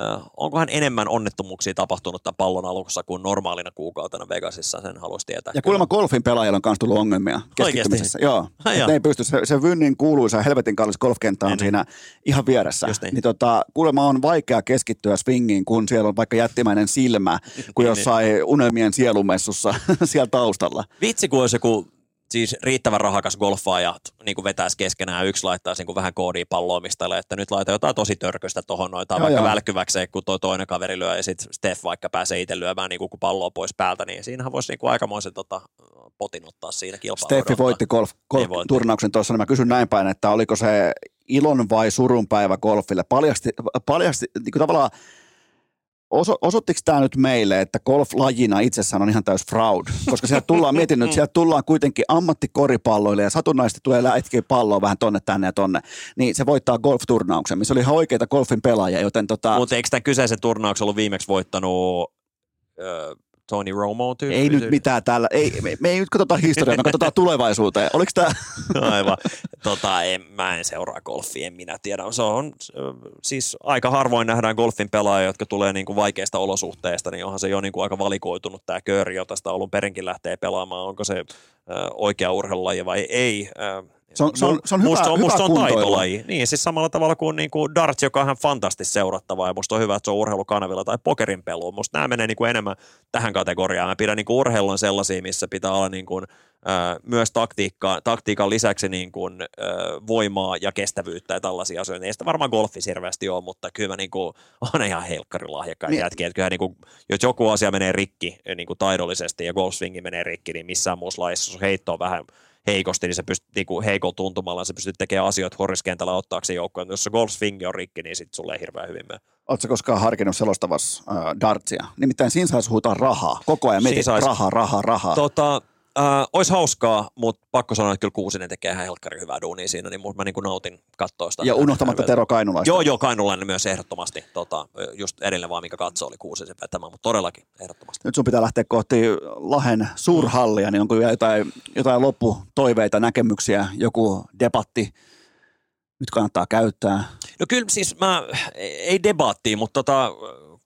äh, onkohan enemmän onnettomuuksia tapahtunut tämän pallon alussa kuin normaalina kuukautena Vegasissa, sen haluaisi tietää. Ja kuulemma golfin pelaajilla on myös tullut ongelmia keskittymisessä. Joo, Ai Et joo. ne ei pysty. Se, se Vynnin kuuluisa helvetin kallis golfkenttä on Niin, niin. siinä ihan vieressä. Just niin. niin tota, kuulemma on vaikea keskittyä swingiin, kun siellä on vaikka jättimäinen silmä, kuin Niin, jossain unelmien sielumessussa siellä taustalla. Vitsi, kun olisi joku siis riittävän rahakas golfaaja niin kuin vetäisi keskenään, yksi laittaisi niin kuin vähän koodia palloamistalle, että nyt laita jotain tosi törköstä tuohon Joo, vaikka joo. välkkyväkseen, kun tuo toinen kaveri lyö, ja sitten Steph vaikka pääsee itse lyömään niin kuin kun palloa pois päältä, niin siinähän voisi niin kuin aikamoisen tota, potin ottaa siinä kilpailussa. Steffi voitti golf, Niin golf-turnauksen tuossa, niin mä kysyn näin päin, että oliko se ilon vai surun päivä golfille? Paljasti, paljasti niin kuin tavallaan, oso, osoittiko tämä nyt meille, että golf-lajina itsessään on ihan täys fraud? Koska sieltä tullaan, mietin nyt, sieltä tullaan kuitenkin ammattikoripalloille ja satunnaisesti tulee lätkiä palloa vähän tonne tänne ja tonne. Niin se voittaa golf-turnauksen, missä oli ihan oikeita golfin pelaajia, joten tota, Mutta eikö tämän kyseisen turnauksen ollut viimeksi voittanut äh, Tony Romo tyyppi? ei nyt mitään täällä, ei, me, me ei nyt katsota historiaa, me katsotaan tulevaisuuteen. Oliko tämä, Aivan. Tota, en, mä en seuraa golfia, en minä tiedä. Se on siis aika harvoin nähdään golfin pelaajia, jotka tulee niin kuin vaikeista olosuhteista, niin onhan se jo niin kuin aika valikoitunut tämä kööri, jota sitä alun perinkin lähtee pelaamaan. Onko se oikea urheilulaji vai ei? Se on, se on, se on hyvä, musta, on, hyvä musta on kuntoilu. taitolaji. Niin, siis samalla tavalla kuin, niin kuin darts, joka on ihan fantastisesti seurattavaa ja musta on hyvä, että se on urheilukanavilla tai pokerin pelu. Musta nämä menee niin kuin enemmän tähän kategoriaan. Mä pidän niin kuin urheilun sellaisia, missä pitää olla niin kuin, äh, myös taktiikka, taktiikan lisäksi niin kuin, äh, voimaa ja kestävyyttä ja tällaisia asioita. Ei sitä varmaan golfissa hirveästi ole, mutta kyllä mä niin kuin, on ihan helkkarilahjakkaita Niin. jätkiä. Kyllähän niin kuin, jos joku asia menee rikki niin kuin taidollisesti ja golfswingi menee rikki, niin missään muussa lajissa, jos heitto on vähän heikosti, niin se pystyt niinku heikolla tuntumalla, se pystyt tekemään asioita horiskentällä ottaakseen joukkoon. Jos se golf swingi on rikki, niin sitten sulle ei hirveän hyvin mene. Oletko koskaan harkinnut selostavassa äh, dartsia? Nimittäin siinä saisi huutaa rahaa. Koko ajan mietit sais- rahaa, rahaa, rahaa. Tota, äh, olisi hauskaa, mutta pakko sanoa, että kyllä Kuusinen tekee ihan helkkari hyvää duunia siinä, niin mä niinku nautin katsoa sitä. ja unohtamatta Tero Kainulaista. Joo, joo, Kainulainen myös ehdottomasti. Tota, just edellinen vaan, mikä katsoo, oli Kuusisen vetämä, mutta todellakin ehdottomasti. Nyt sun pitää lähteä kohti Lahen suurhallia, niin onko vielä jotain, jotain lopputoiveita, näkemyksiä, joku debatti nyt kannattaa käyttää? No kyllä siis mä, ei debaattiin, mutta tota,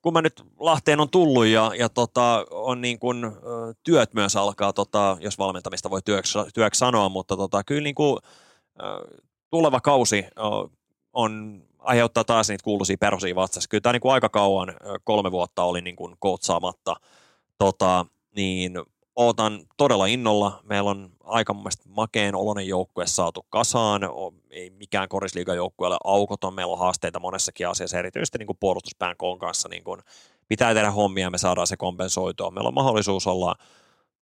kun mä nyt Lahteen on tullut ja, ja tota, on niin kuin, työt myös alkaa, tota, jos valmentamista voi työksi, työksi sanoa, mutta tota, kyllä niin kuin, tuleva kausi on, aiheuttaa taas niitä kuuluisia perusia vatsassa. Kyllä tämä niin kuin aika kauan, kolme vuotta oli niin kuin coachaamatta, tota, niin ootan todella innolla. Meillä on aika makeen oloinen joukkue saatu kasaan. Ei mikään korisliigan joukkueelle aukoton. Meillä on haasteita monessakin asiassa, erityisesti niin kuin puolustuspään koon kanssa. Niin kuin pitää tehdä hommia ja me saadaan se kompensoitua. Meillä on mahdollisuus olla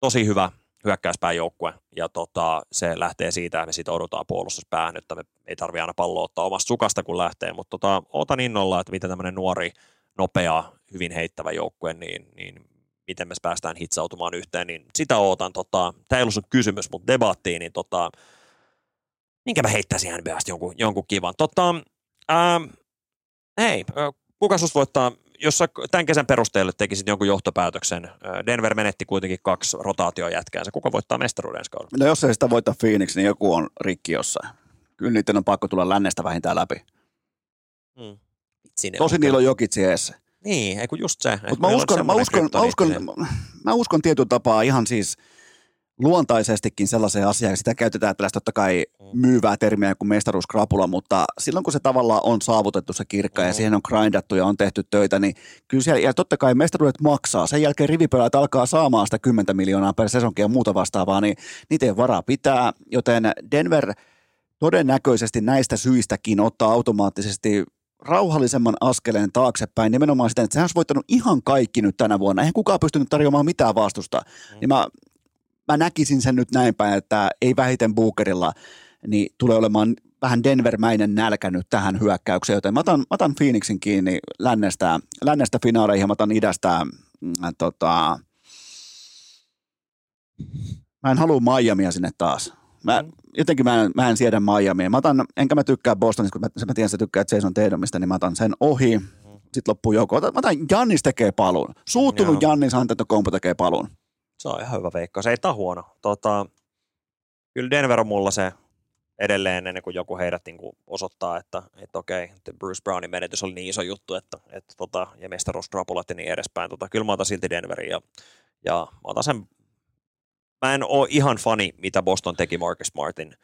tosi hyvä hyökkäyspään joukkue, ja tota, se lähtee siitä, että me sitoudutaan puolustuspäähän, että me ei tarvitse aina palloa ottaa omasta sukasta, kun lähtee, mutta tota, ootan innolla, että miten tämmöinen nuori, nopea, hyvin heittävä joukkue, niin, niin miten me päästään hitsautumaan yhteen, niin sitä ootan. Tota, tämä ei ollut sun kysymys, mutta debattiin, niin tota, minkä mä heittäisin NBAsta jonkun, jonkun kivan. Tota, ää, hei, kuka susta voittaa, jos sä tämän kesän perusteella tekisit jonkun johtopäätöksen, Denver menetti kuitenkin kaksi rotaatiojätkäänsä, kuka voittaa mestaruuden kaudella? No jos ei sitä voita Phoenix, niin joku on rikki jossain. Kyllä niiden on pakko tulla lännestä vähintään läpi. Hmm. Tosi niillä on jokitsi eessä. Niin, ei kun just se. Mutta mä uskon, mä, uskon, mä, uskon, mä uskon tietyllä tapaa ihan siis luontaisestikin sellaiseen asiaan, sitä käytetään tällaista totta kai Mm. myyvää termiä kuin mestaruuskrapula, mutta silloin kun se tavallaan on saavutettu se kirkka ja Mm. siihen on grindattu ja on tehty töitä, niin kyllä siellä, ja totta kai mestaruudet maksaa. Sen jälkeen rivipelaajat alkaa saamaan sitä 10 miljoonaa per sesonkin ja muuta vastaavaa, niin niitä ei varaa pitää, joten Denver todennäköisesti näistä syistäkin ottaa automaattisesti rauhallisemman askeleen taaksepäin, nimenomaan sitä, että sehän olisi voittanut ihan kaikki nyt tänä vuonna. Eihän kukaan pystynyt tarjoamaan mitään vastusta. Mm. Niin mä, mä näkisin sen nyt näin päin, että ei vähiten Bookerilla, niin tulee olemaan vähän Denver-mäinen nälkä nyt tähän hyökkäykseen, joten mä otan, mä otan Phoenixin kiinni lännestä, lännestä finaaleihin ja mä otan idästä, mm, tota, mä en halua Miamia sinne taas. Mä, Mm. jotenkin mä en, mä en siedä Miamia. Mä otan, enkä mä tykkää Bostonista, kun mä, mä tiedän, että sä tykkää Jason Tatumista, niin mä otan sen ohi. Sitten loppuu joukko. Otan, mä otan Jannis tekee paluun. Suuttunut Joo. Jannis Antetokounmpo tekee paluun. Se on ihan hyvä veikka. Se ei tämä huono. Tota, kyllä Denver on mulla se edelleen ennen kuin joku heidät niin kuin osoittaa, että, että okei, että Bruce Brownin menetys oli niin iso juttu, että, että tota, ja mestaruusrapulat ja niin edespäin. Tota, kyllä mä otan silti Denverin ja, ja mä otan sen, mä en ole ihan fani, mitä Boston teki Marcus Smartin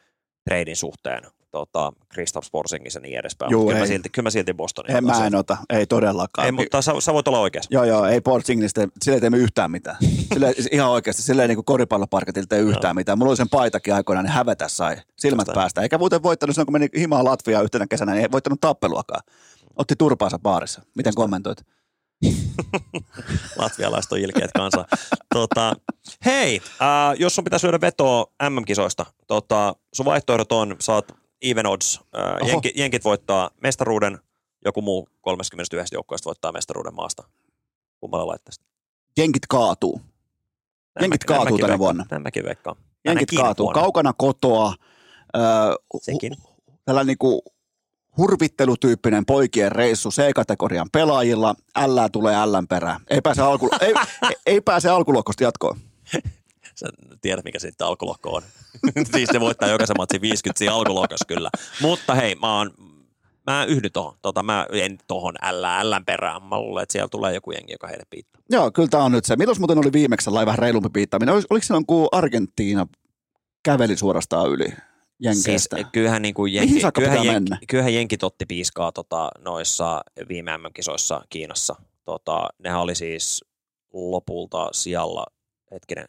treidin suhteen, tota, Kristaps Porzingis ja niin edespäin. Juu, kyllä, mä silti, kyllä mä silti Bostonin En, mä en ota, ei todellakaan. Ei, mutta sä, sä voit olla oikeassa. Joo, joo, ei Portsingista, sille ei teemme yhtään mitään. Sille, ihan oikeasti, sille ei niin koripalloparketilta tee yhtään mitään. Mulla oli sen paitakin aikoinaan, niin hävetä sai, silmät Just päästä. Eikä muuten voittanut silloin, kun meni himaan Latviaan yhtenä kesänä, niin ei voittanut tappeluakaan. Otti turpaansa baarissa. Miten kommentoit? Latvialaiset on ilkeät kanssa. tota, hei, äh, jos sun pitäisi lyödä vetoa MM-kisoista, tota, sun vaihtoehdot on, saat even odds, äh, jenki, jenkit voittaa mestaruuden, joku muu 31 joukkueesta voittaa mestaruuden maasta. Kummalla laittaisi? Jenkit kaatuu. Jenkit kaatuu tänä vuonna. Tämän mäkin veikkaan. Jenkit kaatuu. vuonna. Kaukana kotoa. Öö, Sekin. tällä niinku hurvittelutyyppinen poikien reissu C-kategorian pelaajilla. L tulee L perään. Ei pääse, alku, ei, ei, pääse alkulohkosta jatkoon. Sä tiedät, mikä sitten alkulohko on. siis se voittaa jokaisen matsin 50 siinä alkulohkossa kyllä. Mutta hei, mä oon, mä yhdyn tohon. Tota, mä en tohon L, L perään. Mä luulen, että siellä tulee joku jengi, joka heille piittaa. Joo, kyllä tämä on nyt se. Milloin muuten oli viimeksi vähän reilumpi piittaaminen? Oliko silloin, kun Argentiina käveli suorastaan yli? Jenkeistä. Siis kyllähän, niin kuin jenki, kyllähän, jenki, mennä? kyllähän jenkit otti piiskaa tota, noissa viime MM-kisoissa Kiinassa. Tota, nehän oli siis lopulta sijalla, hetkinen,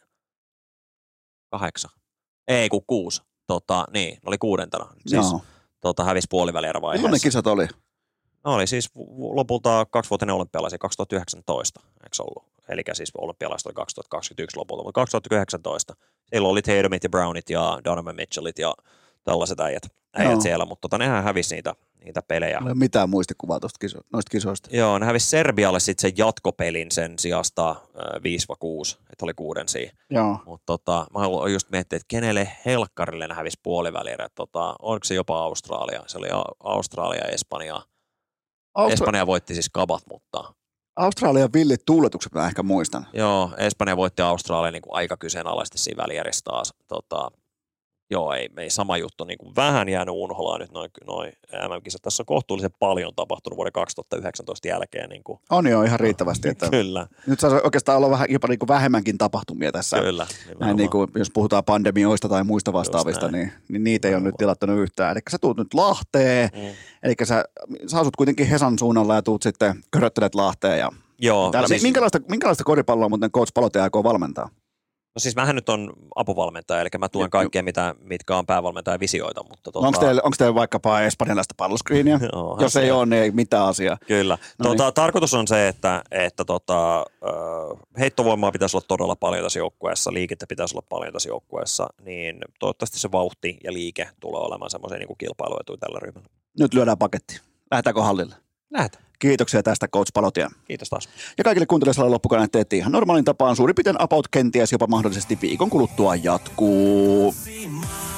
kahdeksan. Ei, kun kuusi. Tota, niin, ne oli kuudentena. Siis tota, hävisi puolivälierä vaiheessa. kisat oli? No oli siis lopulta kaksivuotinen olympialaisia 2019, eikö ollut? Eli siis olympialaiset oli 2021 lopulta, mutta 2019. Silloin oli Tatumit ja Brownit ja Donovan Mitchellit ja tällaiset äijät, äijät Joo. siellä, mutta tota, nehän hävisi niitä, niitä pelejä. Ole mitään muistikuvaa tuosta kiso- noista kisoista. Joo, ne hävisi Serbialle sitten sen jatkopelin sen sijasta äh, 5-6, että oli kuuden siinä. Joo. Mutta tota, mä haluan just miettiä, että kenelle helkkarille ne hävisi puolivälierä. Tota, oliko se jopa Australia? Se oli Australia ja Espanja. Austra- Espanja voitti siis kabat, mutta Australian villit tuuletukset mä ehkä muistan. Joo, Espanja voitti Australia niin kuin aika kyseenalaisesti siinä välijärissä taas. Tota, joo, ei, ei sama juttu. Niin kuin vähän jäänyt unholaan nyt noin noi MM-kisat. Tässä on kohtuullisen paljon tapahtunut vuoden 2019 jälkeen. Niin kuin, On jo ihan riittävästi, että kyllä, nyt saisi oikeastaan olla vähän, jopa niin kuin vähemmänkin tapahtumia tässä. kyllä. Näin niin kuin, jos puhutaan pandemioista tai muista vastaavista, niin, niin niitä ei ole nyt tilattanut yhtään. Eli sä tuut nyt Lahteen, Mm. eli sä, sä asut kuitenkin Hesan suunnalla ja tuut sitten köröttelet Lahteen. Ja Joo, täällä, siis, minkälaista, minkälaista koripalloa muuten coach Palote aikoo valmentaa? No siis mähän nyt on apuvalmentaja, eli mä tuen kaikkea, mitä, mitkä on päävalmentaja visioita. Mutta tota, No onko teillä, onko teillä vaikkapa espanjalaista palloskriiniä? Joo, Jos ei ole, niin ei mitään asiaa. Kyllä. No Tota, niin. Tarkoitus on se, että, että tota, ö, heittovoimaa pitäisi olla todella paljon tässä joukkueessa, liikettä pitäisi olla paljon tässä joukkueessa, niin toivottavasti se vauhti ja liike tulee olemaan semmoisia niin kilpailuetuja tällä ryhmällä. Nyt lyödään paketti. Lähdetäänkö hallille? Lähdetään. Kiitoksia tästä coach Palotia. Kiitos taas. Ja kaikille kuuntelijoille loppukauden teette ihan normaalin tapaan suurin piirtein about kenties jopa mahdollisesti viikon kuluttua jatkuu. cha